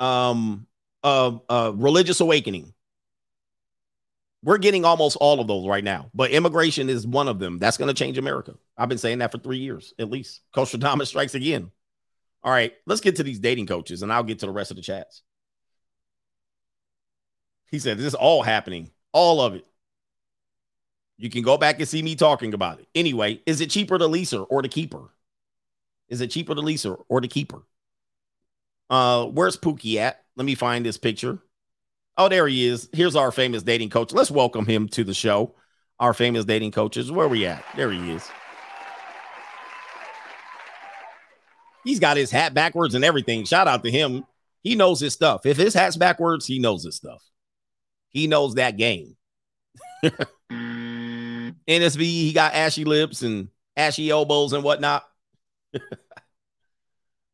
um uh, uh religious awakening. We're getting almost all of those right now, but immigration is one of them. That's going to change America. I've been saying that for three years at least. Coach Adams strikes again. All right, let's get to these dating coaches, and I'll get to the rest of the chats. He said, This is all happening, all of it. You can go back and see me talking about it. Anyway, is it cheaper to lease her or to keep her? Is it cheaper to lease her or to keep her? Uh, where's Pookie at? Let me find this picture. Oh, there he is. Here's our famous dating coach. Let's welcome him to the show. Our famous dating coaches. Where we at? There he is. He's got his hat backwards and everything. Shout out to him. He knows his stuff. If his hat's backwards, he knows his stuff. He knows that game. NSB, he got ashy lips and ashy elbows and whatnot.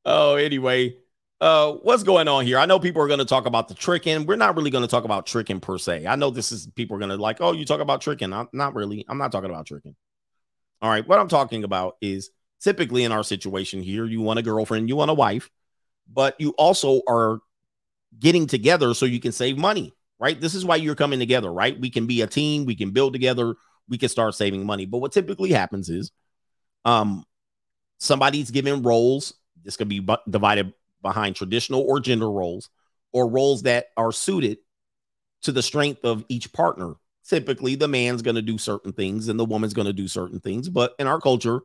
oh, anyway, uh, what's going on here? I know people are going to talk about the tricking. We're not really going to talk about tricking per se. I know this is people are going to like, oh, you talk about tricking. I'm not really. I'm not talking about tricking. All right, what I'm talking about is typically in our situation here, you want a girlfriend, you want a wife, but you also are getting together so you can save money, right? This is why you're coming together, right? We can be a team, we can build together, we can start saving money. But what typically happens is um somebody's given roles. This could be divided behind traditional or gender roles or roles that are suited to the strength of each partner. Typically, the man's going to do certain things and the woman's going to do certain things. But in our culture,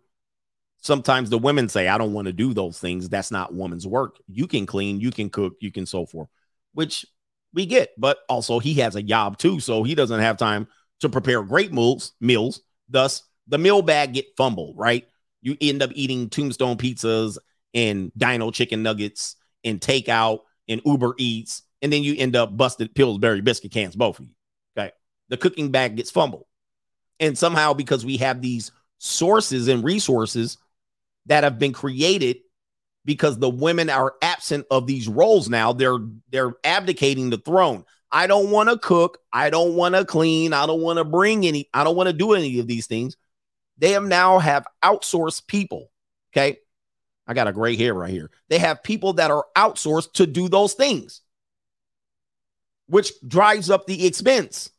sometimes the women say, I don't want to do those things. That's not woman's work. You can clean, you can cook, you can so forth, which we get. But also, he has a job too. So he doesn't have time to prepare great meals, meals. Thus, the meal bag get fumbled, right? You end up eating tombstone pizzas and dino chicken nuggets and takeout and Uber Eats, and then you end up busted Pillsbury biscuit cans, both of you. Okay. The cooking bag gets fumbled. And somehow, because we have these sources and resources that have been created because the women are absent of these roles now, they're they're abdicating the throne. I don't want to cook. I don't want to clean. I don't want to bring any. I don't want to do any of these things. They have now have outsourced people. Okay. I got a gray hair right here. They have people that are outsourced to do those things, which drives up the expense.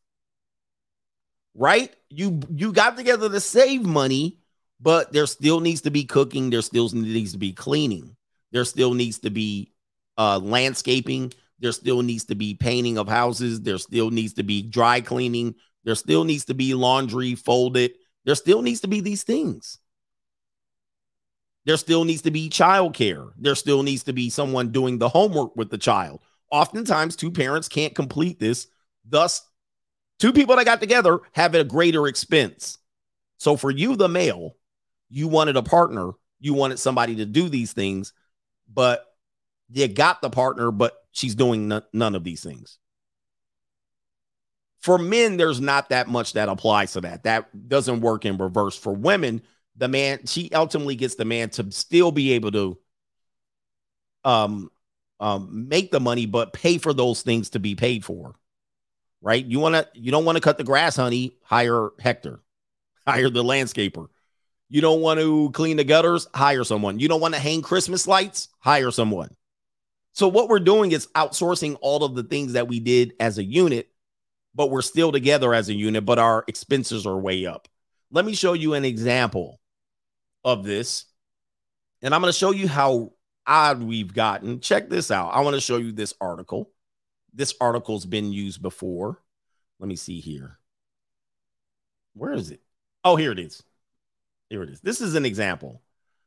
Right? You you got together to save money, but there still needs to be cooking, there still needs to be cleaning. There still needs to be uh landscaping, there still needs to be painting of houses, there still needs to be dry cleaning, there still needs to be laundry folded. There still needs to be these things. There still needs to be childcare. There still needs to be someone doing the homework with the child. Oftentimes, two parents can't complete this. Thus, two people that got together have a greater expense. So, for you, the male, you wanted a partner, you wanted somebody to do these things, but you got the partner, but she's doing n- none of these things. For men, there's not that much that applies to that. That doesn't work in reverse. For women, the man she ultimately gets the man to still be able to um um make the money but pay for those things to be paid for right? You want to you don't want to cut the grass honey. Hire hector. Hire the landscaper. You don't want to clean the gutters? Hire someone. You don't want to hang christmas lights? Hire someone. So what we're doing is outsourcing all of the things that we did as a unit but we're still together as a unit, but our expenses are way up. Let me show you an example of this. And I'm going to show you how odd we've gotten. Check this out. I want to show you this article. This article's been used before. Let me see here. Where is it? Oh, here it is. Here it is. This is an example.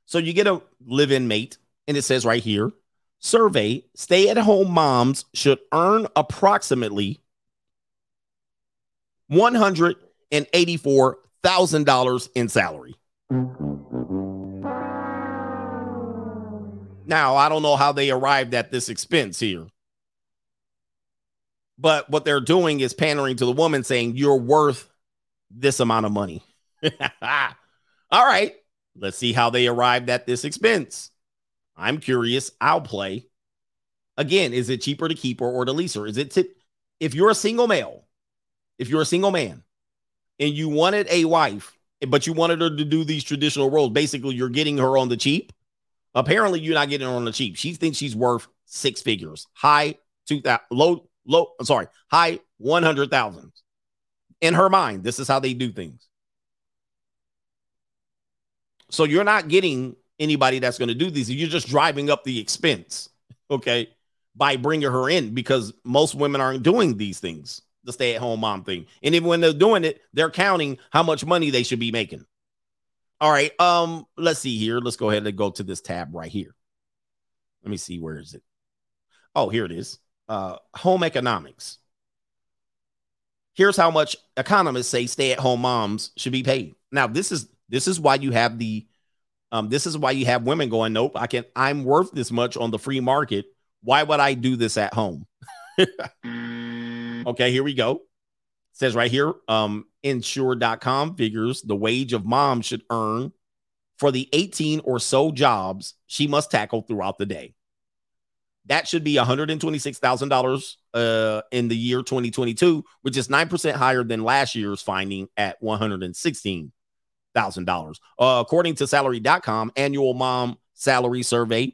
So you get a live in mate, and it says right here survey stay at home moms should earn approximately $184,000 in salary. Now, I don't know how they arrived at this expense here. But what they're doing is pandering to the woman saying, You're worth this amount of money. All right, let's see how they arrived at this expense. I'm curious. I'll play. Again, is it cheaper to keep her or to lease her? Is it tip? If you're a single male, if you're a single man and you wanted a wife, but you wanted her to do these traditional roles, basically you're getting her on the cheap. Apparently, you're not getting her on the cheap. She thinks she's worth six figures, high two thousand, low, low. Sorry, high one hundred thousand. In her mind, this is how they do things. So you're not getting anybody that's going to do these. You're just driving up the expense, okay, by bringing her in because most women aren't doing these things, the stay at home mom thing. And even when they're doing it, they're counting how much money they should be making. All right, um, let's see here. Let's go ahead and go to this tab right here. Let me see where is it? Oh, here it is. Uh, home economics. Here's how much economists say stay-at-home moms should be paid. Now, this is this is why you have the um, this is why you have women going, nope, I can I'm worth this much on the free market. Why would I do this at home? okay, here we go. It says right here, um, insure.com figures the wage of mom should earn for the 18 or so jobs she must tackle throughout the day. That should be $126,000 uh, in the year 2022, which is 9% higher than last year's finding at 116 thousand dollars. Uh, according to salary.com, annual mom salary survey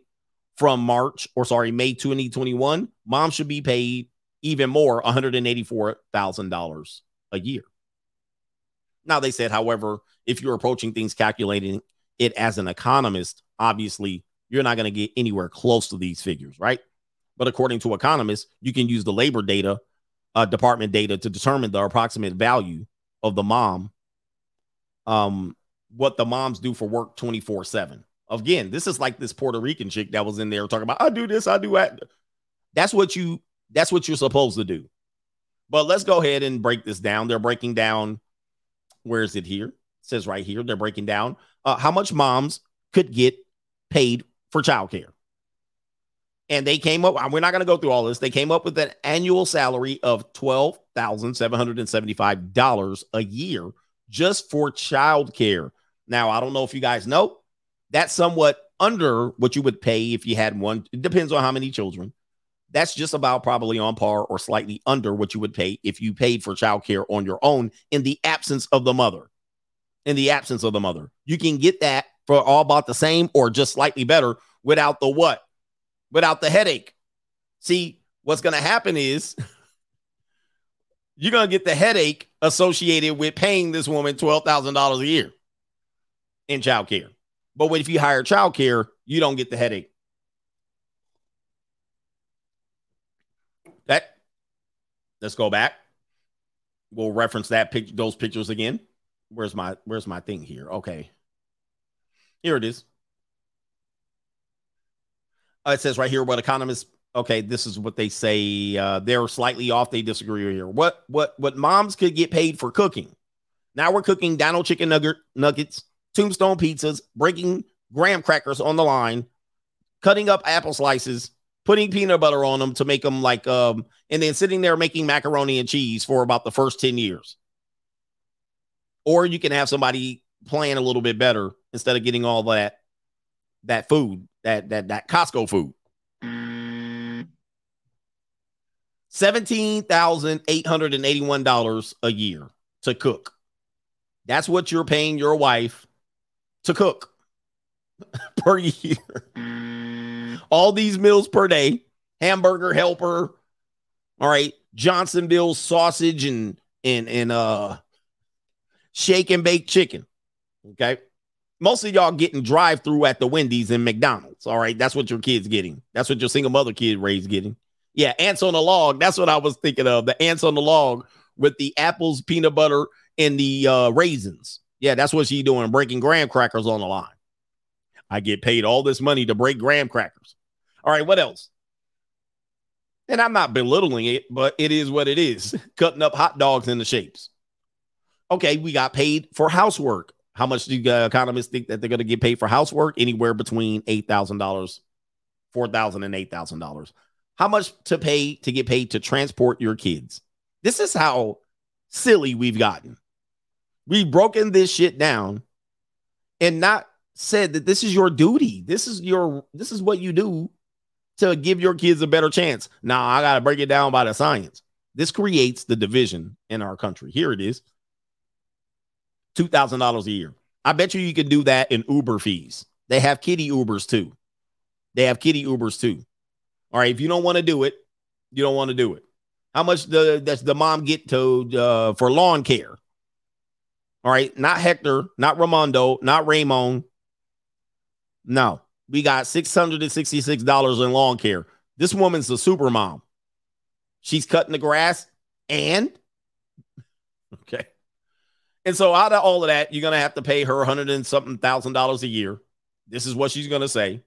from March or sorry, May 2021, mom should be paid even more, $184,000 a year. Now they said, however, if you're approaching things calculating it as an economist, obviously you're not going to get anywhere close to these figures, right? But according to economists, you can use the labor data, uh, department data to determine the approximate value of the mom um what the moms do for work 24 7 again this is like this puerto rican chick that was in there talking about i do this i do that that's what you that's what you're supposed to do but let's go ahead and break this down they're breaking down where is it here it says right here they're breaking down uh, how much moms could get paid for childcare and they came up we're not going to go through all this they came up with an annual salary of $12775 a year just for childcare. Now, I don't know if you guys know, that's somewhat under what you would pay if you had one. It depends on how many children. That's just about probably on par or slightly under what you would pay if you paid for childcare on your own in the absence of the mother. In the absence of the mother, you can get that for all about the same or just slightly better without the what? Without the headache. See, what's going to happen is you're going to get the headache associated with paying this woman $12,000 a year in child care. But if you hire child care, you don't get the headache. That let's go back. We'll reference that pic those pictures again. Where's my where's my thing here? Okay. Here it is. Uh, it says right here what economists okay, this is what they say. Uh, they're slightly off. They disagree here. What what what moms could get paid for cooking? Now we're cooking Dino chicken nugget nuggets, tombstone pizzas, breaking graham crackers on the line, cutting up apple slices, putting peanut butter on them to make them like um, and then sitting there making macaroni and cheese for about the first 10 years. Or you can have somebody plan a little bit better instead of getting all that that food, that that that Costco food. $17,881 a year to cook. That's what you're paying your wife to cook per year. All these meals per day, hamburger helper. All right. Johnsonville sausage and and and uh shake and bake chicken. Okay. Most of y'all getting drive through at the Wendy's and McDonald's. All right. That's what your kids getting. That's what your single mother kid raised getting. Yeah, ants on the log. That's what I was thinking of. The ants on the log with the apples, peanut butter, and the uh, raisins. Yeah, that's what she doing, breaking graham crackers on the line. I get paid all this money to break graham crackers. All right, what else? And I'm not belittling it, but it is what it is. Cutting up hot dogs into shapes. Okay, we got paid for housework. How much do you, uh, economists think that they're going to get paid for housework? Anywhere between eight thousand dollars, four thousand and eight thousand dollars. How much to pay to get paid to transport your kids? This is how silly we've gotten. We've broken this shit down and not said that this is your duty. This is your this is what you do to give your kids a better chance. Now I gotta break it down by the science. This creates the division in our country. Here it is. $2,000 a year. I bet you you can do that in Uber fees. They have kitty Ubers too. They have kitty Ubers too. All right, if you don't want to do it, you don't want to do it. How much the, does the mom get to uh, for lawn care? All right, not Hector, not Ramondo, not Raymond. No, we got $666 in lawn care. This woman's a super mom. She's cutting the grass and okay. And so out of all of that, you're gonna have to pay her hundred and something thousand dollars a year. This is what she's gonna say.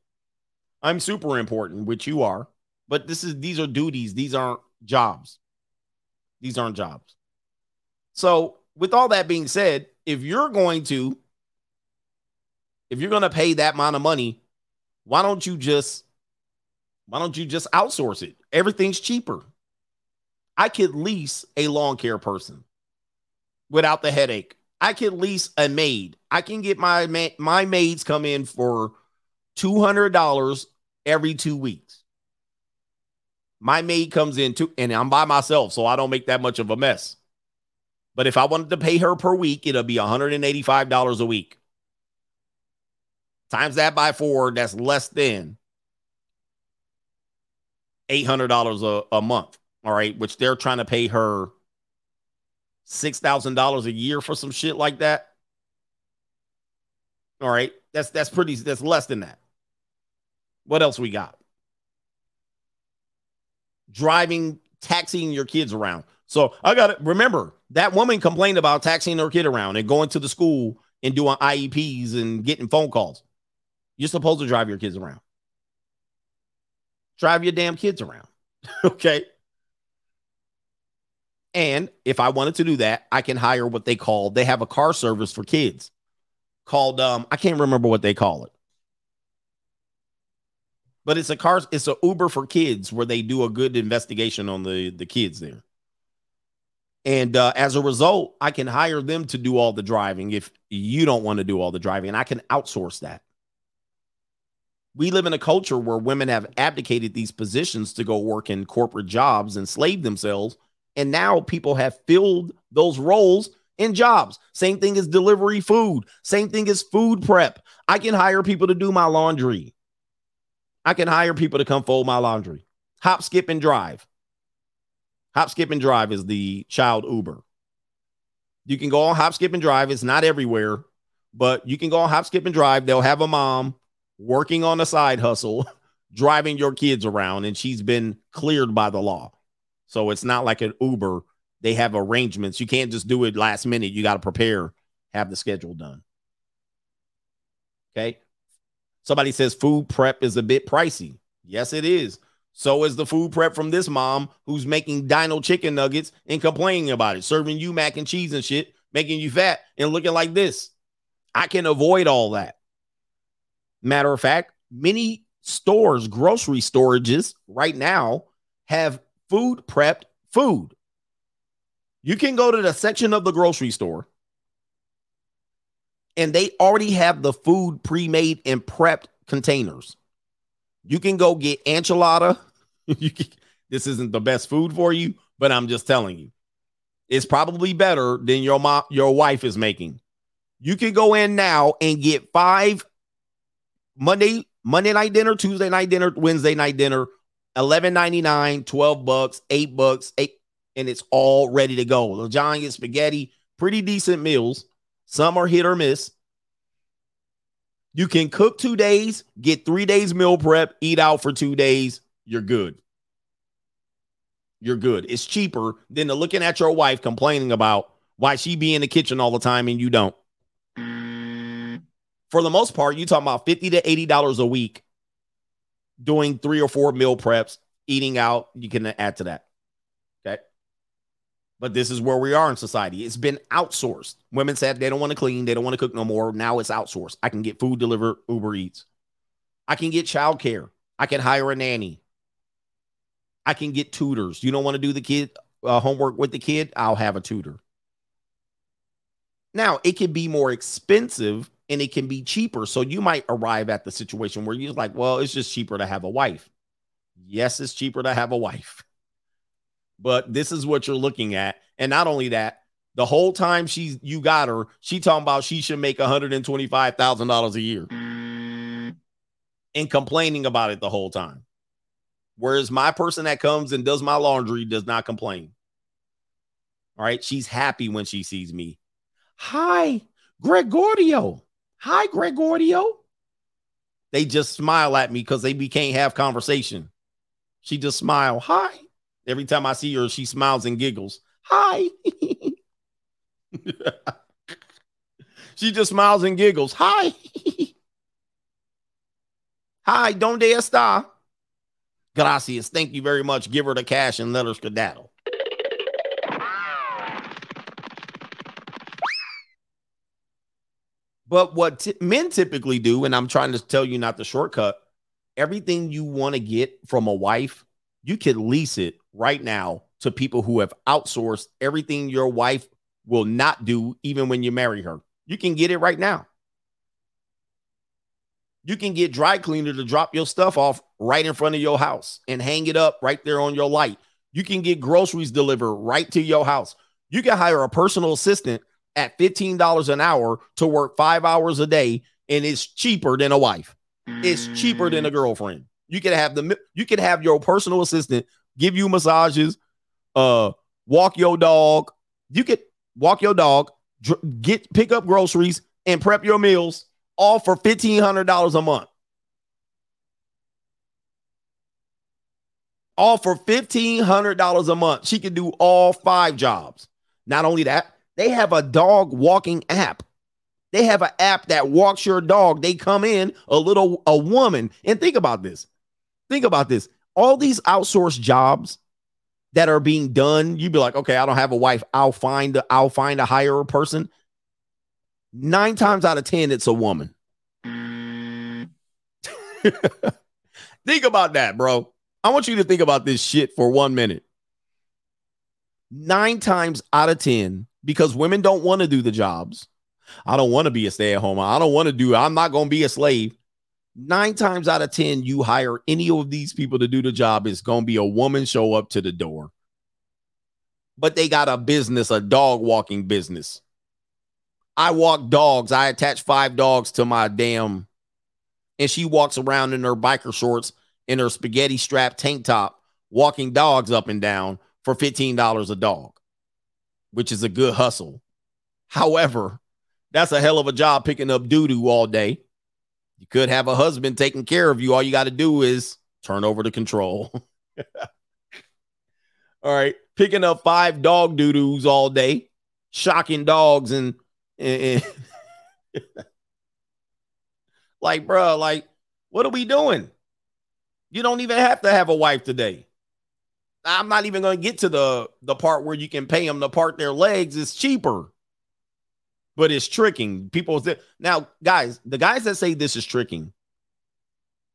I'm super important, which you are, but this is these are duties, these aren't jobs. These aren't jobs. So, with all that being said, if you're going to if you're going to pay that amount of money, why don't you just why don't you just outsource it? Everything's cheaper. I could lease a lawn care person without the headache. I could lease a maid. I can get my ma- my maids come in for $200 every 2 weeks. My maid comes in too, and I'm by myself, so I don't make that much of a mess. But if I wanted to pay her per week, it'll be $185 a week. Times that by four, that's less than $800 a, a month. All right. Which they're trying to pay her $6,000 a year for some shit like that. All right. That's, that's pretty, that's less than that. What else we got? Driving, taxiing your kids around. So I got to remember that woman complained about taxiing her kid around and going to the school and doing IEPs and getting phone calls. You're supposed to drive your kids around. Drive your damn kids around. okay. And if I wanted to do that, I can hire what they call, they have a car service for kids called, um, I can't remember what they call it. But it's a car, it's a Uber for kids where they do a good investigation on the, the kids there. And uh, as a result, I can hire them to do all the driving if you don't want to do all the driving, and I can outsource that. We live in a culture where women have abdicated these positions to go work in corporate jobs and slave themselves. And now people have filled those roles in jobs. Same thing as delivery food, same thing as food prep. I can hire people to do my laundry. I can hire people to come fold my laundry. Hop, skip, and drive. Hop, skip, and drive is the child Uber. You can go on Hop, skip, and drive. It's not everywhere, but you can go on Hop, skip, and drive. They'll have a mom working on a side hustle, driving your kids around, and she's been cleared by the law. So it's not like an Uber. They have arrangements. You can't just do it last minute. You got to prepare, have the schedule done. Okay. Somebody says food prep is a bit pricey. Yes, it is. So is the food prep from this mom who's making dino chicken nuggets and complaining about it, serving you mac and cheese and shit, making you fat and looking like this. I can avoid all that. Matter of fact, many stores, grocery storages right now have food prepped food. You can go to the section of the grocery store and they already have the food pre-made and prepped containers. You can go get enchilada. can, this isn't the best food for you, but I'm just telling you. It's probably better than your mom, your wife is making. You can go in now and get five Monday, Monday night dinner, Tuesday night dinner, Wednesday night dinner, 11.99, 12 bucks, 8 bucks, 8 and it's all ready to go. Lasagna, spaghetti, pretty decent meals. Some are hit or miss. You can cook two days, get three days meal prep, eat out for two days. You're good. You're good. It's cheaper than to looking at your wife complaining about why she be in the kitchen all the time and you don't. For the most part, you talking about 50 to 80 dollars a week doing three or four meal preps, eating out. You can add to that. Okay. But this is where we are in society. It's been outsourced. Women said they don't want to clean, they don't want to cook no more. Now it's outsourced. I can get food delivered, Uber Eats. I can get childcare. I can hire a nanny. I can get tutors. You don't want to do the kid uh, homework with the kid? I'll have a tutor. Now, it can be more expensive and it can be cheaper. So you might arrive at the situation where you're like, well, it's just cheaper to have a wife. Yes, it's cheaper to have a wife. But this is what you're looking at. And not only that, the whole time she's you got her, she talking about she should make $125,000 a year. And complaining about it the whole time. Whereas my person that comes and does my laundry does not complain. All right. She's happy when she sees me. Hi, Gregorio. Hi, Gregorio. They just smile at me because they we can't have conversation. She just smile. Hi. Every time I see her, she smiles and giggles. Hi. she just smiles and giggles. Hi. Hi, donde está? Gracias. Thank you very much. Give her the cash and let her skedaddle. But what t- men typically do, and I'm trying to tell you not the shortcut, everything you want to get from a wife, you can lease it right now to people who have outsourced everything your wife will not do, even when you marry her. You can get it right now. You can get dry cleaner to drop your stuff off right in front of your house and hang it up right there on your light. You can get groceries delivered right to your house. You can hire a personal assistant at $15 an hour to work five hours a day, and it's cheaper than a wife. It's cheaper than a girlfriend. You can have the you can have your personal assistant give you massages, uh, walk your dog. You could walk your dog, dr- get pick up groceries, and prep your meals all for fifteen hundred dollars a month. All for fifteen hundred dollars a month. She can do all five jobs. Not only that, they have a dog walking app. They have an app that walks your dog. They come in a little a woman. And think about this. Think about this. All these outsourced jobs that are being done, you'd be like, okay, I don't have a wife. I'll find a, I'll find a higher person. Nine times out of ten, it's a woman. think about that, bro. I want you to think about this shit for one minute. Nine times out of ten, because women don't want to do the jobs. I don't want to be a stay at home. I don't want to do, I'm not going to be a slave. Nine times out of 10, you hire any of these people to do the job, it's going to be a woman show up to the door. But they got a business, a dog walking business. I walk dogs. I attach five dogs to my damn, and she walks around in her biker shorts in her spaghetti strap tank top, walking dogs up and down for $15 a dog, which is a good hustle. However, that's a hell of a job picking up doo doo all day. You could have a husband taking care of you. All you got to do is turn over the control. all right. Picking up five dog doo doos all day, shocking dogs and, and, and like, bro, like, what are we doing? You don't even have to have a wife today. I'm not even going to get to the the part where you can pay them to part their legs. It's cheaper but it's tricking people. Th- now, guys, the guys that say this is tricking,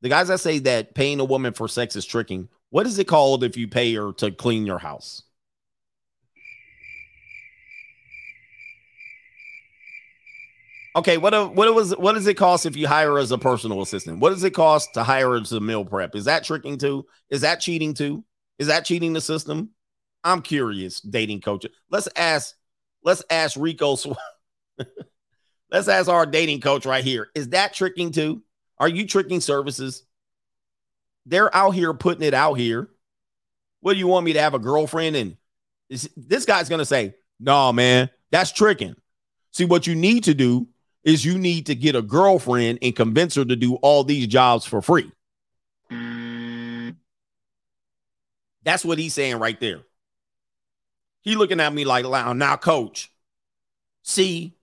the guys that say that paying a woman for sex is tricking, what is it called if you pay her to clean your house? Okay, what a, what was what does it cost if you hire as a personal assistant? What does it cost to hire as a meal prep? Is that tricking too? Is that cheating too? Is that cheating the system? I'm curious, dating coach. Let's ask let's ask Rico Sw- Let's ask our dating coach right here. Is that tricking too? Are you tricking services? They're out here putting it out here. What do you want me to have a girlfriend and This, this guy's gonna say, "No, man, that's tricking." See, what you need to do is you need to get a girlfriend and convince her to do all these jobs for free. That's what he's saying right there. He looking at me like, "Now, coach, see,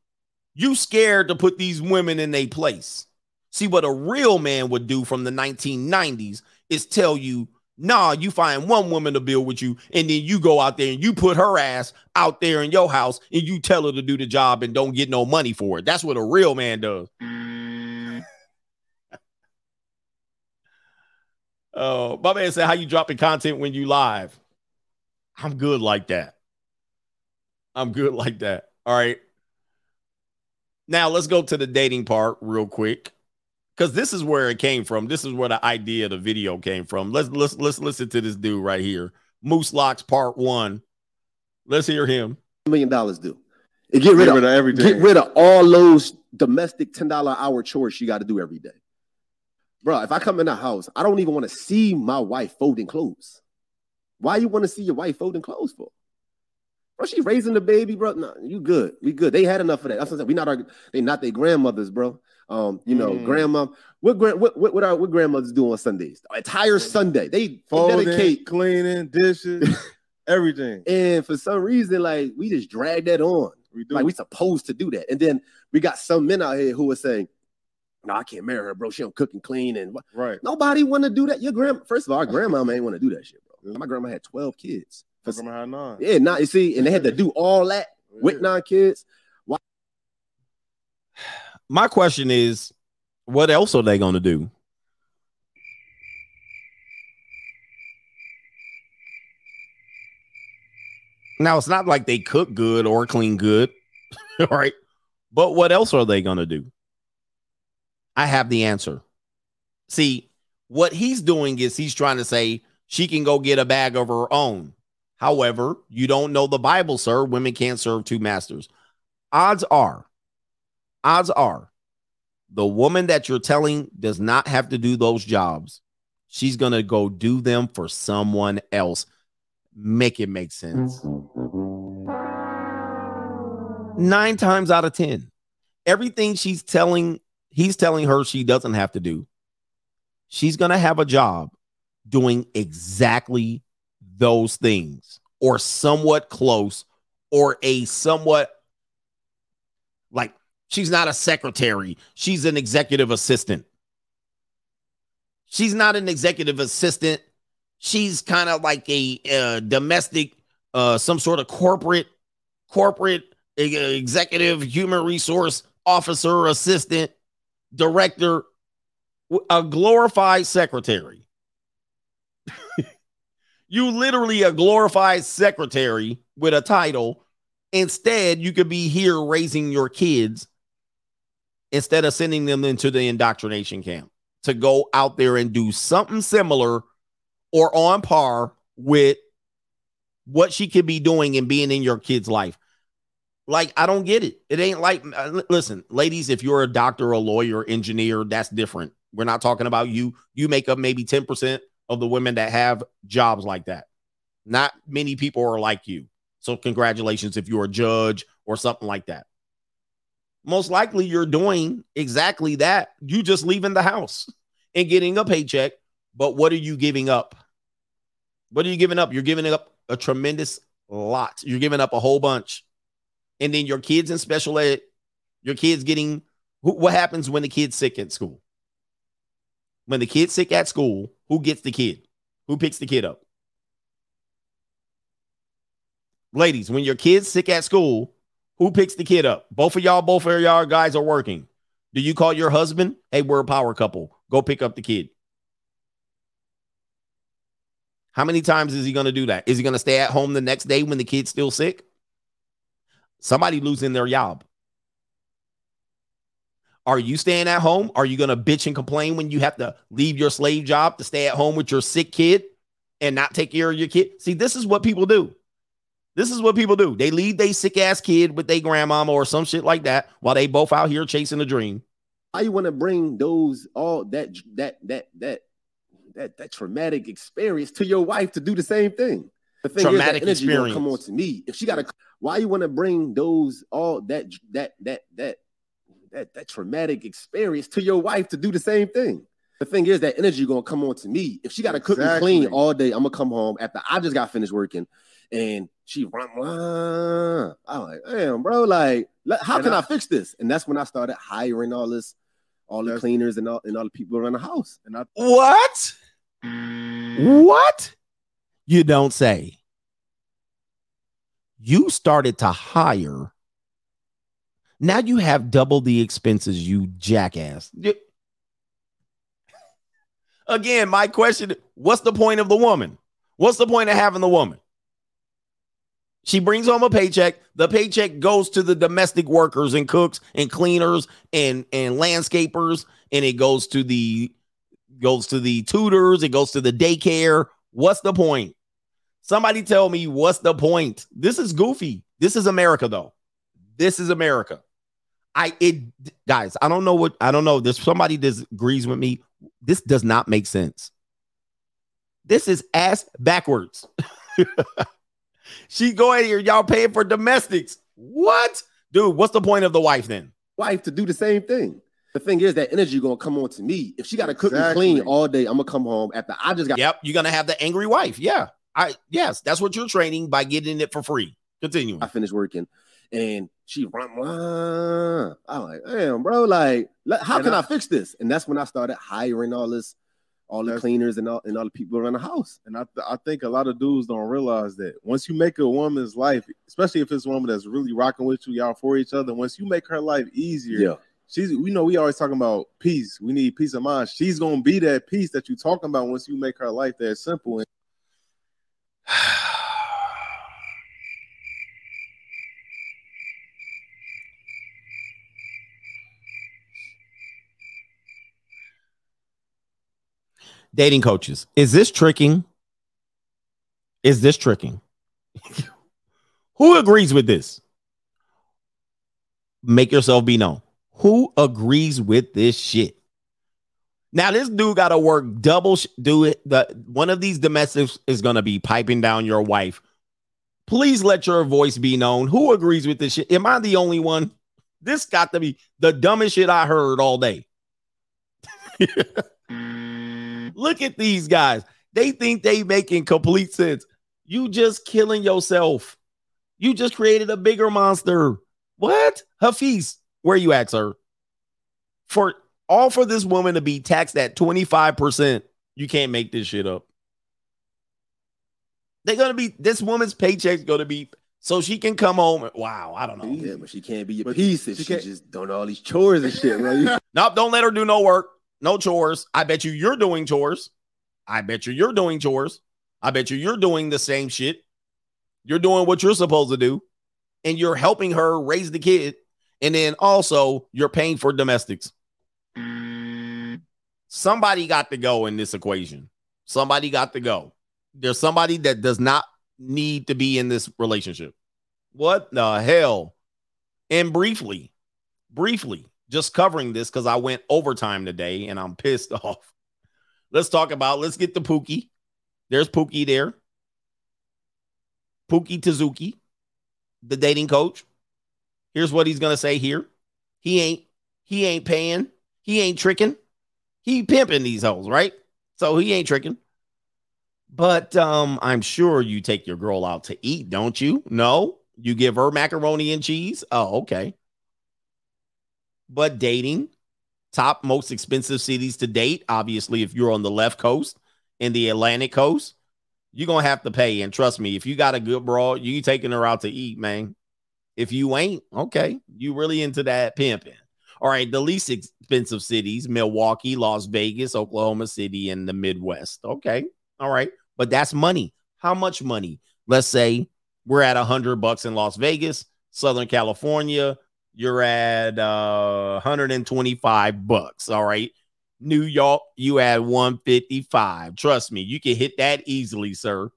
you scared to put these women in their place. See, what a real man would do from the 1990s is tell you, nah, you find one woman to build with you, and then you go out there and you put her ass out there in your house and you tell her to do the job and don't get no money for it. That's what a real man does. Oh, my man said, How you dropping content when you live? I'm good like that. I'm good like that. All right. Now let's go to the dating part real quick. Because this is where it came from. This is where the idea of the video came from. Let's let's let's listen to this dude right here. Moose Locks Part One. Let's hear him.
million dollars do. Get rid,
Get
of,
rid of everything.
Get rid of all those domestic ten dollar hour chores you got to do every day, bro. If I come in the house, I don't even want to see my wife folding clothes. Why you want to see your wife folding clothes for? Bro, she raising the baby, bro. No, you good. We good. They had enough of that. That's what I'm saying. We not our, they not their grandmothers, bro. Um, you know,
Mm.
grandma. What grand what what what, our, what grandmothers do on Sundays? Entire Sunday. They, they
Folding,
dedicate
cleaning, dishes, everything.
and for some reason, like we just drag that on.
We do.
Like we supposed to do that. And then we got some men out here who are saying, No, I can't marry her, bro. She don't cook and clean. And what
right.
nobody want to do that. Your grand first of all, our grandmama ain't want to do that shit, bro. My grandma had 12 kids.
My grandma had nine.
Yeah, now you see, and they had to do all that with nine kids. Why
My question is, what else are they going to do? Now it's not like they cook good or clean good, right? But what else are they going to do? I have the answer. See, what he's doing is he's trying to say she can go get a bag of her own. However, you don't know the Bible, sir. Women can't serve two masters. Odds are, odds are, the woman that you're telling does not have to do those jobs. She's going to go do them for someone else. Make it make sense. Nine times out of 10, everything she's telling, he's telling her she doesn't have to do. She's going to have a job doing exactly those things or somewhat close or a somewhat like she's not a secretary, she's an executive assistant. She's not an executive assistant. She's kind of like a uh, domestic, uh, some sort of corporate, corporate executive human resource officer, assistant, director, a glorified secretary. you literally a glorified secretary with a title. Instead, you could be here raising your kids instead of sending them into the indoctrination camp to go out there and do something similar or on par with what she could be doing and being in your kid's life. Like, I don't get it. It ain't like, uh, listen, ladies, if you're a doctor, a lawyer, engineer, that's different. We're not talking about you. You make up maybe 10% of the women that have jobs like that. Not many people are like you. So, congratulations if you're a judge or something like that. Most likely, you're doing exactly that. You just leaving the house and getting a paycheck. But what are you giving up? What are you giving up? You're giving up a tremendous lot. You're giving up a whole bunch. And then your kids in special ed, your kids getting who, what happens when the kid's sick at school? When the kid's sick at school, who gets the kid? Who picks the kid up? Ladies, when your kid's sick at school, who picks the kid up? Both of y'all, both of y'all guys are working. Do you call your husband? Hey, we're a power couple. Go pick up the kid. How many times is he going to do that? Is he going to stay at home the next day when the kid's still sick? Somebody losing their job. Are you staying at home? Are you going to bitch and complain when you have to leave your slave job to stay at home with your sick kid and not take care of your kid? See, this is what people do. This is what people do. They leave their sick ass kid with their grandmama or some shit like that while they both out here chasing a dream.
Why you want to bring those all that that that that that that traumatic experience to your wife to do the same thing? The thing
Traumatic
is that energy gonna come on to me. If she got to, why you want to bring those all that that that that that that traumatic experience to your wife to do the same thing? The thing is that energy gonna come on to me. If she got to cook and clean all day, I'm gonna come home after I just got finished working, and she run. run. I'm like, damn, bro, like, how
And
can I,
I-
fix this? And that's when I started hiring all this, all the cleaners and all and all the people around the house.
And I
What? What? You don't say. You started to hire. Now you have double the expenses, you jackass. Again, my question what's the point of the woman? What's the point of having the woman? She brings home a paycheck. The paycheck goes to the domestic workers and cooks and cleaners and and landscapers, and it goes to the goes to the tutors. It goes to the daycare. What's the point? Somebody tell me what's the point? This is goofy. This is America, though. This is America. I it guys. I don't know what I don't know. There's somebody disagrees with me. This does not make sense. This is ass backwards. she going here, y'all paying for domestics. What, dude? What's the point of the wife then?
wife to do the same thing. The thing is that energy gonna come on to me. If she got to cook and clean all day, I'm gonna come home after I just got.
Yep, you're gonna have the angry wife. Yeah, I yes, that's what you're training by getting it for free. Continuing.
I finished working, and she run. I'm like, damn, bro, like, how
And
can I,
I-
fix this? And that's when I started hiring all this, all the cleaners and all and all the people around the house.
and I, th- I think a lot of dudes don't realize that once you make a woman's life, especially if it's a woman that's really rocking with you, y'all for each other. Once you make her life easier,
Yeah,
she's we know we always talking about peace. We need peace of mind. She's gonna be that peace that you talking about once you make her life that simple. And
Dating coaches, is this tricking? Is this tricking? Who agrees with this? Make yourself be known. Who agrees with this shit? Now this dude got to work double. Sh- do it. The one of these domestics is gonna be piping down your wife. Please let your voice be known. Who agrees with this shit? Am I the only one? This got to be the dumbest shit I heard all day. Look at these guys. They think they making complete sense. You just killing yourself. You just created a bigger monster. What? Hafiz, where you at, sir? For all for this woman to be taxed at 25%, you can't make this shit up. They're gonna be this woman's paycheck's gonna be so she can come home. Wow, I don't know.
yeah, but she can't be your
But
piece if
she
she,
can't-
just doing all these chores and shit, bro.
Nope, don't let her do no work, no chores. I bet you you're doing chores. I bet you you're doing chores. I bet you you're doing the same shit. You're doing what you're supposed to do, and you're helping her raise the kid. And then also you're paying for domestics. Mm. Somebody got to go in this equation. Somebody got to go. There's somebody that does not need to be in this relationship. What the hell? And briefly, briefly, just covering this because I went overtime today and I'm pissed off. Let's talk about, let's get the Pookie. There's Pookie there. Pookie Tazuki, the dating coach. Here's what he's gonna say here. He ain't, he ain't paying, he ain't tricking, he pimping these hoes, right? So he ain't tricking. But um, I'm sure you take your girl out to eat, don't you? No, you give her macaroni and cheese. Oh, okay. But dating, top most expensive cities to date. Obviously, if you're on the left coast and the Atlantic coast, you're gonna have to pay. And trust me, if you got a good broad, you taking her out to eat, man. If you ain't, okay, you really into that pimping. All right, the least expensive cities: Milwaukee, Las Vegas, Oklahoma City, and the Midwest. Okay, all right, but that's money. How much money? Let's say we're at a hundred bucks in Las Vegas, Southern California. You're at uh 125 bucks. All right. New York, you at 155. Trust me, you can hit that easily, sir.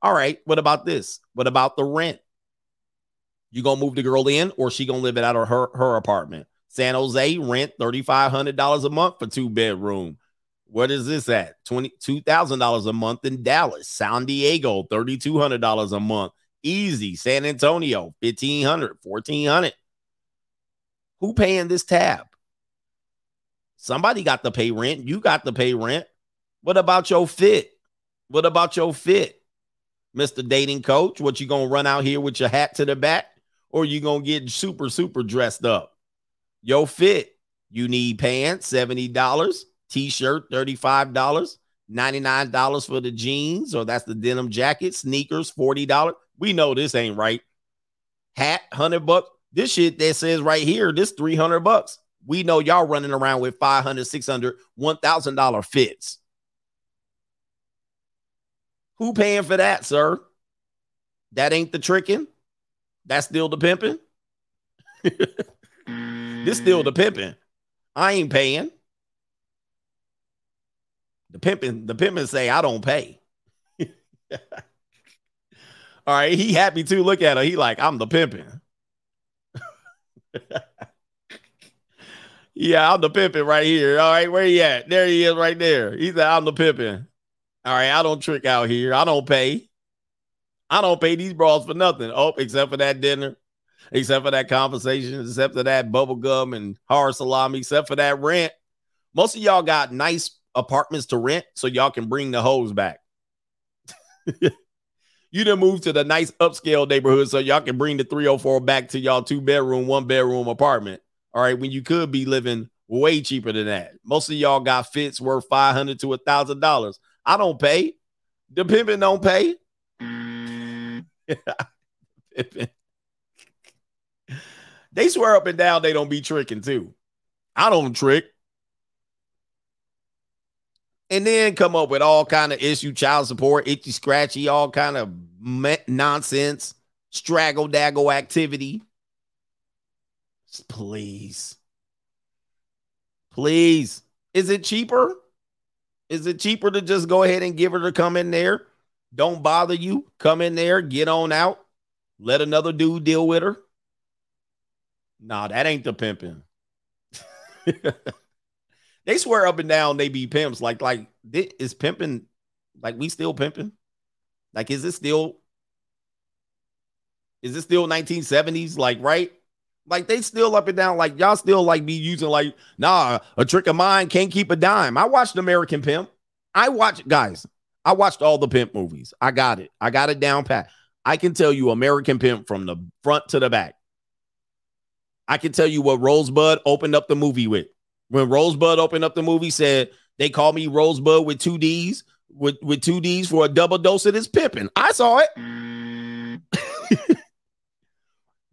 All right. What about this? What about the rent? You gonna move the girl in, or she gonna live it out of her her apartment? San Jose rent thirty five hundred dollars a month for two bedroom. What is this at? $22,000 a month in Dallas. San Diego, $3,200 a month. Easy. San Antonio, 1500 1400 Who paying this tab? Somebody got to pay rent. You got to pay rent. What about your fit? What about your fit? Mr. Dating Coach, what you gonna run out here with your hat to the back? Or you gonna get super, super dressed up? Yo fit. You need pants, $70, t-shirt, $35, $99 for the jeans, or that's the denim jacket, sneakers, $40. We know this ain't right. Hat, 100 bucks. This shit that says right here, this 300 bucks. We know y'all running around with 500, 600, $1,000 fits. Who paying for that, sir? That ain't the tricking. That's still the pimping. this still the mm. pimping. I ain't paying. The pimping, the pimping say I don't pay. All right, he happy too. Look at her. He like, I'm the pimping. yeah, I'm the pimping right here. All right, where he at? There he is right there. He said, I'm the pimping. All right, I don't trick out here. I don't pay. I don't pay these bras for nothing. Oh, except for that dinner, except for that conversation, except for that bubble gum and hard salami, except for that rent. Most of y'all got nice apartments to rent so y'all can bring the hoes back. you done moved to the nice upscale neighborhood so y'all can bring the 304 back to y'all two bedroom, one bedroom apartment. All right, when you could be living way cheaper than that. Most of y'all got fits worth 500 to a thousand dollars. I don't pay. The pimping don't pay. They swear up and down they don't be tricking too. I don't trick. And then come up with all kind of issue, child support, itchy, scratchy, all kind of nonsense, straggle daggle activity. Please, please, is it cheaper? Is it cheaper to just go ahead and give her to come in there? Don't bother you. Come in there, get on out. Let another dude deal with her. Nah, that ain't the pimping. they swear up and down they be pimps. Like, like is pimping like we still pimping? Like, is it still is it still 1970s? Like, right? Like they still up and down, like y'all still like be using like, nah, a trick of mine can't keep a dime. I watched American Pimp. I watched guys, I watched all the pimp movies. I got it. I got it down pat. I can tell you American Pimp from the front to the back. I can tell you what Rosebudd opened up the movie with. When Rosebudd opened up the movie, said they call me Rosebudd with two D's, with, with two D's for a double dose of this pimping. I saw it.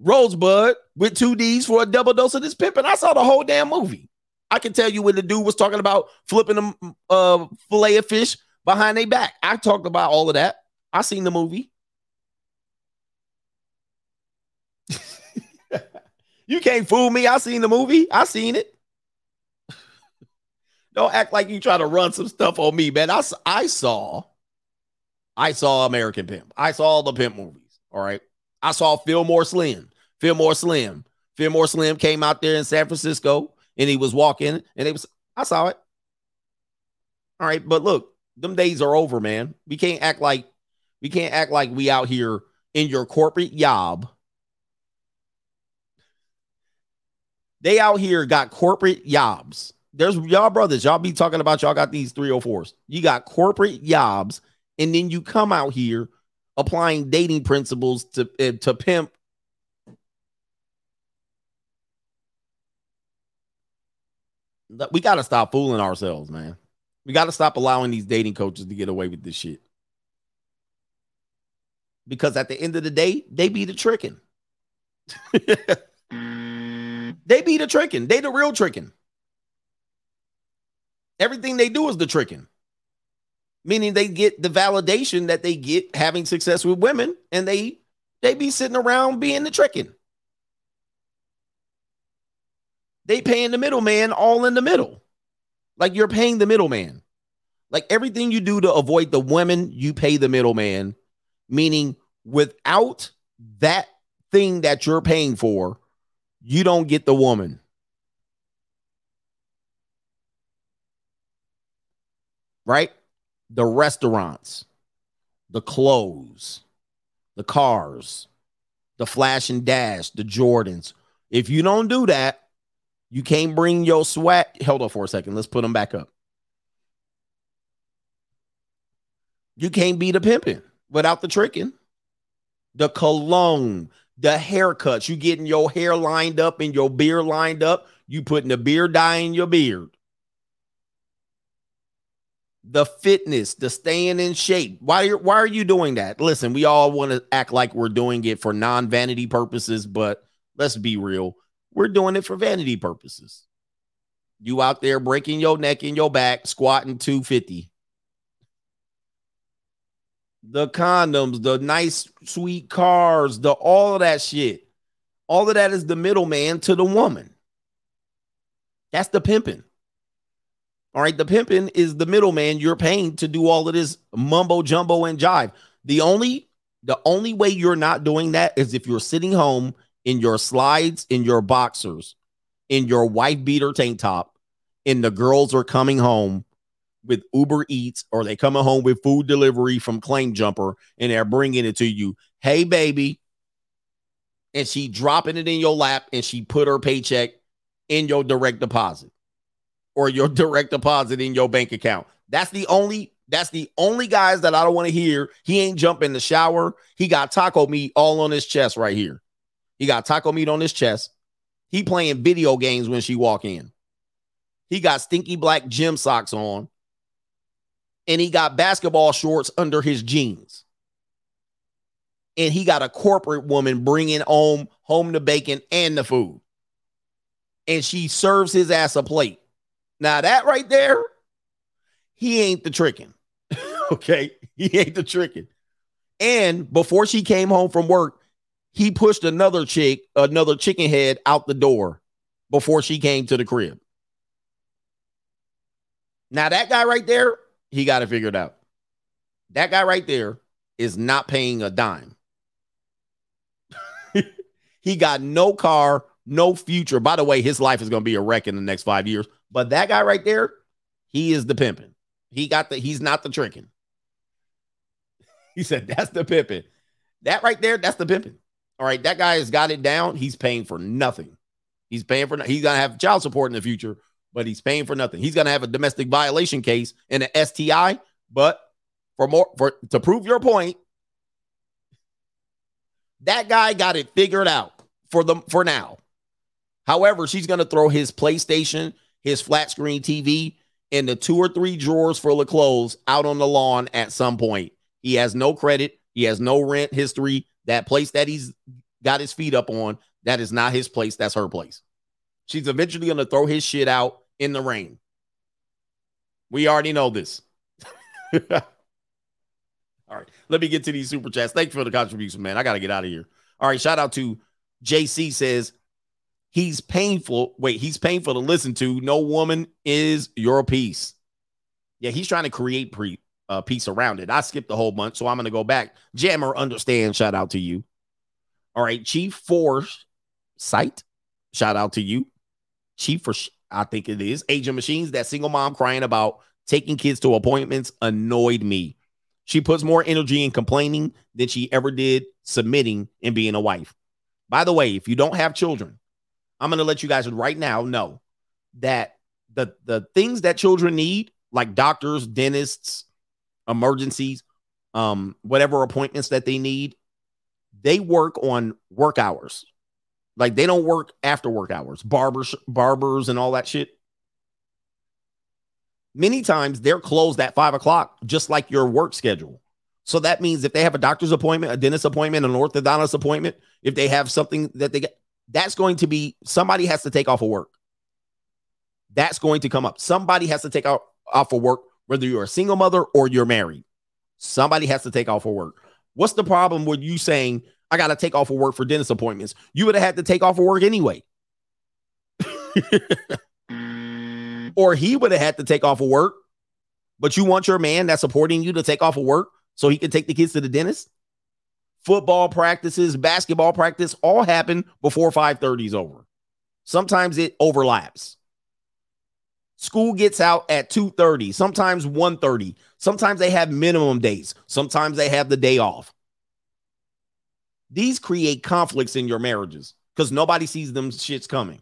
Rosebudd with two D's for a double dose of this pimping. I saw the whole damn movie. I can tell you when the dude was talking about flipping a uh fillet of fish behind their back. I talked about all of that. I seen the movie. you can't fool me. I seen the movie. I seen it. Don't act like you try to run some stuff on me, man. I, I saw, I saw American Pimp. I saw all the pimp movies. All right. I saw Fillmore Slim. Fillmore Slim. Fillmore Slim came out there in San Francisco and he was walking and it was, I saw it. All right. But look, them days are over, man. We can't act like, we can't act like we out here in your corporate job. They out here got corporate jobs. There's y'all brothers, y'all be talking about y'all got these 304s. You got corporate jobs, and then you come out here applying dating principles to uh, to pimp. We got to stop fooling ourselves, man. We got to stop allowing these dating coaches to get away with this shit. Because at the end of the day, they be the tricking. they be the tricking. They the real tricking. Everything they do is the tricking. Meaning they get the validation that they get having success with women and they they be sitting around being the tricking. They paying the middleman all in the middle. Like you're paying the middleman. Like everything you do to avoid the women, you pay the middleman. Meaning without that thing that you're paying for, you don't get the woman. right? The restaurants, the clothes, the cars, the flash and dash, the Jordans. If you don't do that, you can't bring your sweat. Hold on for a second. Let's put them back up. You can't be the pimping without the tricking. The cologne, the haircuts, you getting your hair lined up and your beard lined up. You putting the beard dye in your beard. The fitness, the staying in shape. Why are why are you doing that? Listen, we all want to act like we're doing it for non-vanity purposes, but let's be real. We're doing it for vanity purposes. You out there breaking your neck and your back, squatting 250 the condoms, the nice, sweet cars, the all of that shit. All of that is the middleman to the woman. That's the pimping. All right, the pimping is the middleman you're paying to do all of this mumbo jumbo and jive. The only the only way you're not doing that is if you're sitting home in your slides, in your boxers, in your wife beater tank top, and the girls are coming home with Uber Eats or they coming home with food delivery from Claim Jumper and they're bringing it to you. Hey, baby. And she dropping it in your lap and she put her paycheck in your direct deposit or your direct deposit in your bank account. That's the only that's the only guys that I don't want to hear. He ain't jumping the shower. He got taco meat all on his chest right here. He got taco meat on his chest. He playing video games when she walk in. He got stinky black gym socks on and he got basketball shorts under his jeans. And he got a corporate woman bringing home home the bacon and the food. And she serves his ass a plate. Now that right there, he ain't the tricking. okay, he ain't the tricking. And before she came home from work, he pushed another chick, another chicken head out the door before she came to the crib. Now that guy right there, he got it figured out. That guy right there is not paying a dime. he got no car, no future. By the way, his life is going to be a wreck in the next five years. But that guy right there, he is the pimping. He got the, he's not the tricking. He said, that's the pimping. That right there, that's the pimping. All right. That guy has got it down. He's paying for nothing. He's paying for, he's to have child support in the future, but he's paying for nothing. He's to have a domestic violation case and an STI, but for more for to prove your point, that guy got it figured out for them for now. However, she's to throw his PlayStation, his flat screen TV, and the two or three drawers full of clothes out on the lawn at some point. He has no credit, he has no rent history. That place that he's got his feet up on, that is not his place, that's her place. She's eventually going to throw his shit out in the rain. We already know this. All right, let me get to these super chats. Thanks for the contribution, man. I got to get out of here. All right, shout out to JC says he's painful. Wait, he's painful to listen to. No woman is your piece. Yeah, he's trying to create pre uh, piece around it. I skipped the whole bunch, so I'm going to go back. Jammer, understand. Shout out to you. All right, Chief Force Sight. Shout out to you. Chief for I think it is. Agent Machines, that single mom crying about taking kids to appointments annoyed me. She puts more energy in complaining than she ever did submitting and being a wife. By the way, if you don't have children, I'm going to let you guys right now know that the the things that children need, like doctors, dentists, emergencies, um, whatever appointments that they need, they work on work hours. Like they don't work after work hours, barbers, barbers, and all that shit. Many times they're closed at five o'clock, just like your work schedule. So that means if they have a doctor's appointment, a dentist appointment, an orthodontist appointment, if they have something that they get, that's going to be somebody has to take off of work. That's going to come up. Somebody has to take out off of work, whether you're a single mother or you're married. Somebody has to take off for work. What's the problem with you saying I got to take off of work for dentist appointments? You would have had to take off of work anyway. Mm. or he would have had to take off of work, but you want your man that's supporting you to take off of work so he can take the kids to the dentist? Football practices, basketball practice all happen before 5:30 is over. Sometimes it overlaps. School gets out at 2:30, sometimes 1:30. Sometimes they have minimum days. Sometimes they have the day off. These create conflicts in your marriages because nobody sees them shits coming.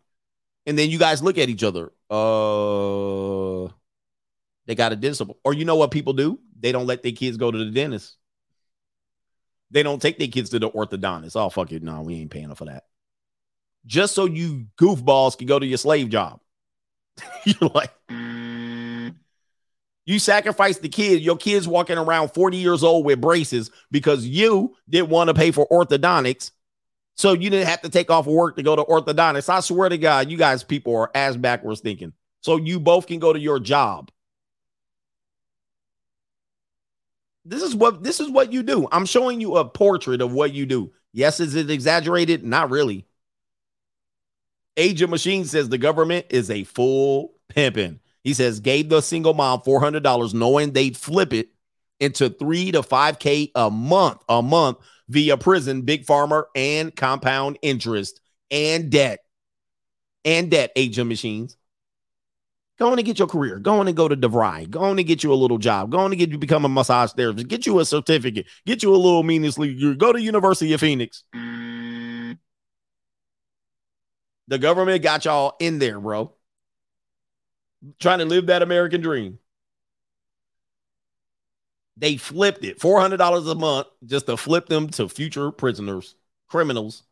And then you guys look at each other. Uh they got a discipline. Or you know what people do? They don't let their kids go to the dentist. They don't take their kids to the orthodontist. Oh, fuck it. No, we ain't paying for that. Just so you goofballs can go to your slave job. You're like, you sacrifice the kid. Your kid's walking around 40 years old with braces because you didn't want to pay for orthodontics. So you didn't have to take off work to go to orthodontist. I swear to God, you guys people are as backwards thinking. So you both can go to your job. This is what this is what you do. I'm showing you a portrait of what you do. Yes, is it exaggerated? Not really. Age of Machine says the government is a full pimping. He says gave the single mom four hundred dollars, knowing they'd flip it into three to five k a month, a month via prison, big pharma, and compound interest and debt, and debt. Agent Machines. Go on and get your career. Go on and go to DeVry. Go on and get you a little job. Go on and get you become a massage therapist. Get you a certificate. Get you a little meaninglessly. You go to University of Phoenix. The government got y'all in there, bro. Trying to live that American dream. They flipped it $400 a month just to flip them to future prisoners, criminals,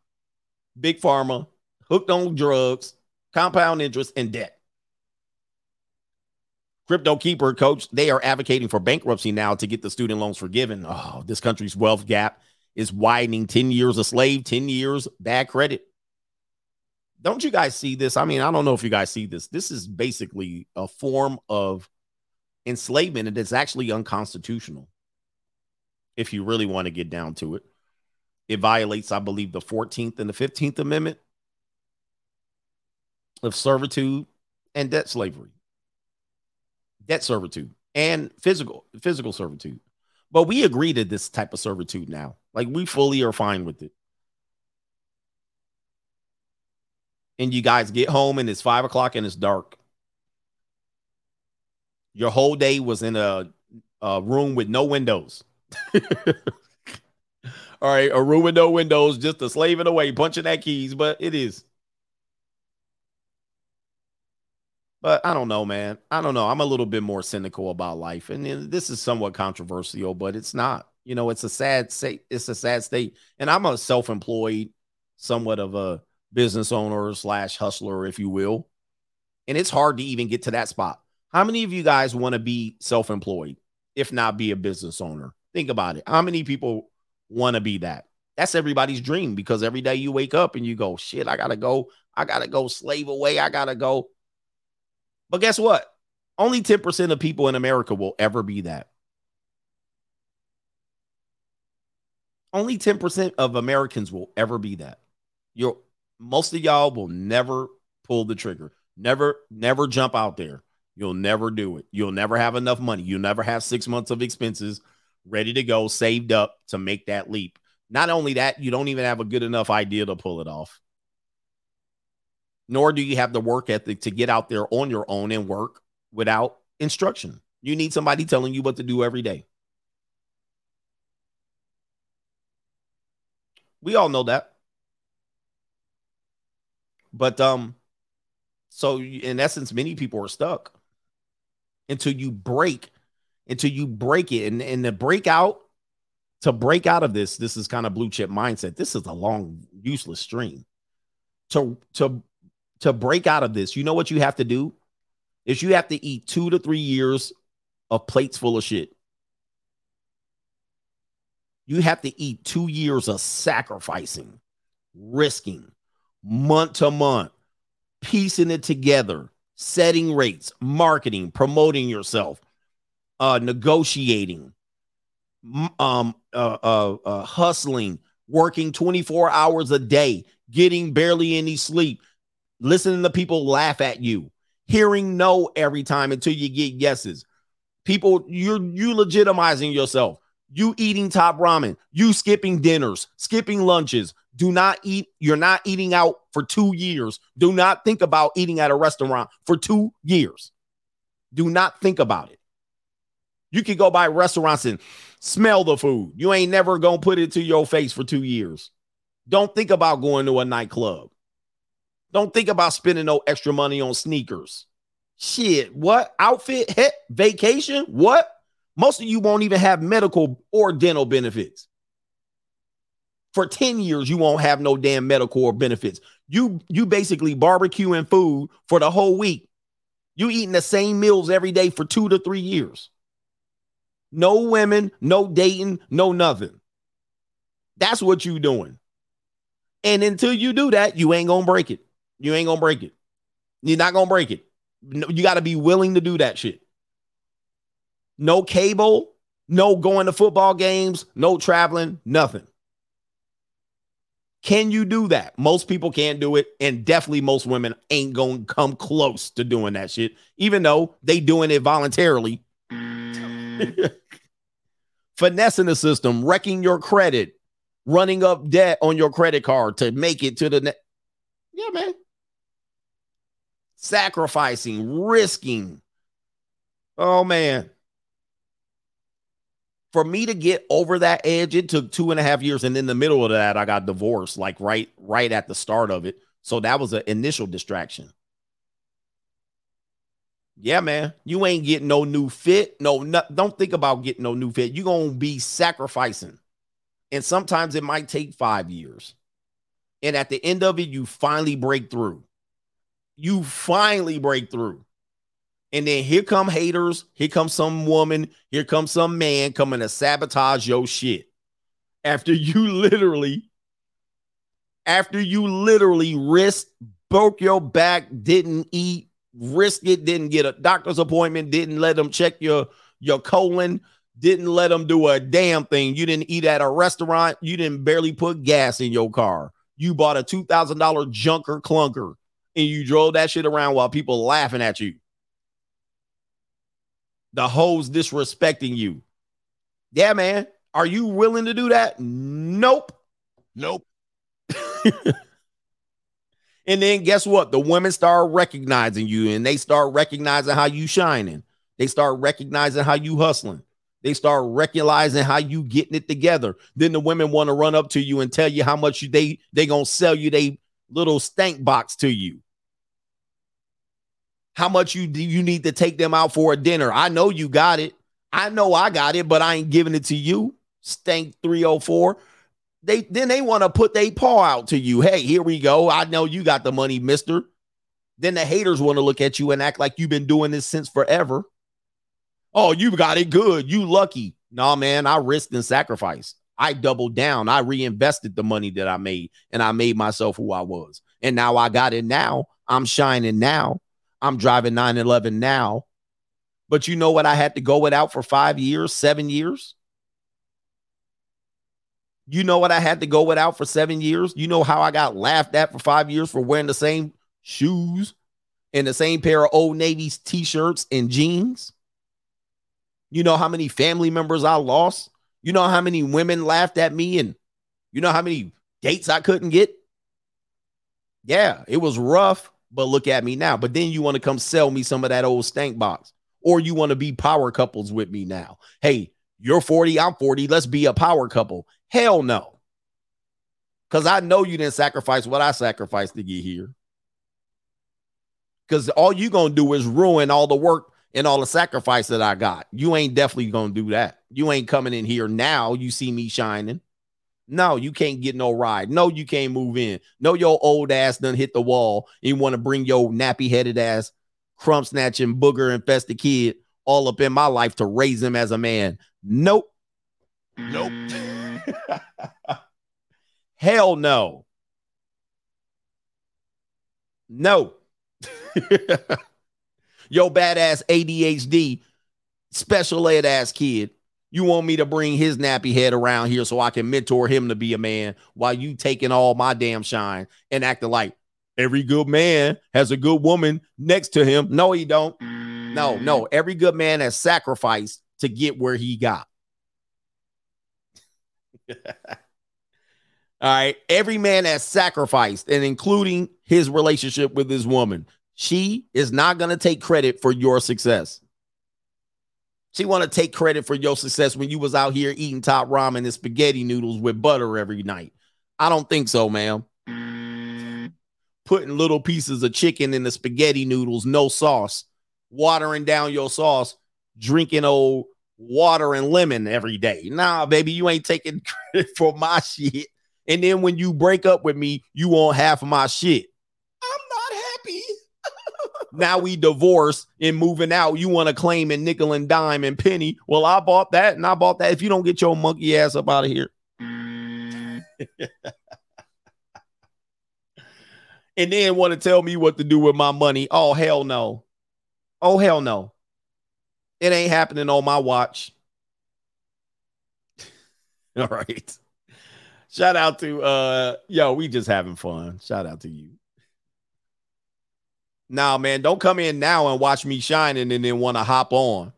big pharma, hooked on drugs, compound interest, and debt. Crypto Keeper coach, they are advocating for bankruptcy now to get the student loans forgiven. Oh, this country's wealth gap is widening 10 years a slave, 10 years bad credit. Don't you guys see this? I mean, I don't know if you guys see this. This is basically a form of enslavement and it's actually unconstitutional. If you really want to get down to it, it violates, I believe, the 14th and the 15th Amendment of servitude and debt slavery debt servitude and physical physical servitude. But we agree to this type of servitude now. Like we fully are fine with it. And you guys get home and it's five o'clock and it's dark. Your whole day was in a, a room with no windows. All right, a room with no windows, just a slaving away, punching that keys, but it is. But I don't know, man. I don't know. I'm a little bit more cynical about life, and this is somewhat controversial, but it's not. You know, it's a sad state. It's a sad state, and I'm a self-employed, somewhat of a business owner slash hustler, if you will, and it's hard to even get to that spot. How many of you guys want to be self-employed, if not be a business owner? Think about it. How many people want to be that? That's everybody's dream because every day you wake up and you go, shit, I gotta go, I gotta go slave away, I gotta go but guess what? Only 10% of people in America will ever be that. Only 10% of Americans will ever be that. You're most of y'all will never pull the trigger. Never, never jump out there. You'll never do it. You'll never have enough money. You'll never have six months of expenses ready to go, saved up to make that leap. Not only that, you don't even have a good enough idea to pull it off nor do you have the work ethic to get out there on your own and work without instruction. You need somebody telling you what to do every day. We all know that. But um so in essence many people are stuck until you break until you break it and and the breakout to break out of this this is kind of blue chip mindset. This is a long useless stream. To to to break out of this, you know what you have to do? Is you have to eat two to three years of plates full of shit. You have to eat two years of sacrificing, risking, month to month, piecing it together, setting rates, marketing, promoting yourself, uh, negotiating, um, uh, uh, uh, hustling, working 24 hours a day, getting barely any sleep, listening to people laugh at you, hearing no every time until you get yeses. People, you're you legitimizing yourself. You eating top ramen, you skipping dinners, skipping lunches. Do not eat, you're not eating out for two years. Do not think about eating at a restaurant for two years. Do not think about it. You could go by restaurants and smell the food. You ain't never gonna put it to your face for two years. Don't think about going to a nightclub. Don't think about spending no extra money on sneakers. Shit, what? Outfit? Heck, vacation? What? Most of you won't even have medical or dental benefits. For 10 years, you won't have no damn medical or benefits. You you basically barbecuing food for the whole week. You eating the same meals every day for two to three years. No women, no dating, no nothing. That's what you doing. And until you do that, you ain't gonna break it. You ain't gonna break it. You're not gonna break it. You got to be willing to do that shit. No cable, no going to football games, no traveling, nothing. Can you do that? Most people can't do it, and definitely most women ain't gonna come close to doing that shit, even though they doing it voluntarily. Finessing the system, wrecking your credit, running up debt on your credit card to make it to the next. Yeah, man. Sacrificing, risking. Oh man. For me to get over that edge, it took two and a half years. And in the middle of that, I got divorced, like right, right at the start of it. So that was an initial distraction. Yeah, man. You ain't getting no new fit. No, no don't think about getting no new fit. You're gonna be sacrificing. And sometimes it might take five years. And at the end of it, you finally break through. You finally break through. And then here come haters. Here comes some woman. Here comes some man coming to sabotage your shit. After you literally, after you literally risked, broke your back, didn't eat, risked it, didn't get a doctor's appointment, didn't let them check your your colon, didn't let them do a damn thing. You didn't eat at a restaurant. You didn't barely put gas in your car. You bought a two thousand dollar junker clunker and you drove that shit around while people laughing at you. The hoes disrespecting you. Yeah, man. Are you willing to do that? Nope. Nope. and then guess what? The women start recognizing you and they start recognizing how you shining. They start recognizing how you hustling. They start recognizing how you getting it together. Then the women want to run up to you and tell you how much you, they they gonna sell you they little stank box to you. How much you do you need to take them out for a dinner? I know you got it. I know I got it, but I ain't giving it to you. Stank 304. They then they want to put their paw out to you. Hey, here we go. I know you got the money, mister. Then the haters want to look at you and act like you've been doing this since forever. Oh, you got it good. You lucky. Nah, man, I risked and sacrificed. I doubled down. I reinvested the money that I made and I made myself who I was. And now I got it now. I'm shining now. I'm driving 911 now. But you know what? I had to go without for five years, seven years. You know what I had to go without for seven years? You know how I got laughed at for five years for wearing the same shoes and the same pair of Old Navy t shirts and jeans? You know how many family members I lost? You know how many women laughed at me and you know how many dates I couldn't get? Yeah, it was rough, but look at me now. But then you want to come sell me some of that old stank box, or you want to be power couples with me now. Hey, you're 40, I'm 40. Let's be a power couple. Hell no. Because I know you didn't sacrifice what I sacrificed to get here. Because all you going to do is ruin all the work and all the sacrifice that I got. You ain't definitely going to do that. You ain't coming in here now. You see me shining. No, you can't get no ride. No, you can't move in. No, your old ass done hit the wall. You want to bring your nappy headed ass, crumb snatching, booger infested kid all up in my life to raise him as a man. Nope. Nope. Hell no. No. Yo, badass ADHD, special ed ass kid. You want me to bring his nappy head around here so I can mentor him to be a man while you taking all my damn shine and acting like every good man has a good woman next to him. No, he don't. No, no. Every good man has sacrificed to get where he got. All right. Every man has sacrificed, and including his relationship with his woman. She is not going to take credit for your success. She want to take credit for your success when you was out here eating top ramen and spaghetti noodles with butter every night. I don't think so, ma'am. Putting little pieces of chicken in the spaghetti noodles, no sauce, watering down your sauce, drinking old water and lemon every day. Nah, baby, you ain't taking credit for my shit. And then when you break up with me, you want half of my shit. Now we divorced and moving out. You want to claim in nickel and dime and penny. Well, I bought that and I bought that. If you don't get your monkey ass up out of here. and then want to tell me what to do with my money. Oh, hell no. Oh, hell no. It ain't happening on my watch. All right. Shout out to uh yo, we just having fun. Shout out to you. Nah, man, don't come in now and watch me shining and then want to hop on.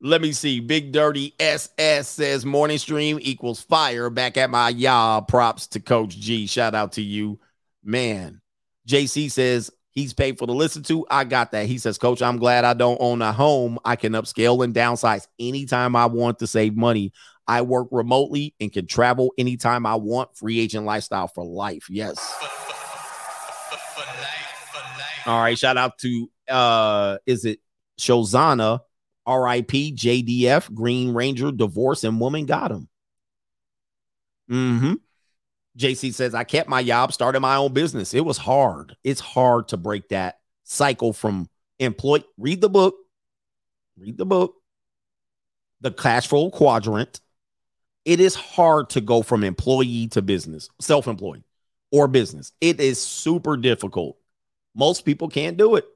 Let me see. Big Dirty SS says morning stream equals fire. Back at my job. Props to Coach G. Shout out to you, man. JC says he's paid for to listen to. I got that. He says, Coach, I'm glad I don't own a home. I can upscale and downsize anytime I want to save money. I work remotely and can travel anytime I want. Free agent lifestyle for life. Yes. All right. Shout out to uh is it Shozana, RIP, JDF, Green Ranger, divorce, and woman got him. Mm-hmm. JC says, I kept my job, started my own business. It was hard. It's hard to break that cycle from employee. Read the book. Read the book. The cash flow quadrant. It is hard to go from employee to business, self employed or business. It is super difficult. Most people can't do it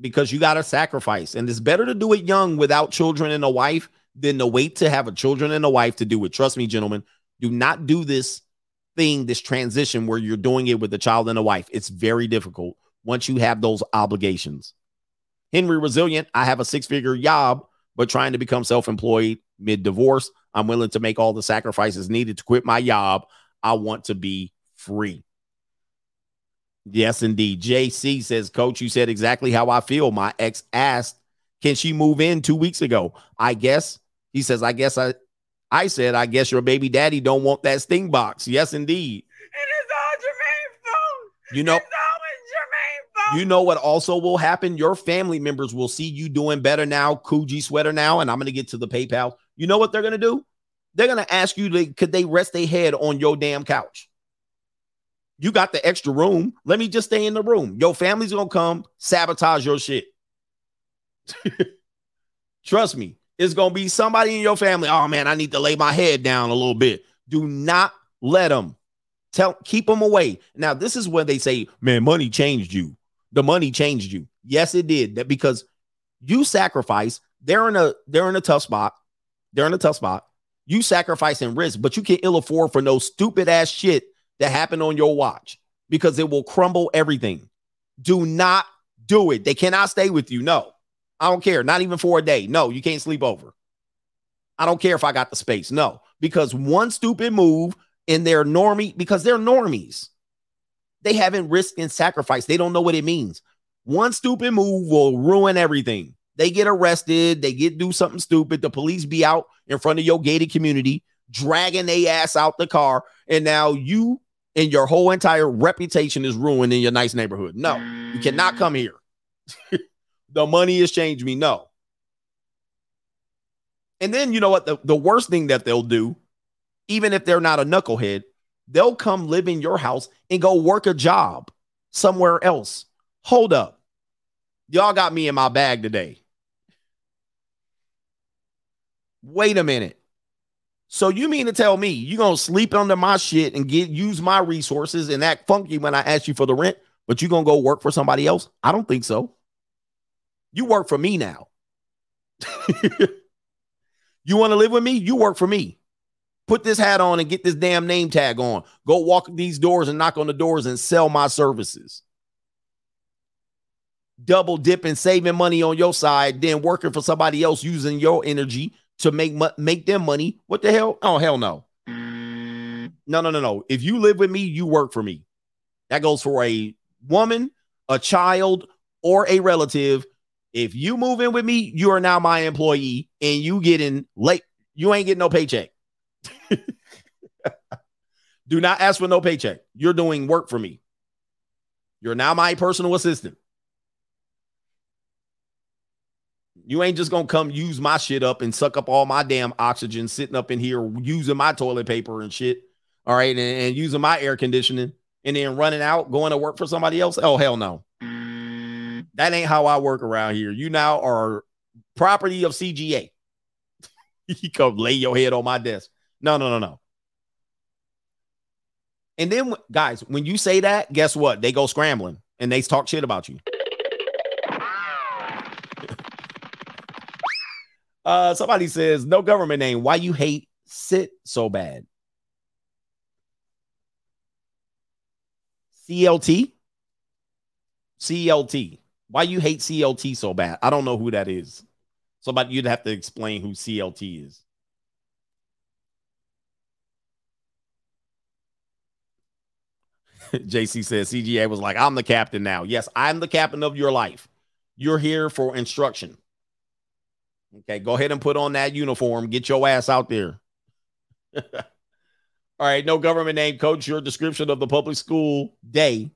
because you got to sacrifice. And it's better to do it young without children and a wife than to wait to have a children and a wife to do it. Trust me, gentlemen, do not do this thing, this transition where you're doing it with a child and a wife. It's very difficult once you have those obligations. Henry Resilient, I have a six figure job, but trying to become self employed mid divorce. I'm willing to make all the sacrifices needed to quit my job. I want to be free. Yes, indeed. JC says, Coach, you said exactly how I feel. My ex asked, Can she move in two weeks ago? I guess. He says, I guess I I said, I guess your baby daddy don't want that sting box. Yes, indeed.
It is all Jermaine's fault.
You know,
It's always Jermaine's fault.
you know what also will happen? Your family members will see you doing better now, Coogee sweater now, and I'm gonna get to the PayPal. You know what they're gonna do? They're gonna ask you, to, could they rest their head on your damn couch? You got the extra room. Let me just stay in the room. Your family's gonna come sabotage your shit. Trust me, it's gonna be somebody in your family. Oh man, I need to lay my head down a little bit. Do not let them tell keep them away. Now, this is where they say, Man, money changed you. The money changed you. Yes, it did. That because you sacrifice, they're in a they're in a tough spot. They're in a tough spot. You sacrifice and risk, but you can ill afford for no stupid ass shit that happened on your watch because it will crumble everything. Do not do it. They cannot stay with you. No, I don't care. Not even for a day. No, you can't sleep over. I don't care if I got the space. No, because one stupid move in their normie, because they're normies, they haven't risked and sacrificed. They don't know what it means. One stupid move will ruin everything. They get arrested, they get do something stupid. The police be out in front of your gated community, dragging their ass out the car, and now you and your whole entire reputation is ruined in your nice neighborhood. No, you cannot come here. the money has changed me. No. And then you know what? The, the worst thing that they'll do, even if they're not a knucklehead, they'll come live in your house and go work a job somewhere else. Hold up. Y'all got me in my bag today. Wait a minute. So you mean to tell me you gonna sleep under my shit and get use my resources and act funky when I ask you for the rent, but you gonna go work for somebody else? I don't think so. You work for me now. you want to live with me? You work for me. Put this hat on and get this damn name tag on. Go walk these doors and knock on the doors and sell my services. Double dipping, saving money on your side, then working for somebody else using your energy to make mo- make them money. What the hell? Oh hell no. No, no, no, no. If you live with me, you work for me. That goes for a woman, a child, or a relative. If you move in with me, you are now my employee, and you getting late. You ain't getting no paycheck. Do not ask for no paycheck. You're doing work for me. You're now my personal assistant. You ain't just gonna come use my shit up and suck up all my damn oxygen sitting up in here using my toilet paper and shit. All right, and, and using my air conditioning and then running out, going to work for somebody else. Oh, hell no. That ain't how I work around here. You now are property of CGA. you come lay your head on my desk. No, no, no, no. And then, guys, when you say that, guess what? They go scrambling and they talk shit about you. Uh, somebody says, no government name. Why you hate sit so bad? CLT? CLT. Why you hate CLT so bad? I don't know who that is. Somebody you'd have to explain who CLT is. JC says CGA was like, I'm the captain now. Yes, I'm the captain of your life. You're here for instruction. Okay, go ahead and put on that uniform. Get your ass out there. All right, no government name, coach. Your description of the public school day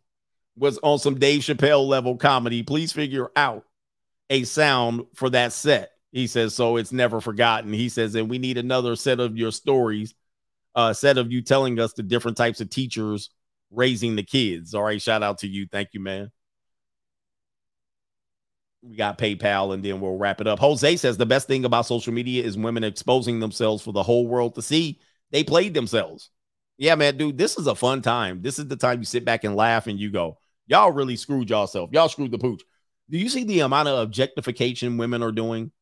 was on some Dave Chappelle level comedy. Please figure out a sound for that set. He says, so it's never forgotten. He says, and we need another set of your stories, a uh, set of you telling us the different types of teachers raising the kids. All right, shout out to you. Thank you, man. We got PayPal and then we'll wrap it up. Jose says the best thing about social media is women exposing themselves for the whole world to see. They played themselves. Yeah, man, dude, this is a fun time. This is the time you sit back and laugh and you go, y'all really screwed yourself. Y'all screwed the pooch. Do you see the amount of objectification women are doing?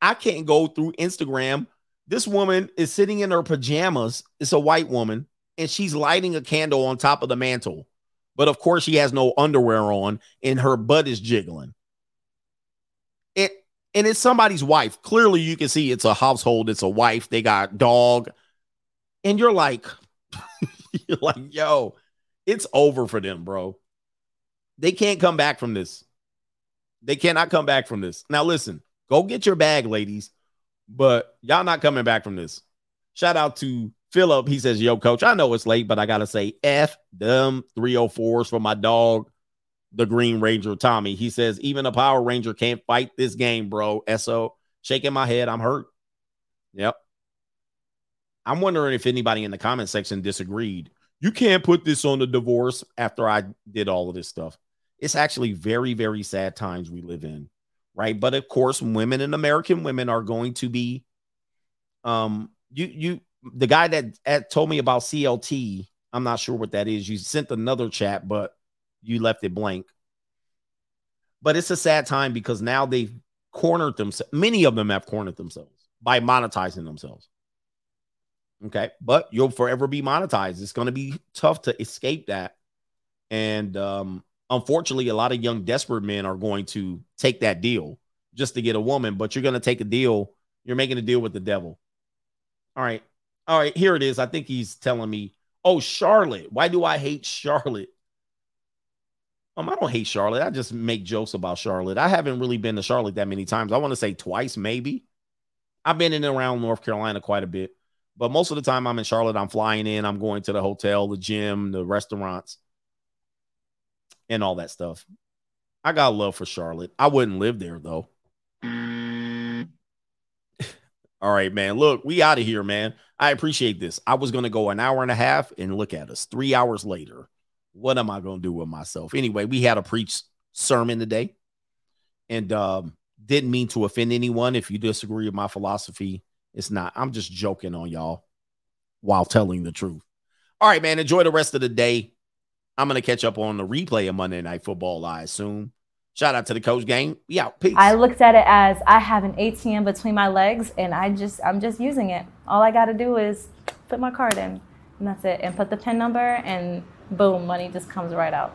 I can't go through Instagram. This woman is sitting in her pajamas. It's a white woman and she's lighting a candle on top of the mantle. But of course, she has no underwear on and her butt is jiggling. It and it's somebody's wife. Clearly, you can see it's a household, it's a wife, they got dog. And you're like, you're like, yo, it's over for them, bro. They can't come back from this. They cannot come back from this. Now, listen, go get your bag, ladies, but y'all not coming back from this. Shout out to Philip, he says, Yo, coach, I know it's late, but I got to say F them 304s for my dog, the Green Ranger, Tommy. He says, Even a Power Ranger can't fight this game, bro. SO, shaking my head. I'm hurt. Yep. I'm wondering if anybody in the comment section disagreed. You can't put this on the divorce after I did all of this stuff. It's actually very, very sad times we live in, right? But of course, women and American women are going to be um you you the guy that, that told me about CLT, I'm not sure what that is. You sent another chat, but you left it blank. But it's a sad time because now they've cornered themselves. Many of them have cornered themselves by monetizing themselves. Okay. But you'll forever be monetized. It's going to be tough to escape that. And um, unfortunately, a lot of young, desperate men are going to take that deal just to get a woman, but you're going to take a deal. You're making a deal with the devil. All right. All right, here it is. I think he's telling me, oh, Charlotte. Why do I hate Charlotte? Um, I don't hate Charlotte. I just make jokes about Charlotte. I haven't really been to Charlotte that many times. I want to say twice, maybe. I've been in and around North Carolina quite a bit, but most of the time I'm in Charlotte. I'm flying in, I'm going to the hotel, the gym, the restaurants, and all that stuff. I got love for Charlotte. I wouldn't live there though. All right, man. Look, we out of here, man. I appreciate this. I was going to go an hour and a half, and look at us. Three hours later. What am I going to do with myself? Anyway, we had a preach sermon today, and um, didn't mean to offend anyone. If you disagree with my philosophy, it's not. I'm just joking on y'all while telling the truth. All right, man. Enjoy the rest of the day. I'm going to catch up on the replay of Monday Night Football, I assume. Shout out to the coach gang. Yeah, peace.
I looked at it as I have an ATM between my legs and I just I'm just using it. All I got to do is put my card in and that's it and put the pin number and boom, money just comes right out.